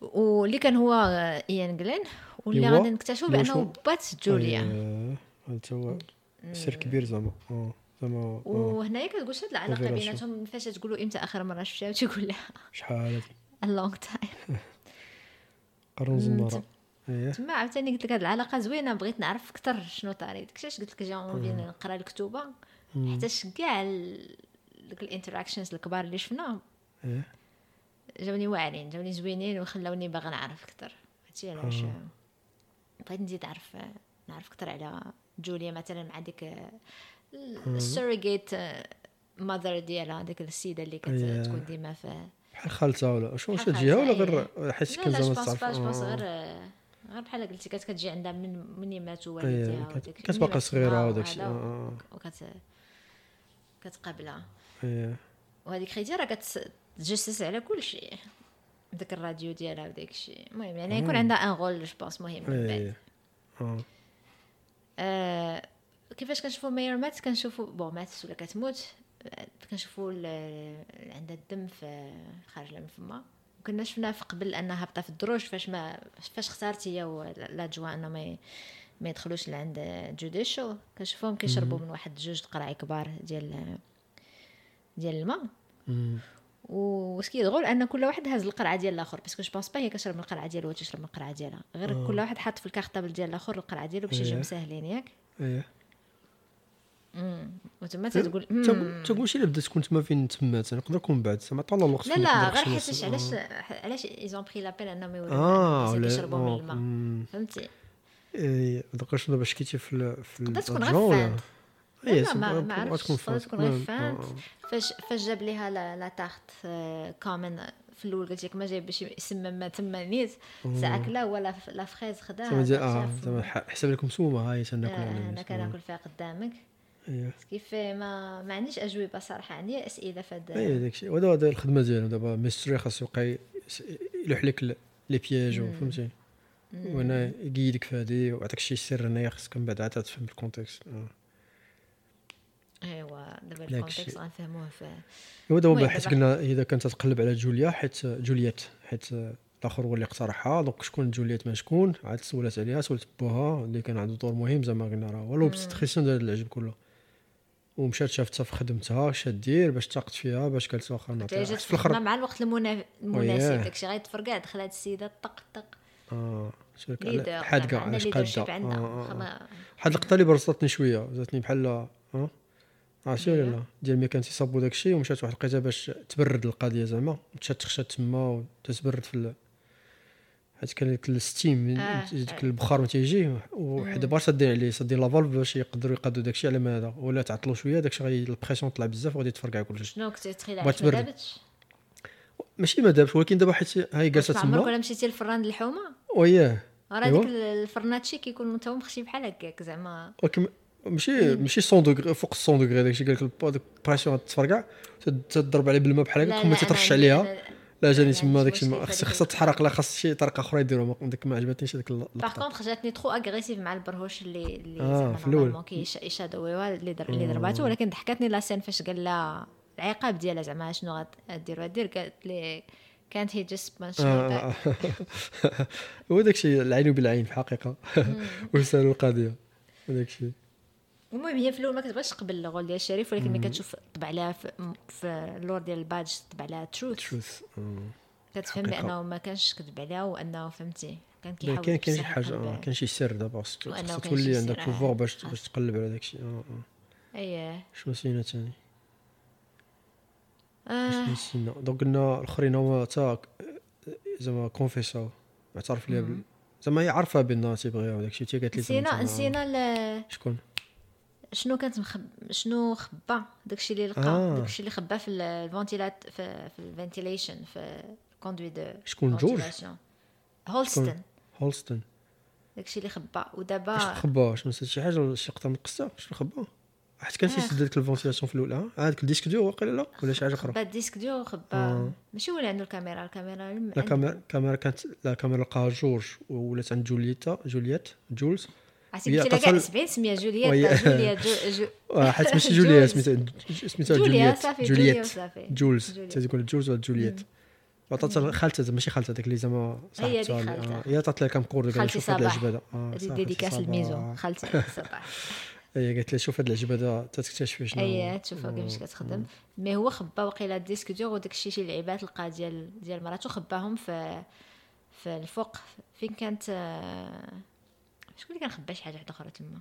واللي كان هو Iain Glen واللي إيوا. غادي نكتشفوا بأنه؟ بات جوليا. هذا تا هو سر كبير زعما. زعما. وهنايا كتقول شاد العلاقة. بيناتهم فاش تقولوا إمتى آخر مرة شفتها وتيقول لها شحال هذه؟ Long time. قرن زماره إيه. تما عاوتاني قلت لك هاد العلاقة زوينة بغيت نعرف أكثر شنو طاري داكشي قلت لك j'ai envie نقرأ الكتوبة. حتى كاع دوك ال interactions الكبار اللي شفناهم إيه. جاوني واعرين جاوني زوينين وخلاوني باغا نعرف أكثر هادشي علاش آه. بغيت نزيد نعرف نعرف أكثر على جوليا مثلا مع ديك ال surrogate mother ديالها ديك السيدة اللي. كتكون ديما في بحال خالتها ولا شو واش الجهه ولا خالتها، غير حيت لا كان لا زعما تعرف؟ bah je pense آه. غير غير بحال قلتي كانت كتجي عندها من مني أيه، والديها مات صغيرة أمها وداك الشيء، آه، وكت كتقابلها. وهذيك خيتي راه كتجسس على كل شيء داك الراديو ديالها وداك الشيء المهم يعني يكون عندها un rôle je pense مهم من بعد. آه كيفاش كنشوفوا mayor مات كنشوفوا bon ماتت ولا كتموت آه، كنشوفوا عندها الدم في خارج من فما وكنا شفنا في قبل أنها هابطة في الدروج فاش ما فاش اختارت هي ولا جوا إنه ما ما يدخلوش لعند جوديشو كنشوفوهم كيشربوا من واحد جوج قرعي كبار ديال ديال الماء. و ce qui drôle أن كل واحد هاز القرعة ديال الآخر parce que je pense pas هي كتشرب من القرعة ديالو وهو تشرب من القرعة ديالها. غير كل واحد حاط في ال cartable ديال الآخر القرعة ديالو باش يجيو إيه. مساهلين ياك؟ إيه. وتما تتقول تقول شي الا بدات تكون تما فين تمات نقدر نكون بعد زعما طال الوقت لا لا غير حيتاش علاش آه. علاش ils ont pris la peine انهم يوريو آه كيشربوا من آه، الماء. فهمتي دابا شنو دابا شكيتي في في تقدر تكون غير؟ فانت إيه، لا، ما- ما عرفتش، تكون غير فانت. آه. فاش فاش جاب ليها لا, آه، كومن في الأول قلت لك ما جاي باش يسمم ما تما نيت ساعة كلا ولا لا فريز خداها آه حسب لكم سومه هاي تناكل آه، أنا. كناكل فيها قدامك إيه. كيف ما ما عنديش اجوبه صراحة عندي اسئله في هذا إيه داكشي وهذا هذا الخدمة ديالو دابا mystery خاصو يبقى يلوح لك les pièges فهمتي؟ وأنا يقيدك في هذه ويعطيك شي سر هنايا خاصك من بعد عاد تفهم ال context آه. أيوا دابا ال context. غنفهموه في هو دابا حيت قلنا إذا كانت تقلب على جوليا حيت جولييت حيت الآخر هو اللي اقترحها. donc شكون جولييت ما شكون؟ عاد سولات عليها سولت بوها اللي كان عنده دور مهم زعما قلنا راه هو l'obstétricien ديال العجب كله. ومشات شافتها في خدمتها اش دير باش تاقت فيها باش قالت واخا نعطيها في الأخر مع الوقت المنا- المناسب. داكشي غيتفرقع دخلت السيدة طق طق آه شارك ليدر على- حاد كاع عندنا علاش قاده آه، آه، آه. واحد اللقطه اللي برصتني شوية جاتني بحال عرفتي ولا هي؟ لا ديال ملي كان تيصاوبوا داكشي ومشات واحد القيته باش تبرد القضية زعما مشات تخشات تما وتتبرد في. حيت كان ديك ال steam آه، ديك آه. البخار ما تيجي وحدا بغا سادين عليه سادين la valve باش يقدروا يقادوا داكشي على ما هذا ولا تعطلوا شوية داكشي غادي ال pression طلع بزاف وغادي تفرقع كلشي. شنو كنت تخيل ما. دابتش؟ ماشي ما دابش ولكن دابا حيت هاي جالسه عمرك تما. ولا مشيتي للفران الحومه وياه راه. ديك الفرناتشي كيكونوا تا هما مخشي بحال هكاك زعما. ولكن ماشي ماشي 100 degrés فوق 100 degrés داكشي قال لك الب- ديك ال pression تفرقع تد- تضرب عليه بالماء بحال لا، هكاك لا، تطرش أنا- عليها. لا جاني ما تما خص هذيك خصها تحرق لا خاص شي طريقة أخرى يديروها ما- ديك ما عجبتنيش هذيك par اللقطة. contre جاتني trop agressive مع البرهوش اللي اللي آه، زعما في. normalement كيشادويوها اللي در- اللي ضرباتو ولكن ضحكتني la scène فاش قال لها العقاب ديالها زعما شنو غدير غدير قالت لي كانت هي juste آه، آه، آه. هو داكشي العين بالعين في الحقيقة. وسألوا القضية. داكشي. المهم هي في الأول ما كتبغيش تقبل ال rôle ديال الشريف ولكن ملي كتشوف طبع عليها في, في اللور ديال ال badge طبع عليها truth truth كتفهم. بأنه ما كانش كذب عليها وأنه فهمتي كان كيحاول كاين كاين شي حاجة. آه، كاين شي سر دابا خص وأنه خص كاين تولي عندك pouvoir آه، باش. باش تقلب على داكشي. آه آه. اييه شنو نسينا ثاني آه. نسينا donc قلنا الآخرين هما تا زعما confess او اعترف ليها زعما هي عارفة بان تيبغيها وداكشي تي قالت لي نسينا نسينا شكون؟ شنو كانت مخب... شنو خبا داكشي اللي لقى؟ آه. داكشي اللي خبا في ال ventilat في, في ال ventilation في ال conduit de شكون؟ جورج؟ هولستن. هولستون داكشي اللي خبا. اش ودابا خبا؟ شنو نسيت شي حاجة شي لقطه من القصة؟ شنو خبا؟ حيت كان. تيسد ديك ال ventilation في الأولى هذاك ال disque dur واقيلا لا؟ ولا شي حاجة أخرى؟ خبا ال disque dur خبا آه. ماشي ولا عنده الكاميرا الكاميرا لا كاميرا كاميرا كانت لا كاميرا لقاها جورج ولات عند جوليتا جولييت جولز. عرفتي هي قلت لها كاع اتصل- 70 سميه وهي- جولييت جوليا جو جو آه، حيت ماشي جوليا. سميتها سميتها جوليا جوليا وصافي جولز. تيقول جولز ولا جولييت عطات خالتها ماشي خالتها داك اللي زعما هي ديك خالتها. هي عطات لها كم كور خالتي صباح. هذه dédicace صباح. الميزو خالتي صباح هي قالت لها شوف هاد العجبه هذا تكتشفي شنو اي تشوفها كيفاش كتخدم mais هو خبا وقيلا ال disque dur وداك الشيء شي لعيبات لقى ديال ديال مراتو خباهم في في الفوق فين كانت شكون اللي كان خبا شي حاجة واحدة أخرى تما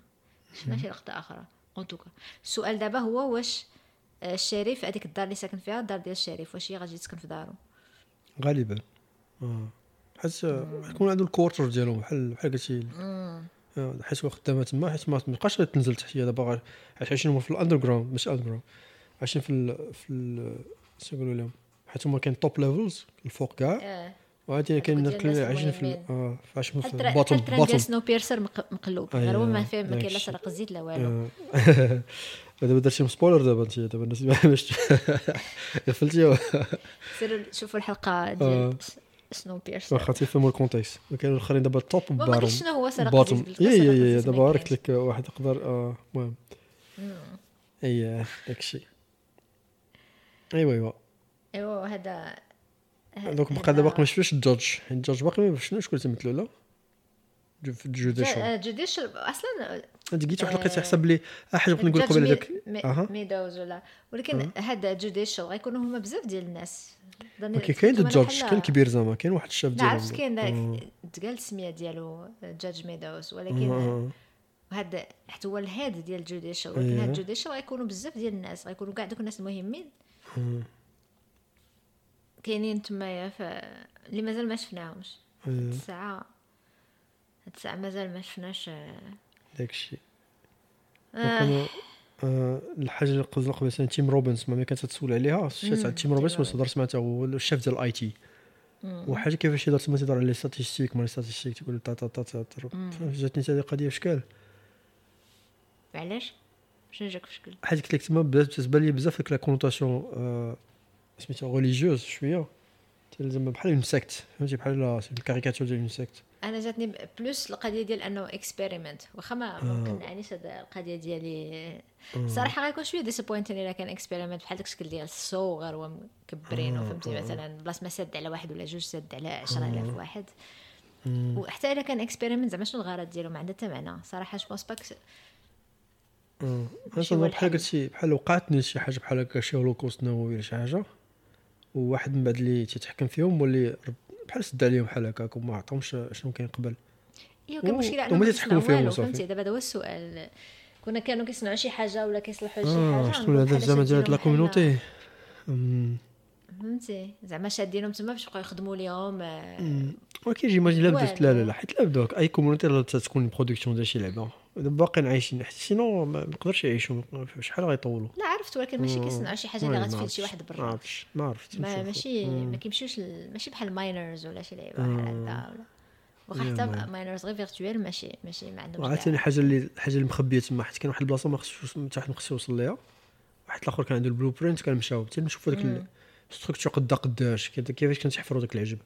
شفنا شي لقطة أخرى en tout cas السؤال دابا هو واش الشريف هذيك الدار اللي ساكن فيها الدار ديال الشريف واش هي غادي تسكن في دارو؟ غالبا. آه. حيت يكون عنده ال quarter ديالهم بحال بحال قلتي. آه، حيت هو خدامة تما حيت ما تبقاش تنزل تحتيه دابا حيت عايشين هما في ال underground ماشي underground عايشين في ال في ال شنو يقولوا لهم؟ حيت هما كاين top levels الفوق كاع. آه وعادي كاين عايشين في المهمين. آه ال train bottom ديال Snowpiercer مق- مقلوب؟ غير هو ما فيه ما كاين لا. سرق الزيت لا والو. آه. دابا درتي spoiler دابا انت دابا الناس باش قفلتي. سيروا شوفوا الحلقة آه. ديال Snowpiercer واخا تيفهموا ال context وكانوا الآخرين دابا ال top بارهم قلتش شنو هو سرق الزيت يا يا يا دابا عرفت. لك واحد يقدر آه المهم. اي داكشي. إيوا إيوا. إيوا هذا donc بقى دابا باقي ما شفتش الجوج حيت الجوج باقي ما شنو شكون تمثلوا لا جو- في judicial judicial أصلا هادي قيت واحد لقيت آه، يحسب لي حاجة بغيت نقول قبل هذاك. ميدوز ولا. ولكن هذا judicial غيكونوا هما بزاف ديال الناس. أوكي كاين بحال- كاين كبير زعما. كاين واحد الشاف لا ديالهم. عرفت كاين تقال السمية ديالو جاج ميدوز. ولكن. هذا حتى هو ال head ديال judicial ولكن أيوه. هاد judicial غيكونوا بزاف ديال الناس. غيكونوا كاع دوك الناس المهمين. كاينين تمايا ف اللي مازال ما شفناهمش. هاد الساعة هاد الساعة مازال ما شفناش. داكشي آه. وكانوا آه الحاجة اللي قبل قبل سنة تيم روبنز ما كانت تسول عليها. شات على تيم روبنز ما صدرت معته هو الشيف ديال الاي تي. وحاجة كيفاش يدار تما تيدار على لي ستاتيستيك ما لي ستاتيستيك تقول تا تا تا تا جاتني هذه قضيه في شكال علاش؟ شنو جاك في شكل؟ حيت قلت لك تما بزاف تبان لي بزاف ديك لا كونوتاسيون آه، سميتها religieuse شوية زعما بحال une secte فهمتي؟ بحال ال caricature ديال une secte أنا جاتني plus القضية ديال أنه experiment واخا ما ما مقنعنيش هاد القضية ديالي. صراحة غيكون شوية disappointing إلا كان experiment بحال داك الشكل ديال ال Saw غير هو مكبرين فهمتي مثلا بلاص ما سد على واحد ولا جوج سد على 10000 واحد. وحتى إلا كان experiment زعما شنو الغرض ديالو؟ ما عندها حتى معنى. صراحة je pense آه. هو بحال. قلتي بحال وقعتني شي حاجة بحال هكا شي هولوكوست نووي ولا شي حاجة. وواحد من بعد اللي تيتحكم فيهم واللي بحال سد عليهم بحال هكاك وما عطاهمش شنو كاين قبل. أيوا كان مشكلة أنهم تيتحكموا فيهم. فهمتي. دابا هذا هو السؤال. كنا كانوا كيصنعوا شي حاجة ولا كيصلحوا شي آه حاجة نقول هذا بحال زعما ديال شادينهم la community فهمتي. زعما شادينهم تما باش يبقاو يخدموا ليهم آه،. ولكن j'imagine لا بدات لا لا. لا. حيت لا بداو أي community تكون production ديال شي لعبة. باقيين عايشين حيت سينو ما نقدرش يعيشوا شحال غيطولوا لا عرفت ولكن ماشي. كيصنعوا شي حاجة اللي غتفيد شي عرفتش. واحد برا عرفتش ما عرفتش ما نشوفوا. ماشي. ما كيمشيوش ماشي بحال ماينرز ولا شي لعيبة. بحال هكا ولا واخا حتى. ماينرز غير فيرتوال ماشي ماشي ما عندهمش وعاوتاني كاع. حاجة اللي الحاجة اللي مخبية تما حيت كاين واحد البلاصة ما خصوش حتى واحد ما خصو يوصل ليها واحد الآخر كان عنده البلو برينت كان مشاو حتى نشوفوا داك مم. الستركتور قدا قداش كي- كيفاش كنتحفروا داك العجب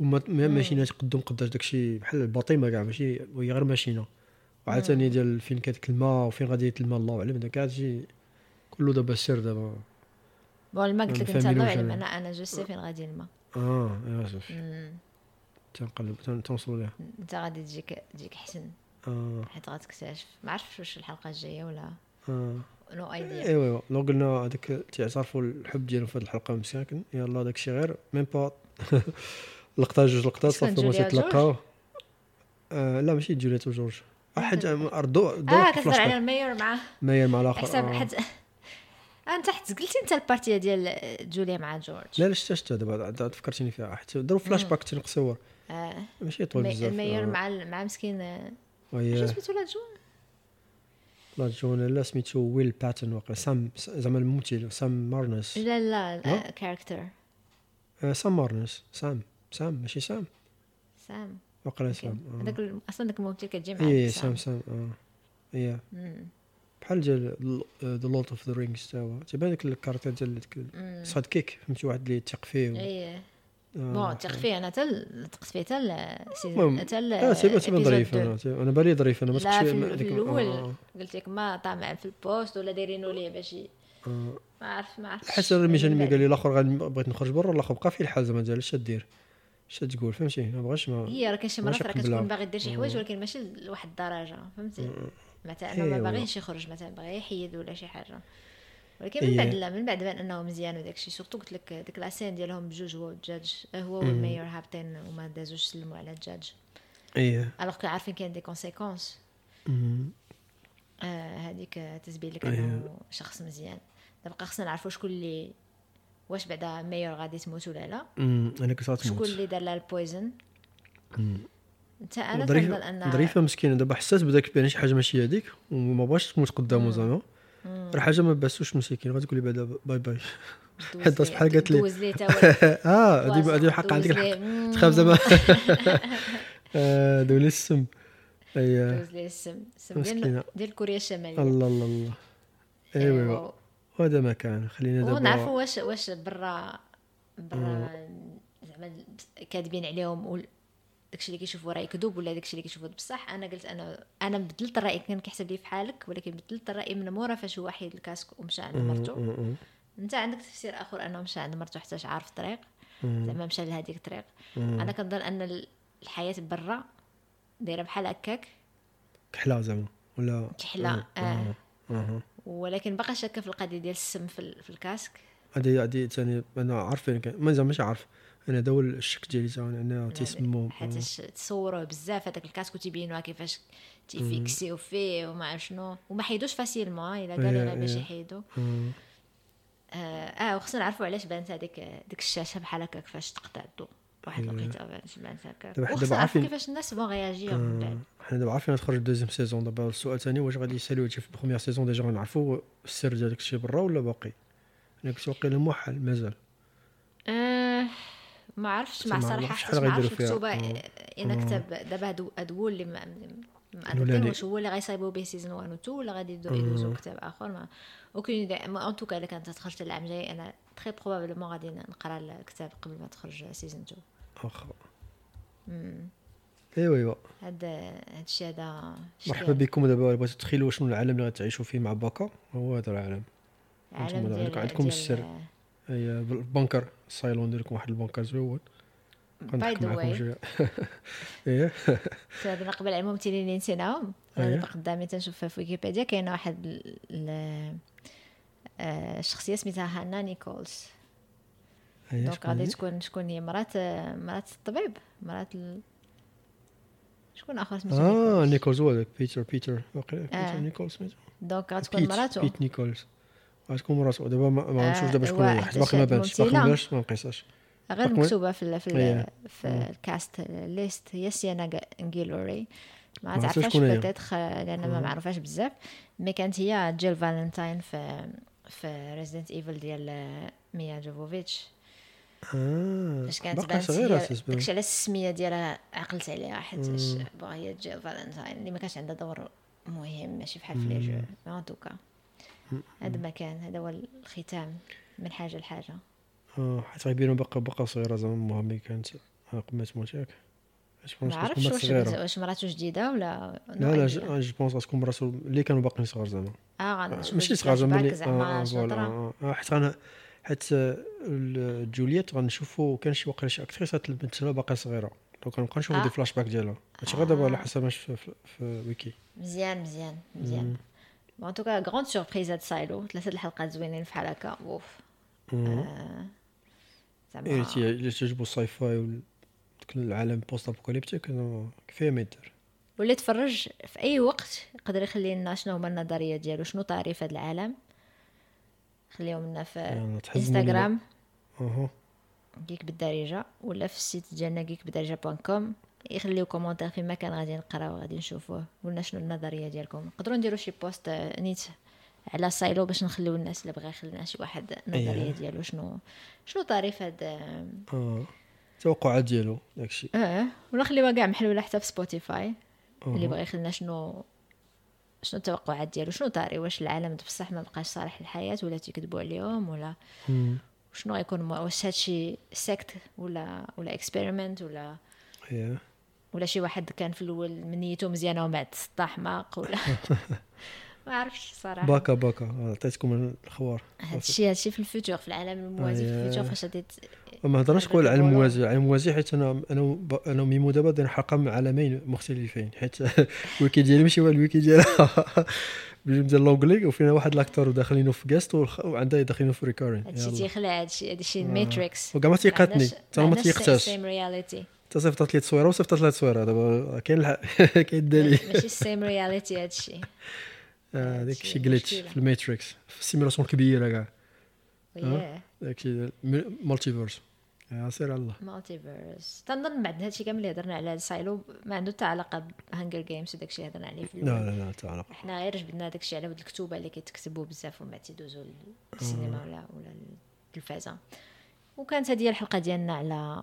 وما ما- ماشينات قدام قداش داكشي بحال الباطيمة كاع ماشي وهي غير ماشينة وعاوتاني ديال فين كانت الماء وفين غادي الماء الله اعلم داك هادشي كله دابا سير دابا. bon الماء قلت لك أنت الله يعلم. أنا أنا je sais فين غادي الماء آه يا صافي. تنقلب تن- تنوصلوا ليها. أنت غادي تجيك تجيك حسن. آه. حيت غتكتشف. ما عرفتش واش الحلقة الجاية ولا آه. no idea إيوا إيوا. لو قلنا هذاك تيعترفوا الحب ديالهم في هذه الحلقة مساكن يلا داك الشيء غير. même pas لقطة جوج لقطات صافي ما تيتلاقاو آه لا ماشي جوليت وجورج واحد اردو دو آه كتهضر على فلاش الميور مع ماير مع الآخر حساب آه. حد أنت حتى قلتي أنت البارتيه ديال جوليا مع جورج. لا لا شتا شتا دابا فكرتيني فيها. حتى داروا فلاش باك تنقصور آه. ماشي طويل بزاف الميور آه. مع مع مسكين آه، شنو سميتو لا جون؟ لا جون لا سميتو ويل باتن واقع سام زعما الممثل سام مارنس. لا لا؟ كاركتر آه سام مارنس. سام سام ماشي سام. سام. واقع سام آه. هذاك أصلا داك الممثل كتجي مع إيه سام سام آه. إيه. مم. بحال ديال ذا لورد اوف ذا رينجز تا هو. تيبان داك الكاركتر ديال ديك. صاد كيك فهمتي واحد اللي تيق فيه إيه. آه، بون تيق فيه أنا حتى تقت فيه حتى حتى لا تيبان ظريف أنا. أنا بالي ظريف أنا ما لا تقش في, ما- ال- في ديك- الأول آه، قلت لك ما طامع في البوست ولا دايرينو ليه باش آه. ما عرف ما من ملي بعد. قال لي الآخر بغيت نخرج برا الآخر بقى في الحال زعما ديال اش دير. اش تقول فهمتي ما بغاش ما هي راه كاين شي مرات راه. كتكون باغي دير شي حوايج. ولكن ماشي لواحد الدرجة فهمتي. مثلا أنا ما إيه، باغيش يخرج مثلا باغي يحيد ولا شي حاجة ولكن من إيه. بعد لا من بعد بان أنه مزيان وداك الشيء surtout قلت لك ديك la scène ديالهم بجوج هو والجاج هو مم. وال mayor هابطين وما دازوش سلموا على الجاج إيه alors عارفين كاين des conséquences. آه هذيك تتبين لك إيه. أنه شخص مزيان دابا خصنا نعرفوا شكون اللي واش بعدا ميور غادي تموت ولا لا. أنا كنت شكون غتموت اللي دار لها البويزن. انت أنا ظريفه إن ظريفة مسكينة. دابا حسات بداك بان شي حاجة ماشي هذيك وما بغاش تموت قدامه زعما. راه حاجة ما باسوش مسكين غادي تقول لي بعدا باي باي. دوز لي- بحال قالت لي. دوز لي آه هذه هذه حق عندك دوز الحق. لي-. تخاف زعما. آه، دولي السم. اي دوز لي السم. السم. ديال كوريا الشمالية. الله الله الله. ايوا ايوا و- وهذا ما كان خلينا دابا ونعرفوا واش واش برا برا زعما كاذبين عليهم و داكشي اللي كيشوفوا راه يكذب ولا داكشي اللي كيشوفوا بصح أنا قلت أنا أنا بدلت الرأي كان كيحسب لي فحالك ولكن بدلت الرأي من مورا فاش هو حيد ال casque ومشى عند مرتو أنت عندك تفسير آخر أنه مشى عند مرتو حتى عارف الطريق. زعما مشى لهذيك الطريق. أنا كنظن أن ال- الحياة برا دايرة بحال هكاك كحلا زعما ولا كحلة آه. آه. آه. ولكن باقا شاكه في القضية ديال السم في, في ال casque؟ هذه هذه ثاني أنا عارف كان- ما زعما ماشي عارف. أنا هذا هو الشك ديالي تا أنا تيسموه حيت تصوروه بزاف هذاك ال casque وتيبينوها كيفاش تيفيكسيو فيه وما عرف شنو. وما حيدوش facilement إلا قالوا إيه، غير باش إيه. يحيدوا. آه. آه, آه وخصنا نعرفوا علاش بانت هذيك ديك الشاشة بحال هكاك فاش تقطع الضوء. واحد إيه. الوقيته وخصنا دابا نعرفوا عارفين- كيفاش الناس بانو غياجيو من بعد آه. حنا دابا عارفين تخرج deuxième saison دابا السؤال الثاني واش غادي يساليو هادشي في ال première saison déjà غنعرفوا السر ديال داك الشيء برا ولا باقي أنا كنت واقيلا موحل مازال آه ما عرفتش مع ما صراحة حتى شحال ما غيديروا عرفتش فيها. مكتوبه آه. إن آه. كتب دابا هادو هادو اللي ما ما واش هو اللي غيصايبوا به saison 1 و 2 ولا غادي يدو- يدوزوا آه. كتاب آخر ما okay en tout cas إلا كانت تخرج العام الجاي أنا très probablement غادي نقرأ الكتاب قبل ما تخرج saison 2 واخا. ايوا ايوا هاد هادشي هذا مرحبا بكم دابا بغيتو تخيلوا شنو العالم اللي غتعيشوا فيه مع باكا هو هذا العالم. أنتم ديال عندكم- السر. هي ال bunker ال silo ديالكم واحد ال bunker زوين. باي ذا معكم واي إيه هضرنا قبل على الممثلين اللي نسيناهم. دابا قدامي تنشوف في ويكيبيديا كاينة واحد ال- ال- آه، سميتها هانا نيكولز. donc غادي؟ تكون شكون هي؟ مرات مرات الطبيب مرات ال... شكون آخر سميتو آه نيكولز هو بيتر بيتر واقيلا آه. بيتر نيكولز سميتو donc غتكون مراتو بيت نيكولز. غتكون مراتو دابا ما ما آه، غنشوف دابا شكون هي. حيت باقي ما بانش. باقي ما. بانش ما نقيسهاش. غير مكتوبة في في, في ال cast list هي سيانا انجيلوري ما هي. peut-être لأن ما معروفاش بزاف. mais كانت هي جيل فالنتاين في في Resident Evil ديال آه، ميا جوفوفيتش. آه. فاش كانت بانت داكشي علاش السمية ديالها عقلت عليها حيت بغا هي جيل فالنتاين اللي ما كانش عندها دور مهم ماشي بحال في les jeux. en tout cas هذا ما كان هذا هو الختام من حاجة لحاجة. آه حيت غيبينوا باقا باقا صغيرة زعما أمها ملي كانت آه، قبل ما تموت ياك ما عرفتش واش مراتو جديدة ولا لا لا جو بونس غتكون مراتو اللي كانوا باقيين صغار زعما. آه غنشوف ماشي صغار زعما اللي زعما آه، voilà. آه، آه، حيت غن حيت آه، جولييت غنشوفوا كان شي واقيلا شي actrice تمثلها باقا صغيرة. donc غنبقى نشوفوا آه. des flashbacks ديالها. هادشي غير دابا آه. على حسب في, في, في ويكي. مزيان مزيان مزيان. bon en tout cas grande surprise هاد Silo. ثلاثة الحلقات زوينين بحال هكا. أوف. آه، إيه زعما تي- إلا تعجبو ال sci-fi العالم post-apocalyptic كفاية ما يدار. واللي تفرج في أي وقت يقدر يخلي لنا شنو هما النظرية ديالو؟ شنو تعريف هذا العالم؟ خليهم لنا في انستغرام أها. جيك بالدارجة ولا في ال site ديالنا جيك بالدارجة point com يخليو commentaire فيما كان غادي نقراو غادي نشوفوه ولا شنو النظرية ديالكم. نقدروا نديروا شي post آه، نيت على Silo باش نخليو الناس اللي بغا يخلي لنا شي واحد النظريه أيه. ديالو شنو شنو تعريف هاد آه، آه. التوقعات ديالو داكشي. آه ولا خليوها كاع محلولة حتى في سبوتيفاي اللي أها. بغى يخلي لنا شنو شنو التوقعات ديالو؟ شنو طاري؟ واش العالم بصح ما بقاش صالح للحياة ولا تيكذبوا عليهم ولا. شنو غيكون واش هادشي secte ولا ولا experiment ولا ولا شي واحد كان في الأول من نيته مزيانة ومن بعد سطح حماق ولا ما عرفتش صراحة. باكا باكا. آه، عطيتكم الاخبار هادشي هادشي في الفيوتشر في العالم الموازي في أيه. ال future فاش غادي ما هضرناش نقول على. الموازي. على الموازي حيت أنا أنا ب- أنا وميمو دابا دايرين حلقه مع عالمين مختلفين. حيت الويكي ديالي ماشي هو الويكي ديالها. بجوج ديال l'anglais وفينا واحد l'acteur وداخلينه في guest وعندها داخلينه في recurring هادشي تيخلع هادشي هادشي ال matrix وكاع ما تيقاتني. حتى أنا ما تيقتاش. same reality حتى صيفطت لي تصويره وصيفطت لها تصويره دابا كاين الح... كاين الدليل. ماشي ال same reality هادشي. آه، داك هادشي شي glitch. في ال matrix. في ال simulation كبيره كاع وياه داك شي multiverse يا سير الله. multiverse تنظن بعد هادشي كامل اللي هضرنا على Silo ما عنده حتى علاقة ب Hunger Games وداكشي اللي هضرنا عليه في. لا لا لا تعال حنا غير جبدنا داكشي على ود الكتوبة اللي كيتكتبوا بزاف ومن بعد تيدوزوا للسينما ولا ولا التلفازه وكانت هذه الحلقة ديالنا على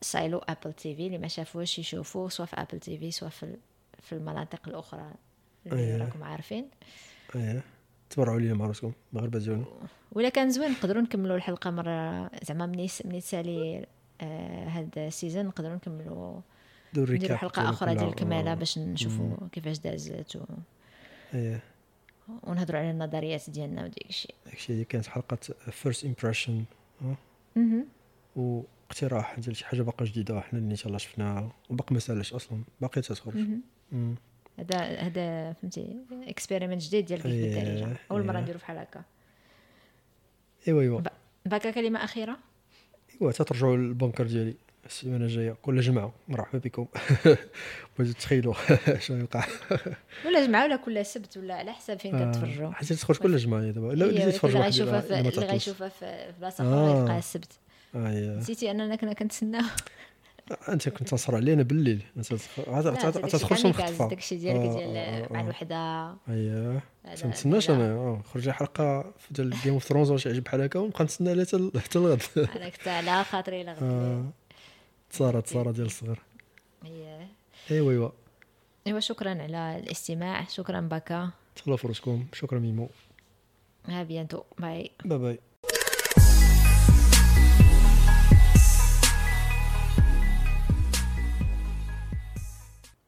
Silo Apple TV اللي ما شافوش يشوفوا سواء في Apple TV سواء في في المناطق الأخرى. اللي أيه. راكم عارفين. إيه. تبرعوا لي مع راسكم المغاربه ديالنا ولا كان زوين نقدروا نكملوا الحلقة مرة. زعما مني مني تسالي آه هاد ال saison نقدروا نكملوا نديروا حلقة أخرى ديال الكمالة. باش نشوفوا كيفاش دازت و... إيه. ونهضروا على النظريات ديالنا وديك الشيء. داكشي هذه كانت حلقة first impression واقتراح ديال شي حاجة باقا جديدة حنا اللي إن شاء الله شفناها وباقي ما سالش أصلا باقي تتخرج. هذا هذا فهمتي experiment جديد ديال كيف إيه، بالدارجه أول مرة إيه. نديرو بحال هكا. إيوا إيوا. ب- باقا كلمة أخيرة؟ إيوا تترجعوا لل bunker ديالي. السيمانة الجاية. كل جمعة. مرحبا بكم. بغيتو تخيلوا شنو يوقع. ولا جمعة ولا كل سبت ولا على حسب فين كتفرجوا. حيت تخرج كل جمعة دابا لا اللي اللي تفرج واحد غيشوفها في اللي. غيشوفها في بلاصة آه. أخرى يبقى السبت يا. نسيتي أننا كنا كنتسناو. انت كنت تصر علينا بالليل. انت تدخل شنو نخطفها داكشي ديالك آه، ديال آه، مع آه. الوحده اييه تنتسناش هذا. أنا. آه خرج حلقة في ديال جيم اوف ثرونز ولا شي حاجة بحال هكا ونبقى نتسنى حتى الغد أنا كنت على خاطري لغد آه. تصارى تصارى ديال الصغر. إيه. ايوا ايوا ايوا شكرا على الاستماع. شكرا بكا تهلاو في راسكم شكرا ميمو. à bientôt bye bye bye